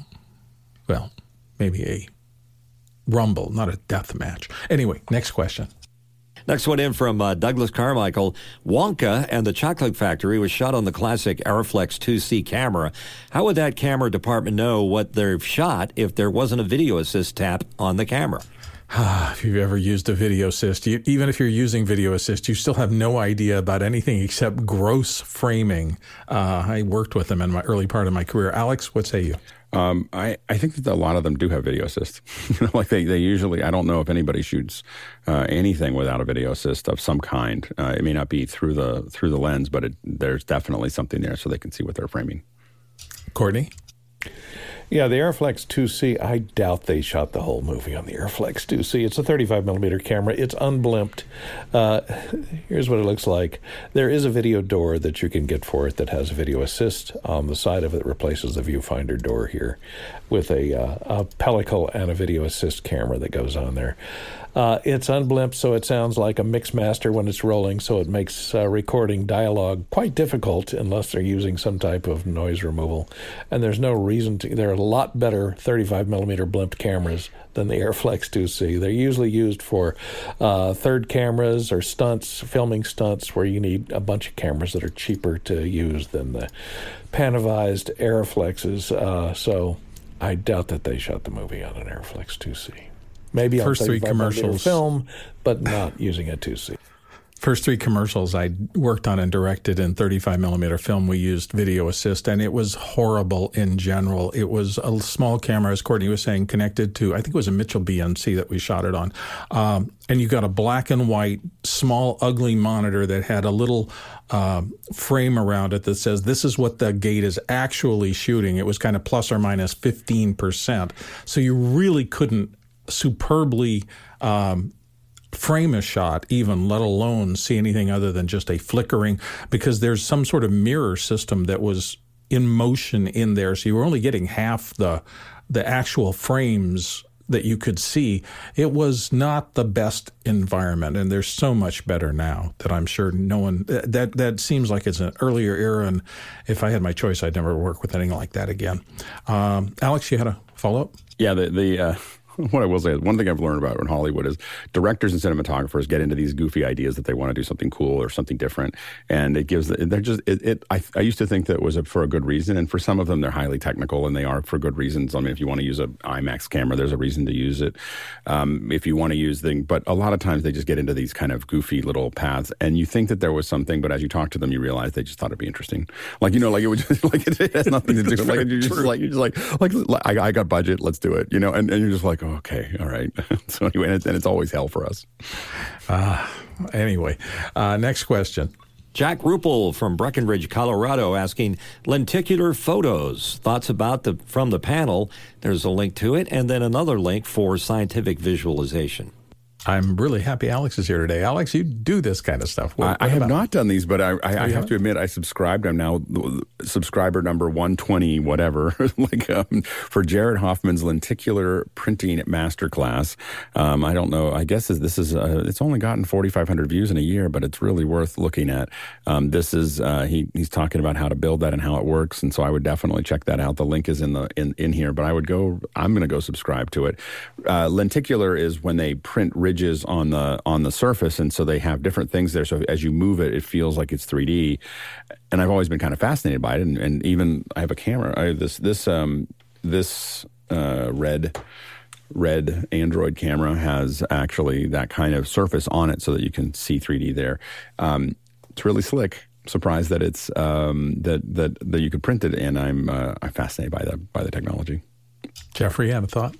well, maybe a rumble, not a death match. Anyway, next question.
Next one in from uh, Douglas Carmichael. Wonka and the Chocolate Factory was shot on the classic Arriflex 2C camera. How would that camera department know what they've shot if there wasn't a video assist tap on the camera?
If you've ever used a video assist, you, even if you're using video assist, you still have no idea about anything except gross framing. Uh, I worked with them in my early part of my career. Alex, what say you?
Um, I, I think that a lot of them do have video assist. you know, like they, they usually, I don't know if anybody shoots uh, anything without a video assist of some kind. Uh, it may not be through the through the lens, but it, there's definitely something there so they can see what they're framing.
Courtney?
Yeah, the Arriflex 2C, I doubt they shot the whole movie on the Arriflex 2C. It's a 35 millimeter camera. It's unblimped. Uh, here's what it looks like. There is a video door that you can get for it that has a video assist on the side of it replaces the viewfinder door here with a, uh, a pellicle and a video assist camera that goes on there. Uh, it's unblimped, so it sounds like a mix master when it's rolling, so it makes uh, recording dialogue quite difficult unless they're using some type of noise removal. And there's no reason to. There are a lot better 35 millimeter blimped cameras than the Arriflex 2C. They're usually used for uh, third cameras or stunts, filming stunts, where you need a bunch of cameras that are cheaper to use than the Panavized Arriflexes. Uh, so I doubt that they shot the movie on an Arriflex 2C. Maybe
First
on
three
35
commercials.
film, but not using a 2C.
First three commercials I worked on and directed in 35 millimeter film, we used video assist, and it was horrible in general. It was a small camera, as Courtney was saying, connected to, I think it was a Mitchell BNC that we shot it on. Um, and you got a black and white, small, ugly monitor that had a little um frame around it that says this is what the gate is actually shooting. It was kind of plus or minus 15%. So you really couldn't superbly. Um, frame a shot, even let alone see anything other than just a flickering, because there's some sort of mirror system that was in motion in there. So you were only getting half the the actual frames that you could see, it was not the best environment. And there's so much better now that I'm sure no one that that seems like it's an earlier era. And if I had my choice, I'd never work with anything like that again. Um, Alex, you had a follow up?
Yeah, the the uh, what I will say is one thing I've learned about in Hollywood is directors and cinematographers get into these goofy ideas that they want to do something cool or something different, and it gives they're just it. it I, I used to think that it was a, for a good reason, and for some of them they're highly technical and they are for good reasons. I mean, if you want to use a IMAX camera, there's a reason to use it. Um, if you want to use things, but a lot of times they just get into these kind of goofy little paths, and you think that there was something, but as you talk to them, you realize they just thought it'd be interesting. Like you know, like it would just, like it, has nothing to do. like you're just like you're just like like, I, I got budget, let's do it. You know, and, and you're just like, okay, all right right? so anyway, and it's, and it's, always hell for us.
Uh, anyway, uh, next question.
Jack Rupel from Breckenridge, Colorado, asking lenticular photos. Thoughts about the from the panel. There's a link to it, and then another link for scientific visualization.
I'm really happy Alex is here today. Alex, you do this kind of stuff.
What, I, I have about? not done these, but I, I, I have to admit, I subscribed. I'm now subscriber number 120, whatever, like um, for Jared Hoffman's lenticular printing masterclass. Um, I don't know. I guess this is uh, it's only gotten 4,500 views in a year, but it's really worth looking at. Um, this is uh, he he's talking about how to build that and how it works, and so I would definitely check that out. The link is in the in in here, but I would go. I'm going to go subscribe to it. Uh, lenticular is when they print rigid ridges on the on the surface, and so they have different things there. So as you move it, it feels like it's 3D. And I've always been kind of fascinated by it. And, and even I have a camera. I have this this um, this uh, red red Android camera has actually that kind of surface on it, so that you can see 3D there. Um, it's really slick surprised that it's um, that that that you could print it, and I'm uh, I'm fascinated by the by the technology.
Jeffrey, you have a thought?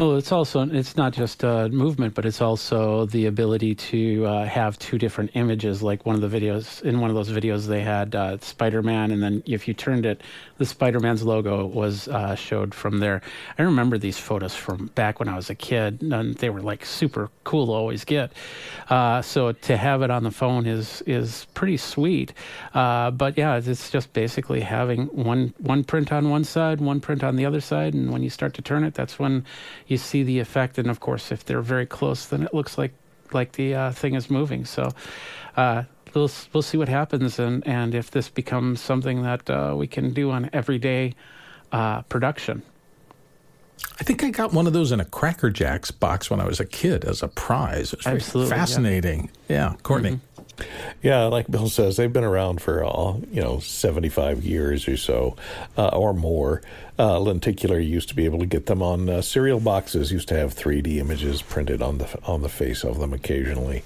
Well, it's also it's not just uh, movement, but it's also the ability to uh, have two different images. Like one of the videos in one of those videos, they had uh, Spider-Man, and then if you turned it, the Spider-Man's logo was uh, showed from there. I remember these photos from back when I was a kid, and they were like super cool to always get. Uh, so to have it on the phone is is pretty sweet. Uh, but yeah, it's just basically having one one print on one side, one print on the other side, and when you start to turn it, that's when you see the effect. And of course, if they're very close, then it looks like like the uh, thing is moving. So uh, we'll we'll see what happens, and and if this becomes something that uh, we can do on everyday uh, production.
I think I got one of those in a Cracker Jacks box when I was a kid as a prize. It was Absolutely, fascinating. Yeah, yeah. Courtney. Mm-hmm.
Yeah, like Bill says, they've been around for uh, you know seventy five years or so, uh, or more. Uh, Lenticular used to be able to get them on uh, cereal boxes. Used to have three D images printed on the on the face of them occasionally,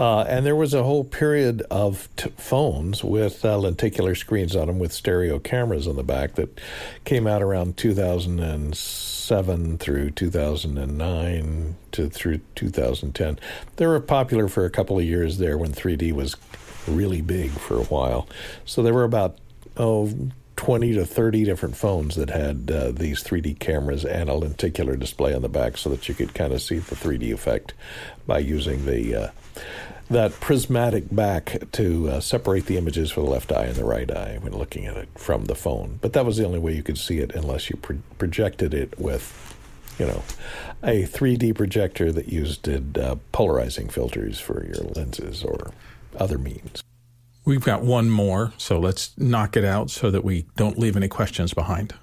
uh, and there was a whole period of t- phones with uh, lenticular screens on them with stereo cameras on the back that came out around two thousand and seven through two thousand and nine to through 2010. They were popular for a couple of years there when 3D was really big for a while. So there were about oh 20 to 30 different phones that had uh, these 3D cameras and a lenticular display on the back so that you could kind of see the 3D effect by using the uh, that prismatic back to uh, separate the images for the left eye and the right eye when looking at it from the phone. But that was the only way you could see it unless you pro- projected it with you know, a 3D projector that used uh, polarizing filters for your lenses or other means.
We've got one more, so let's knock it out so that we don't leave any questions behind.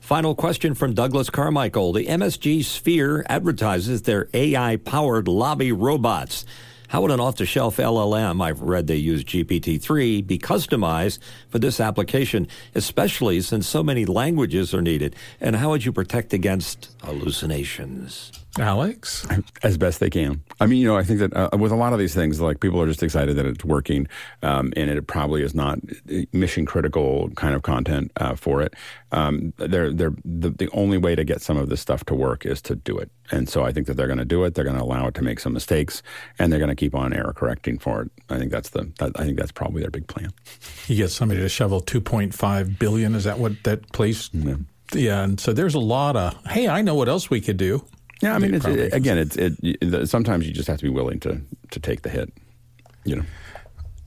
Final question from Douglas Carmichael. The MSG Sphere advertises their AI powered lobby robots. How would an off the shelf LLM, I've read they use GPT 3, be customized for this application, especially since so many languages are needed? And how would you protect against hallucinations?
Alex?
As best they can. I mean, you know, I think that uh, with a lot of these things, like people are just excited that it's working, um, and it probably is not mission critical kind of content uh, for it. Um, they're, they're, the, the only way to get some of this stuff to work is to do it. And so I think that they're going to do it. They're going to allow it to make some mistakes, and they're going to keep on error correcting for it. I think that's the. That, I think that's probably their big plan.
You get somebody to shovel two point five billion. Is that what that place? Yeah. yeah. And so there's a lot of. Hey, I know what else we could do.
Yeah, I mean, it's, it, again, it's it, Sometimes you just have to be willing to to take the hit. You know.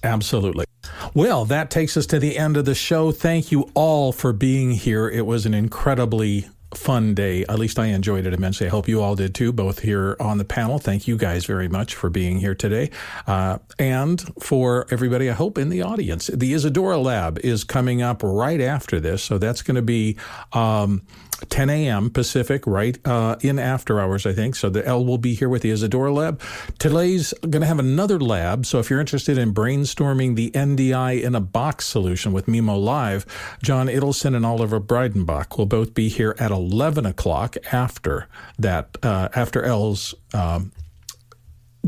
Absolutely. Well, that takes us to the end of the show. Thank you all for being here. It was an incredibly fun day. At least I enjoyed it immensely. I hope you all did too, both here on the panel. Thank you guys very much for being here today. Uh, and for everybody, I hope, in the audience. The Isadora Lab is coming up right after this. So that's going to be. Um, 10 a.m. Pacific, right uh, in after hours, I think. So the L will be here with the Isadora Lab. Today's going to have another lab. So if you're interested in brainstorming the NDI in a box solution with mimoLive, John Idelson and Oliver Breidenbach will both be here at 11 o'clock after that, uh, after L's um,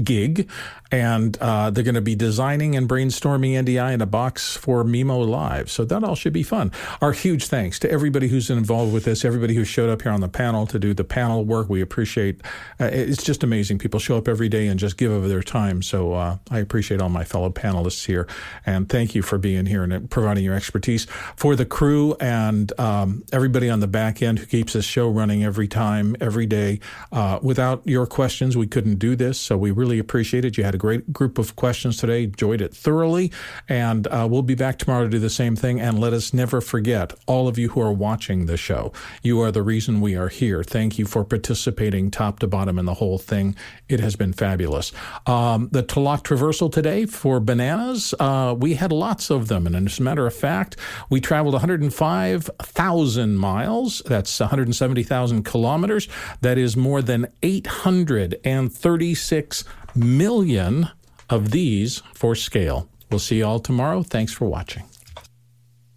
gig and uh, they're going to be designing and brainstorming NDI in a box for mimoLive. So that all should be fun. Our huge thanks to everybody who's involved with this, everybody who showed up here on the panel to do the panel work. We appreciate. Uh, it's just amazing. People show up every day and just give of their time. So uh, I appreciate all my fellow panelists here, and thank you for being here and providing your expertise for the crew and um, everybody on the back end who keeps this show running every time, every day. Uh, without your questions, we couldn't do this. So we really appreciate it. You had a great group of questions today. Enjoyed it thoroughly. And uh, we'll be back tomorrow to do the same thing. And let us never forget all of you who are watching the show. You are the reason we are here. Thank you for participating top to bottom in the whole thing. It has been fabulous. Um, the Talak Traversal today for bananas, uh, we had lots of them. And as a matter of fact, we traveled 105,000 miles. That's 170,000 kilometers. That is more than 836 million of these for scale. We'll see you all tomorrow. Thanks for watching.